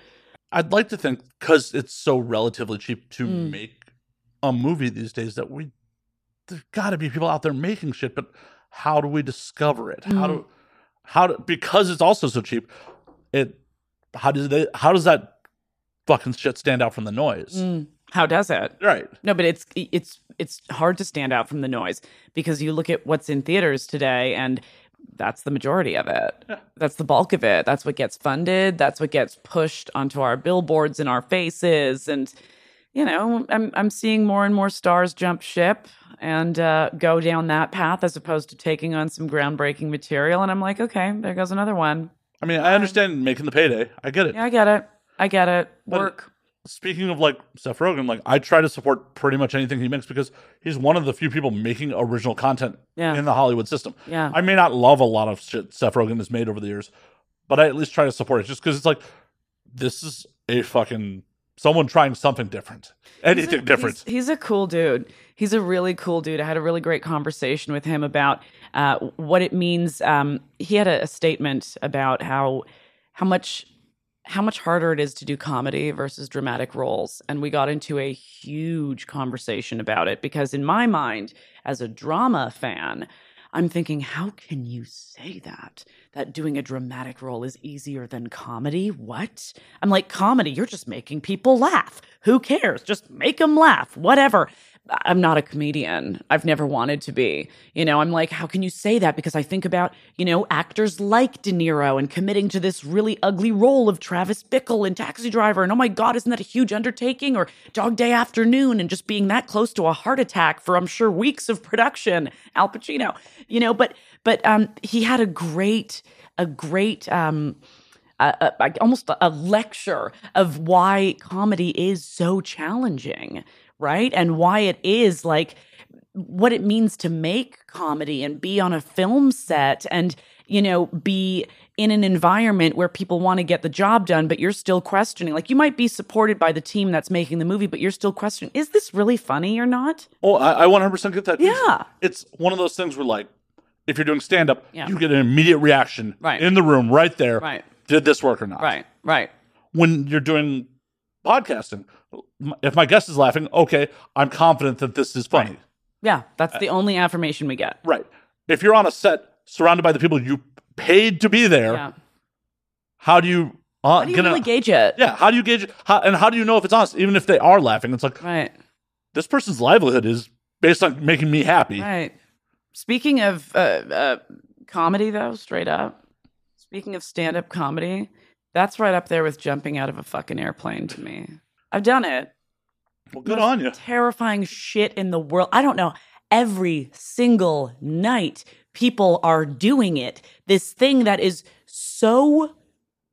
I'd like to think because it's so relatively cheap to Mm. make a movie these days that we there's got to be people out there making shit. But how do we discover it? How Mm. do how do because it's also so cheap? It how does they how does that fucking shit stand out from the noise? Mm. How does it? Right. No, but it's it's it's hard to stand out from the noise because you look at what's in theaters today and that's the majority of it. That's the bulk of it. That's what gets funded. That's what gets pushed onto our billboards in our faces and you know, I'm I'm seeing more and more stars jump ship and uh, go down that path as opposed to taking on some groundbreaking material. And I'm like, okay, there goes another one. I mean, I understand making the payday. I get it. Yeah, I get it. I get it. But- Work. Speaking of like Seth Rogen, like I try to support pretty much anything he makes because he's one of the few people making original content Yeah. in the Hollywood system. Yeah. I may not love a lot of shit Seth Rogen has made over the years, but I at least try to support it just because it's like this is a fucking someone trying something different, anything a- different. He's, he's a cool dude. He's a really cool dude. I had a really great conversation with him about uh, what it means. Um, he had a, a statement about how how much how much harder it is to do comedy versus dramatic roles, and we got into a huge conversation about it because, in my mind, as a drama fan. I'm thinking, how can you say that? That doing a dramatic role is easier than comedy? What? I'm like, comedy, you're just making people laugh. Who cares? Just make them laugh, whatever. I'm not a comedian. I've never wanted to be. You know, I'm like, how can you say that? Because I think about, you know, actors like De Niro and committing to this really ugly role of Travis Bickle in Taxi Driver. And oh my God, isn't that a huge undertaking? Or Dog Day Afternoon and just being that close to a heart attack for, I'm sure, weeks of production. Al Pacino, you know, but, but um, he had a great, a great, um, almost a lecture of why comedy is so challenging, right? And why it is like what it means to make comedy and be on a film set and, you know, be in an environment where people want to get the job done, but you're still questioning. Like you might be supported by the team that's making the movie, but you're still questioning, is this really funny or not? Oh, I, I 100% get that. Yeah. It's one of those things where, like, if you're doing stand up, Yeah. you get an immediate reaction Right. in the room right there. Right. Did this work or not? Right, right. When you're doing podcasting, if my guest is laughing, okay, I'm confident that this is funny. Yeah, that's the only affirmation we get. Right. If you're on a set surrounded by the people you paid to be there, Yeah. how do you, uh, How do you get a- really gauge it? yeah, how do you gauge it? How, and how do you know if it's honest? Even if they are laughing, it's like, Right. this person's livelihood is based on making me happy. Right. Speaking of uh, uh, comedy, though, straight up. Speaking of stand-up comedy, that's right up there with jumping out of a fucking airplane to me. I've done it. Well, good Most on you. Terrifying shit in the world. I don't know. Every single night, people are doing it. This thing that is so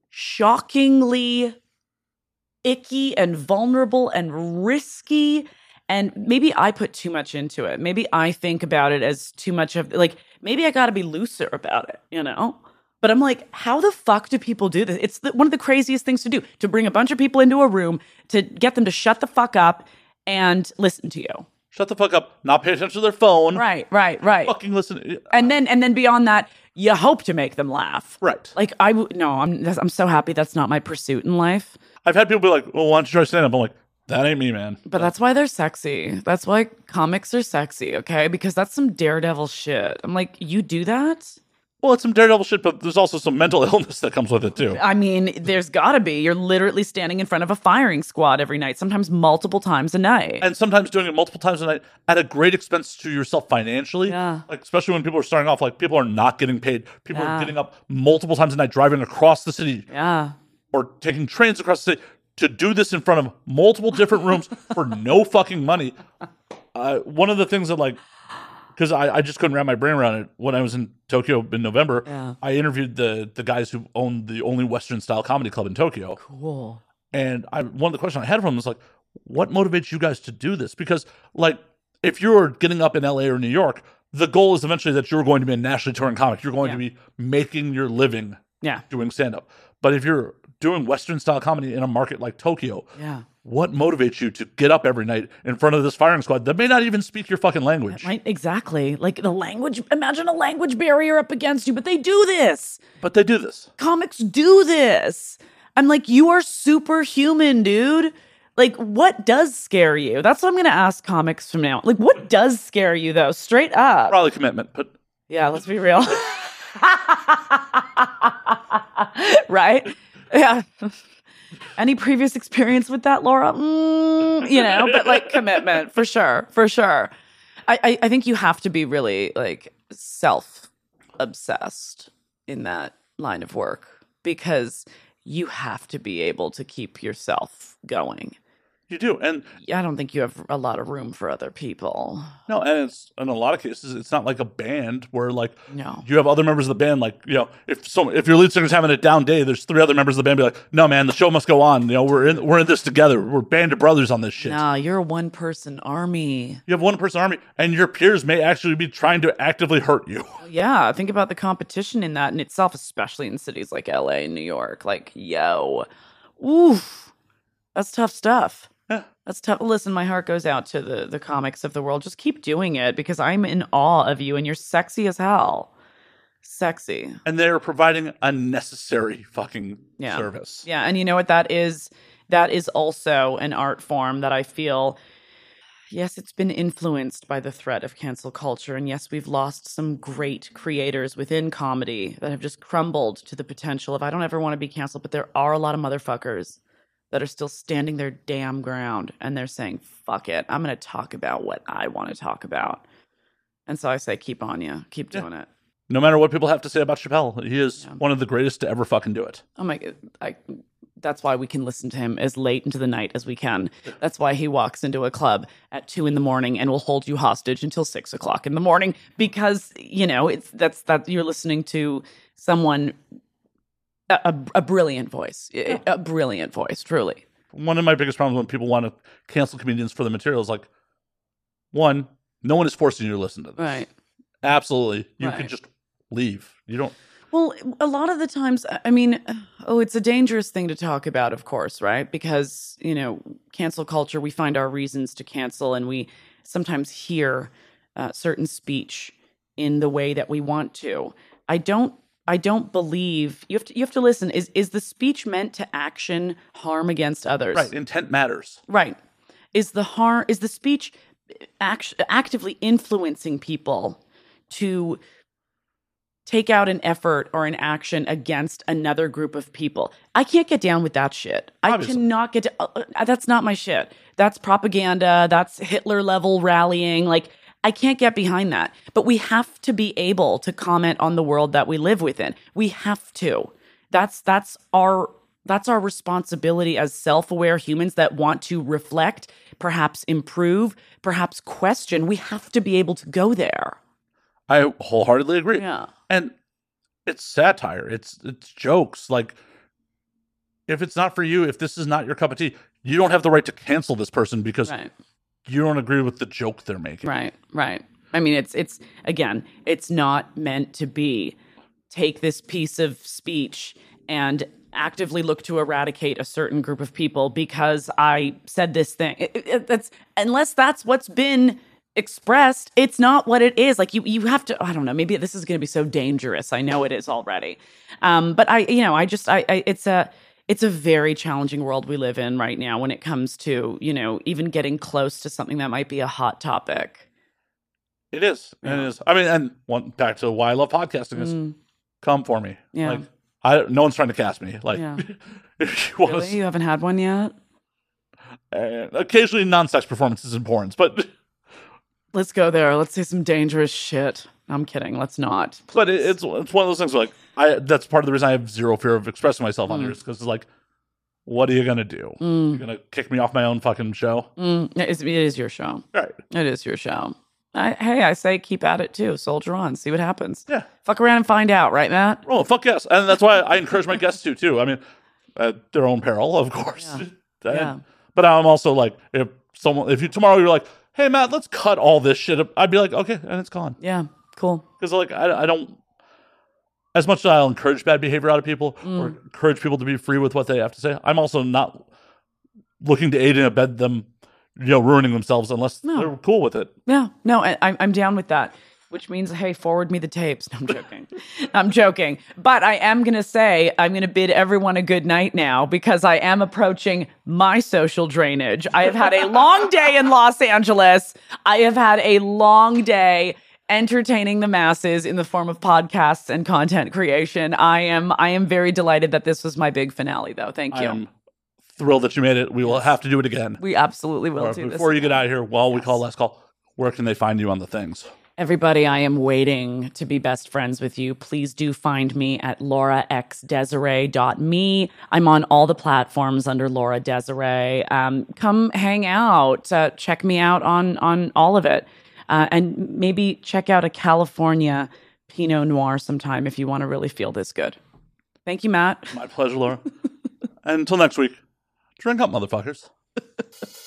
shockingly icky and vulnerable and risky. And maybe I put too much into it. Maybe I think about it as too much of like, maybe I got to be looser about it, you know? But I'm like, how the fuck do people do this? It's the, one of the craziest things to do to bring a bunch of people into a room to get them to shut the fuck up and listen to you. Shut the fuck up. Not pay attention to their phone. Right, right, right. Fucking listen. And then and then beyond that, you hope to make them laugh. Right. Like I w- no, I'm I'm so happy that's not my pursuit in life. I've had people be like, well, why don't you try stand up? I'm like, that ain't me, man. But that's why they're sexy. That's why comics are sexy, okay? Because that's some daredevil shit. I'm like, you do that? Well, it's some daredevil shit, but there's also some mental illness that comes with it, too. I mean, there's gotta be. You're literally standing in front of a firing squad every night, sometimes multiple times a night. And sometimes doing it multiple times a night at a great expense to yourself financially. Yeah. Like, especially when people are starting off, like, people are not getting paid. People Yeah. are getting up multiple times a night, driving across the city yeah. or taking trains across the city to do this in front of multiple different rooms for no fucking money. Uh, one of the things that like, because I, I just couldn't wrap my brain around it when I was in Tokyo in November. Yeah. I interviewed the the guys who own the only Western style comedy club in Tokyo, Cool. and I one of the questions I had from them was like, "What motivates you guys to do this?" Because like, if you're getting up in LA or New York, the goal is eventually that you're going to be a nationally touring comic. You're going to be making your living Yeah. doing stand up. But if you're doing Western style comedy in a market like Tokyo, Yeah. what motivates you to get up every night in front of this firing squad that may not even speak your fucking language? Right, exactly. Like the language, imagine a language barrier up against you, but they do this. But they do this. Comics do this. I'm like, you are superhuman, dude. Like, what does scare you? That's what I'm going to ask comics from now. Like, what does scare you, though? Straight up. Probably commitment, but Yeah, let's be real. right? Yeah. Any previous experience with that, Laura? Mm, you know, but like commitment for sure, for sure. I, I, I think you have to be really like self obsessed in that line of work because you have to be able to keep yourself going. You do, and I don't think you have a lot of room for other people. no, and it's in a lot of cases, it's not like a band where like No. you have other members of the band. Like you know, if so, if your lead singer's having a down day, there's three other members of the band be like, no man, the show must go on. You know, we're in we're in this together. We're band of brothers on this shit. Nah, you're a one person army. You have one person army, and your peers may actually be trying to actively hurt you. Yeah, think about the competition in that in itself, especially in cities like LA and New York. Like, yo, oof, that's tough stuff. That's tough. Listen, my heart goes out to the the comics of the world. Just keep doing it because I'm in awe of you, and you're sexy as hell. Sexy. And they're providing unnecessary fucking Yeah. service. Yeah, and you know what that is? That is also an art form that I feel yes, it's been influenced by the threat of cancel culture and yes, we've lost some great creators within comedy that have just crumbled to the potential of I don't ever want to be canceled, but there are a lot of motherfuckers that are still standing their damn ground and they're saying, "Fuck it. I'm going to talk about what I want to talk about." And so I say keep on you. Keep Yeah. doing it. No matter what people have to say about Chappelle, he is Yeah. one of the greatest to ever fucking do it. Oh my god, I that's why we can listen to him as late into the night as we can. That's why he walks into a club at two in the morning and will hold you hostage until six o'clock in the morning because you know it's that's that you're listening to someone a, a, a brilliant voice, a, a brilliant voice, truly. One of my biggest problems when people want to cancel comedians for the material is like, one, no one is forcing you to listen to this. Right. Absolutely. You Right. can just leave. You don't. Well, a lot of the times, I mean, oh, it's a dangerous thing to talk about, of course, right? Because, you know, cancel culture, we find our reasons to cancel and we sometimes hear uh, certain speech in the way that we want to. I don't. I don't believe you have to. You have to listen. Is is the speech meant to action harm against others? Right. Intent matters. Right. Is the harm is the speech act- actively influencing people to take out an effort or an action against another group of people? I can't get down with that shit. I cannot get uh, uh, that's not my shit. That's propaganda, that's Hitler level rallying like I can't get behind that. But we have to be able to comment on the world that we live within. We have to. That's that's our that's our responsibility as self-aware humans that want to reflect, perhaps improve, perhaps question. We have to be able to go there. I wholeheartedly agree. Yeah. And it's satire. It's it's jokes. Like if it's not for you, if this is not your cup of tea, you don't have the right to cancel this person because Right. You don't agree with the joke they're making. Right, right. I mean, it's it's again, it's not meant to be take this piece of speech and actively look to eradicate a certain group of people because I said this thing. It- it- that's unless that's what's been expressed, it's not what it is. Like you, you have to. I don't know. Maybe this is going to be so dangerous. I know it is already. Um, but I, you know, I just, I, I, it's a. It's a very challenging world we live in right now when it comes to, you know, even getting close to something that might be a hot topic. It is. Yeah. It is. I mean, and one back to why I love podcasting is Mm, come for me. Yeah. Like I no one's trying to cast me. Like Yeah. if you really? You haven't had one yet? occasionally non-sex performances and porns, but Let's go there. Let's say some dangerous shit. I'm kidding. Let's not. but it, it's it's one of those things where, like I that's part of the reason I have zero fear of expressing myself on Mm. here is because it's like, what are you gonna do? Mm, You're gonna kick me off my own fucking show? mm, it is- it is your show. Right. It is your show. I, hey, I say keep at it too. Soldier on. See what happens. Yeah. Fuck around and find out, right, Matt? Oh fuck yes, and that's why I encourage my guests to too. I mean, at their own peril, of course. Yeah. And- Yeah. But I'm also like, if someone, if you tomorrow you're like, hey Matt, let's cut all this shit. up," I'd be like, okay, and it's gone Yeah. Cool. because like I, I don't. As much as I'll encourage bad behavior out of people Mm. or encourage people to be free with what they have to say, I'm also not looking to aid and abet them, you know, ruining themselves unless No. they're cool with it. Yeah, no, I, I'm down with that. Which means, hey, forward me the tapes. No, I'm joking. I'm joking. But I am gonna say I'm gonna bid everyone a good night now because I am approaching my social drainage. I have had a long day in Los Angeles. I have had a long day entertaining the masses in the form of podcasts and content creation. I am I am very delighted that this was my big finale, though. Thank you. am thrilled that you made it. We will have to do it again. We absolutely will All right, do this. before you get out of here, while we call last call, where can they find you on the things? Everybody, I am waiting to be best friends with you. Please do find me at lauraxdesiree.me. I'm on all the platforms under Laura Desiree. Um, come hang out. Uh, check me out on on all of it, uh, and maybe check out a California Pinot Noir sometime if you want to really feel this good. Thank you, Matt. My pleasure, Laura. until next week, drink up, motherfuckers.